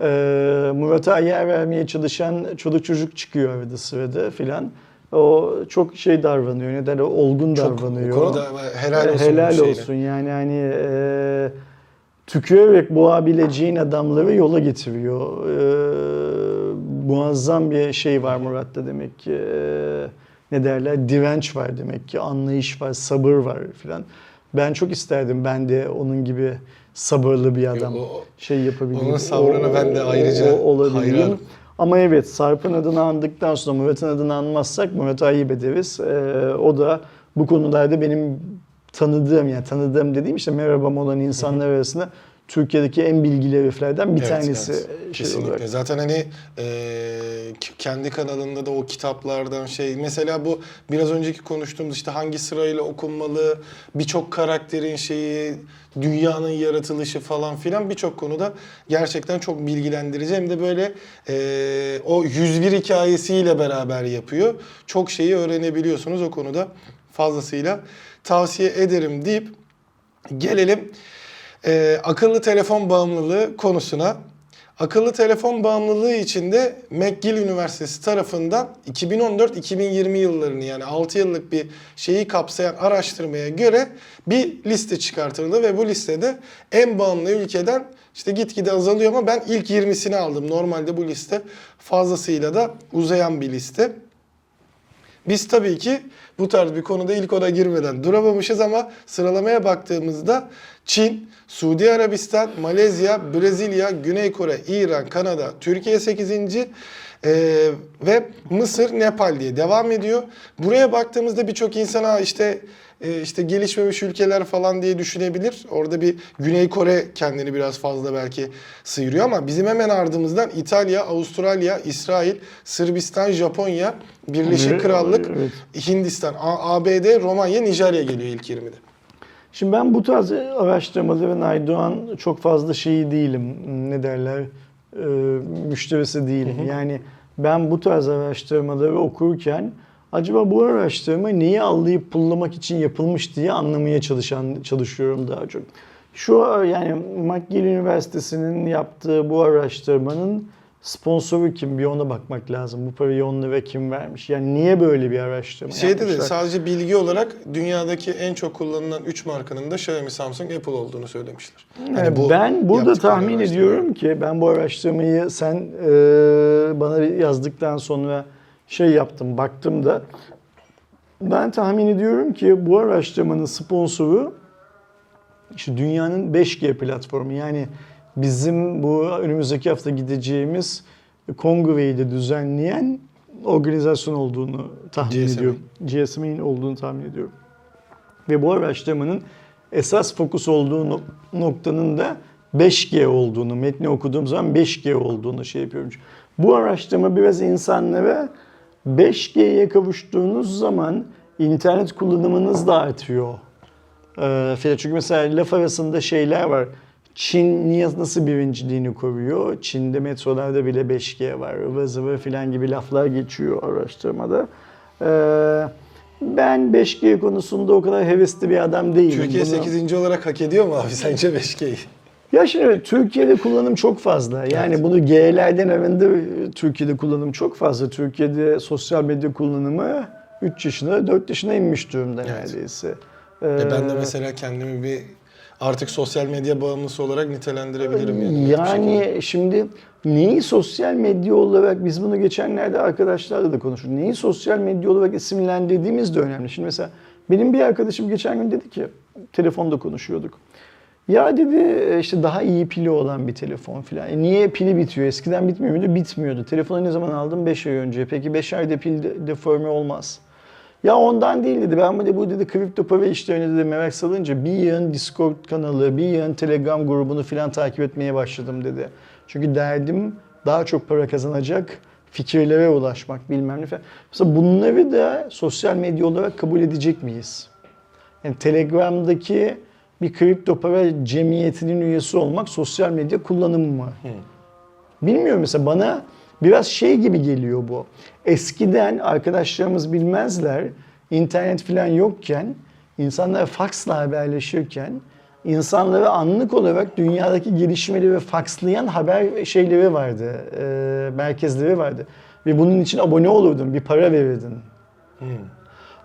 Speaker 1: Ee, Murat'a yer vermeye çalışan çoluk çocuk çıkıyor arada sırada filan. O çok şey davranıyor. Ne derler? Olgun
Speaker 2: Çok
Speaker 1: davranıyor.
Speaker 2: bu konuda helal olsun.
Speaker 1: Helal olsun. Yani hani e, tükürerek boğabileceğin adamları yola getiriyor. E, muazzam bir şey var Murat'ta demek ki. E, ne derler? Direnç var demek ki. Anlayış var, sabır var filan. Ben çok isterdim ben de onun gibi sabırlı bir adam
Speaker 2: o-
Speaker 1: şey yapabileyim.
Speaker 2: onun sabrına ben de ayrıca
Speaker 1: olabileyim.
Speaker 2: hayranım.
Speaker 1: Ama evet Sarp'ın adını andıktan sonra Murat'ın adını anmazsak Murat'ı ayıp ederiz. Ee, o da bu konularda benim tanıdığım yani tanıdığım dediğim işte merhabam olan insanlar arasında Türkiye'deki en bilgili heriflerden bir
Speaker 2: Evet,
Speaker 1: tanesi
Speaker 2: evet.
Speaker 1: şey
Speaker 2: Kesinlikle.
Speaker 1: olarak.
Speaker 2: Zaten hani e, kendi kanalında da o kitaplardan şey mesela bu biraz önceki konuştuğumuz işte hangi sırayla okunmalı, birçok karakterin şeyi, dünyanın yaratılışı falan filan birçok konuda gerçekten çok bilgilendirici hem de böyle e, o 101 hikayesiyle beraber yapıyor. Çok şeyi öğrenebiliyorsunuz o konuda fazlasıyla tavsiye ederim deyip gelelim e, akıllı telefon bağımlılığı konusuna. Akıllı telefon bağımlılığı içinde McGill Üniversitesi tarafından 2014-2020 yıllarını yani 6 yıllık bir şeyi kapsayan araştırmaya göre bir liste çıkartıldı ve bu listede en bağımlı ülkeden işte gitgide azalıyor ama ben ilk 20'sini aldım. Normalde bu liste fazlasıyla da uzayan bir liste. Biz tabii ki bu tarz bir konuda ilk ona girmeden duramamışız ama sıralamaya baktığımızda Çin, Suudi Arabistan, Malezya, Brezilya, Güney Kore, İran, Kanada, Türkiye 8. Ee, ve Mısır, Nepal diye devam ediyor. Buraya baktığımızda birçok insana işte e, işte gelişmemiş ülkeler falan diye düşünebilir. Orada bir Güney Kore kendini biraz fazla belki sıyırıyor ama bizim hemen ardımızdan İtalya, Avustralya, İsrail, Sırbistan, Japonya, Birleşik
Speaker 1: Evet,
Speaker 2: Krallık,
Speaker 1: evet.
Speaker 2: Hindistan, ABD, Romanya, Nijerya geliyor ilk 20'de.
Speaker 1: Şimdi ben bu tarz araştırmaların Aydoğan çok fazla şeyi değilim. Ne derler? Ee, müşterisi değilim. Yani ben bu tarz araştırmaları okurken acaba bu araştırma neyi allayıp pullamak için yapılmış diye anlamaya çalışan çalışıyorum daha çok. Şu yani McGill Üniversitesi'nin yaptığı bu araştırmanın sponsoru kim bir ona bakmak lazım. Bu parayı onlara kim vermiş? Yani niye böyle bir araştırma
Speaker 2: Şeyde de
Speaker 1: yapmışlar?
Speaker 2: sadece bilgi olarak dünyadaki en çok kullanılan 3 markanın da Xiaomi, Samsung, Apple olduğunu söylemişler. Hani
Speaker 1: Yani
Speaker 2: bu
Speaker 1: ben burada tahmin ediyorum ki ben bu araştırmayı sen e, bana yazdıktan sonra şey yaptım baktım da ben tahmin ediyorum ki bu araştırmanın sponsoru işte dünyanın 5G platformu yani bizim bu önümüzdeki hafta gideceğimiz kongreyi de düzenleyen organizasyon olduğunu tahmin
Speaker 2: GSMA.
Speaker 1: ediyorum. GSMA'nin olduğunu tahmin ediyorum. Ve bu araştırmanın esas fokus olduğu no- noktanın da 5G olduğunu, metni okuduğum zaman 5G olduğunu şey yapıyorum. Bu araştırma biraz insanlara 5G'ye kavuştuğunuz zaman internet kullanımınız da artıyor. Ee, çünkü mesela laf arasında şeyler var. Çin niye nasıl birinciliğini koruyor? Çin'de metrolarda bile 5G var. ıvır zıvır filan gibi laflar geçiyor araştırmada. Ee, ben 5G konusunda o kadar hevesli bir adam değilim.
Speaker 2: Türkiye
Speaker 1: Bunu-
Speaker 2: 8. olarak hak ediyor mu abi sence 5G'yi?
Speaker 1: Ya şimdi Türkiye'de kullanım çok fazla. Yani
Speaker 2: Evet.
Speaker 1: bunu G'lerden evinde Türkiye'de kullanım çok fazla. Türkiye'de sosyal medya kullanımı 3 yaşına 4 yaşına inmiş durumda
Speaker 2: Evet.
Speaker 1: neredeyse.
Speaker 2: E ben de
Speaker 1: Ee,
Speaker 2: mesela kendimi bir artık sosyal medya bağımlısı olarak nitelendirebilirim yani.
Speaker 1: Yani şimdi neyi sosyal medya olarak biz bunu geçenlerde arkadaşlarla da konuştuk. Neyi sosyal medya olarak isimlendirdiğimiz de önemli. Şimdi mesela benim bir arkadaşım geçen gün dedi ki telefonda konuşuyorduk. Ya dedi işte daha iyi pili olan bir telefon filan. E niye pili bitiyor? Eskiden bitmiyor muydu? Bitmiyordu. Telefonu ne zaman aldım? 5 ay önce. Peki 5 ayda pil de- deforme olmaz. Ya ondan değil dedi. Ben dedi bu dedi kripto para işlerine dedi merak salınca bir yığın Discord kanalı, bir yığın Telegram grubunu filan takip etmeye başladım dedi. Çünkü derdim daha çok para kazanacak fikirlere ulaşmak bilmem ne falan. Mesela bunları da sosyal medya olarak kabul edecek miyiz? Yani Telegram'daki bir kripto para cemiyetinin üyesi olmak sosyal medya kullanımı mı? Bilmiyorum mesela bana biraz şey gibi geliyor bu. Eskiden arkadaşlarımız bilmezler internet falan yokken insanlar faksla haberleşirken insanları anlık olarak dünyadaki gelişmeleri fakslayan haber şeyleri vardı, e, merkezleri vardı. Ve bunun için abone olurdun, bir para verirdin.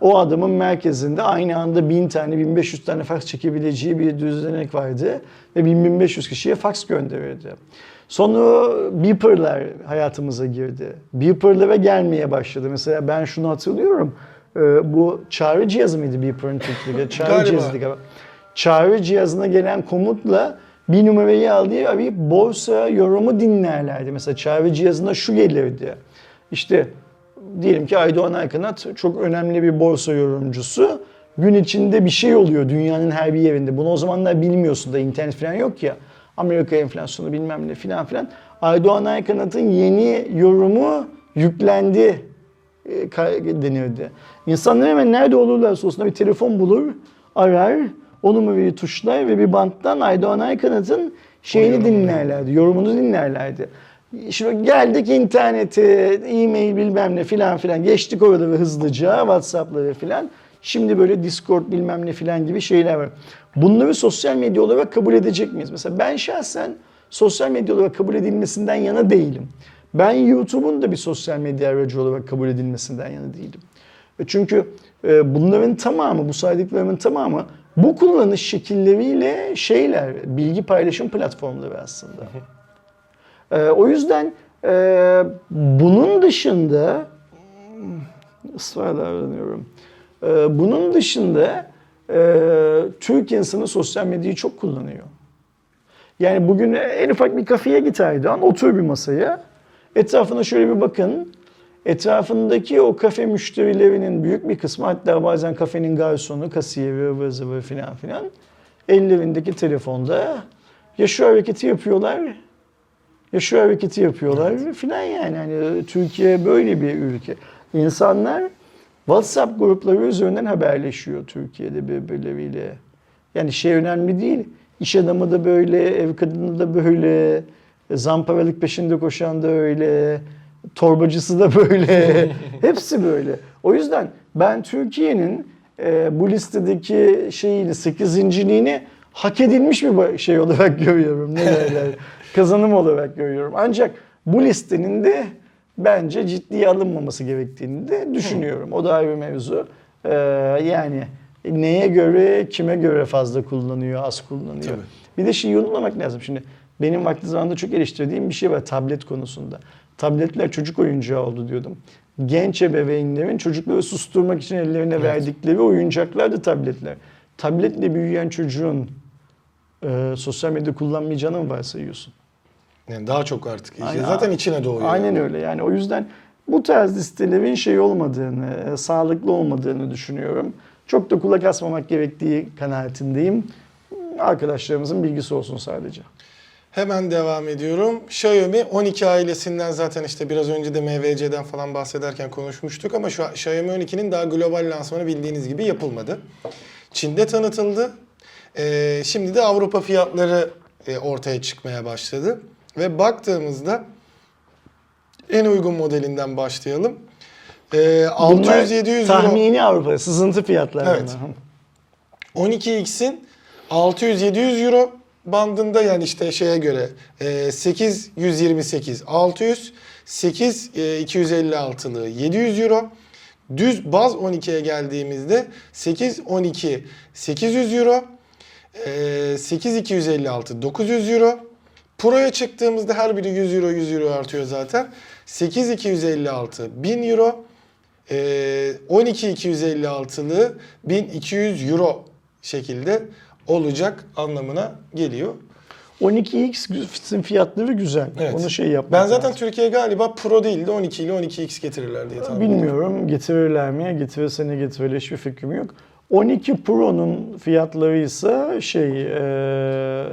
Speaker 1: O adamın merkezinde aynı anda 1000 tane, 1500 tane faks çekebileceği bir düzenek vardı. Ve 1500 kişiye faks gönderirdi. Sonra beeper'lar hayatımıza girdi. Beeper'lara gelmeye başladı. Mesela ben şunu hatırlıyorum. Ee, Bu çağrı cihazı mıydı beeper'ın Türkçe'de? Çağrı
Speaker 2: Galiba.
Speaker 1: cihazı galiba. Çağrı cihazına gelen komutla bir numarayı aldığı arayıp borsa yorumu dinlerlerdi. Mesela çağrı cihazına şu gelirdi. İşte diyelim ki Aydoğan Aykanat çok önemli bir borsa yorumcusu. Gün içinde bir şey oluyor dünyanın her bir yerinde. Bunu o zamanlar bilmiyorsun da internet falan yok ya. Amerika enflasyonu bilmem ne filan filan. Aydoğan Aykanat'ın yeni yorumu yüklendi e, denirdi. İnsanlar hemen nerede olurlarsa olsun bir telefon bulur, arar, o numarayı tuşlar ve bir banttan Aydoğan Aykanat'ın şeyini dinlerlerdi, yorumunu dinlerlerdi. Şimdi geldik internete, e-mail bilmem ne filan filan geçtik orada ve hızlıca Whatsapp'ları filan. Şimdi böyle Discord bilmem ne filan gibi şeyler var. Bunları sosyal medya olarak kabul edecek miyiz? Mesela ben şahsen sosyal medya olarak kabul edilmesinden yana değilim. Ben YouTube'un da bir sosyal medya aracı olarak kabul edilmesinden yana değilim. E Çünkü e, bunların tamamı, bu saydıklarımın tamamı bu kullanış şekilleriyle şeyler, bilgi paylaşım platformları aslında. E, o yüzden e, bunun dışında ısrarla davranıyorum. E, bunun dışında e, Türk insanı sosyal medyayı çok kullanıyor. Yani bugün en ufak bir kafeye git Aydoğan, otur bir masaya. Etrafına şöyle bir bakın. Etrafındaki o kafe müşterilerinin büyük bir kısmı hatta bazen kafenin garsonu, kasiyeri, ıvır zıvır filan filan ellerindeki telefonda ya şu hareketi yapıyorlar ya şu hareketi yapıyorlar filan yani. Hani Türkiye böyle bir ülke. İnsanlar WhatsApp grupları üzerinden haberleşiyor Türkiye'de birbirleriyle. Yani şey önemli değil. İş adamı da böyle, ev kadını da böyle, zamparalık peşinde koşan da öyle, torbacısı da böyle. Hepsi böyle. O yüzden ben Türkiye'nin e, bu listedeki şeyini, sekizinciliğini hak edilmiş bir şey olarak görüyorum. Ne derler? Kazanım olarak görüyorum. Ancak bu listenin de bence ciddiye alınmaması gerektiğini de düşünüyorum. O da ayrı bir mevzu. Ee, yani neye göre, kime göre fazla kullanıyor, az kullanıyor.
Speaker 2: Tabii.
Speaker 1: Bir de şeyi unutmamak lazım. Şimdi benim vakti zamanında çok eleştirdiğim bir şey var tablet konusunda. Tabletler çocuk oyuncağı oldu diyordum. Genç ebeveynlerin çocukları susturmak için ellerine verdikleri oyuncaklardı tabletler. Tabletle büyüyen çocuğun e, sosyal medya kullanmayacağını mı varsayıyorsun?
Speaker 2: Yani daha çok artık.
Speaker 1: Aynen.
Speaker 2: Zaten içine doğuyor.
Speaker 1: Aynen öyle yani o yüzden bu tarz listelerin şey olmadığını, e, sağlıklı olmadığını düşünüyorum. Çok da kulak asmamak gerektiği kanaatindeyim. Arkadaşlarımızın bilgisi olsun sadece.
Speaker 2: Hemen devam ediyorum. Xiaomi 12 ailesinden zaten işte biraz önce de MVC'den falan bahsederken konuşmuştuk ama şu Xiaomi 12'nin daha global lansmanı bildiğiniz gibi yapılmadı. Çin'de tanıtıldı. Ee, şimdi de Avrupa fiyatları e, ortaya çıkmaya başladı. Ve baktığımızda en uygun modelinden başlayalım. Ee,
Speaker 1: Bunlar
Speaker 2: 600-700 euro.
Speaker 1: Tahmini Avrupa, sızıntı fiyatları.
Speaker 2: Evet.
Speaker 1: bunlar.
Speaker 2: 12x'in 600-700 euro bandında yani işte şeye göre e, 8 128 600 8 e, 256'lığı 700 euro. Düz baz 12'ye geldiğimizde 8 12 800 euro. E, 8 256 900 euro. Pro'ya çıktığımızda her biri 100 euro 100 euro artıyor zaten. 8 256 1000 euro. Ee, 12 256'lı 1200 euro şekilde olacak anlamına geliyor.
Speaker 1: 12X fiyatları güzel.
Speaker 2: Evet.
Speaker 1: Onu şey yapmak
Speaker 2: Ben zaten
Speaker 1: lazım.
Speaker 2: Türkiye galiba Pro değil de 12 ile 12X getirirler diye tahmin ediyorum.
Speaker 1: Bilmiyorum getirirler mi? Getirirse ne getirirler hiçbir fikrim yok. 12 Pro'nun fiyatları ise şey e,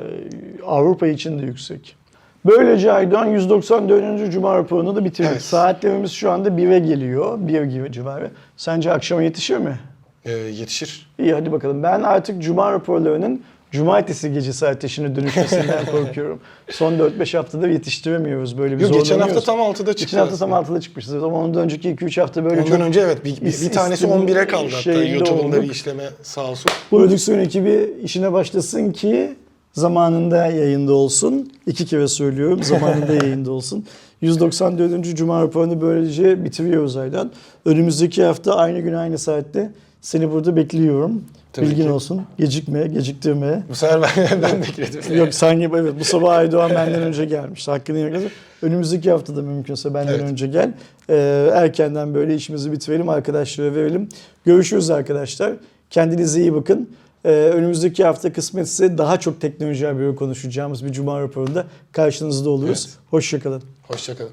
Speaker 1: Avrupa için de yüksek. Böylece Aydoğan 194. Cuma raporunu da bitirdik.
Speaker 2: Evet.
Speaker 1: Saatlerimiz şu anda 1'e geliyor. 1 gibi civarı. Sence akşama yetişir mi?
Speaker 2: Ee, yetişir.
Speaker 1: İyi hadi bakalım. Ben artık Cuma raporlarının Cumartesi gecesi ateşine dönüşmesinden korkuyorum. Son 4-5 haftada yetiştiremiyoruz böyle bir
Speaker 2: Yok, geçen hafta tam 6'da çıktı.
Speaker 1: Geçen hafta tam
Speaker 2: aslında.
Speaker 1: 6'da çıkmışız ama ondan önceki 2-3 hafta böyle
Speaker 2: Ondan
Speaker 1: çok
Speaker 2: önce evet bir, bir, bir tanesi
Speaker 1: istim-
Speaker 2: 11'e kaldı hatta YouTube'un bir işleme sağ olsun.
Speaker 1: prodüksiyon ekibi işine başlasın ki zamanında yayında olsun. İki kere söylüyorum zamanında yayında olsun. 194. Cuma raporunu böylece bitiriyoruz Aydan. Önümüzdeki hafta aynı gün aynı saatte seni burada bekliyorum.
Speaker 2: Tabii
Speaker 1: Bilgin
Speaker 2: ki.
Speaker 1: olsun. Gecikme, geciktirme.
Speaker 2: Bu sefer ben, ben bekledim.
Speaker 1: Yok sen gibi evet bu sabah Aydoğan benden önce gelmiş. Hakkını yemek. Önümüzdeki haftada mümkünse benden
Speaker 2: Evet.
Speaker 1: önce gel. Ee, erkenden böyle işimizi bitirelim arkadaşlara verelim. Görüşürüz arkadaşlar. Kendinize iyi bakın. Ee, önümüzdeki hafta kısmetse daha çok teknoloji haberi konuşacağımız bir cuma raporunda karşınızda oluruz.
Speaker 2: Evet.
Speaker 1: Hoşçakalın.
Speaker 2: Hoşçakalın.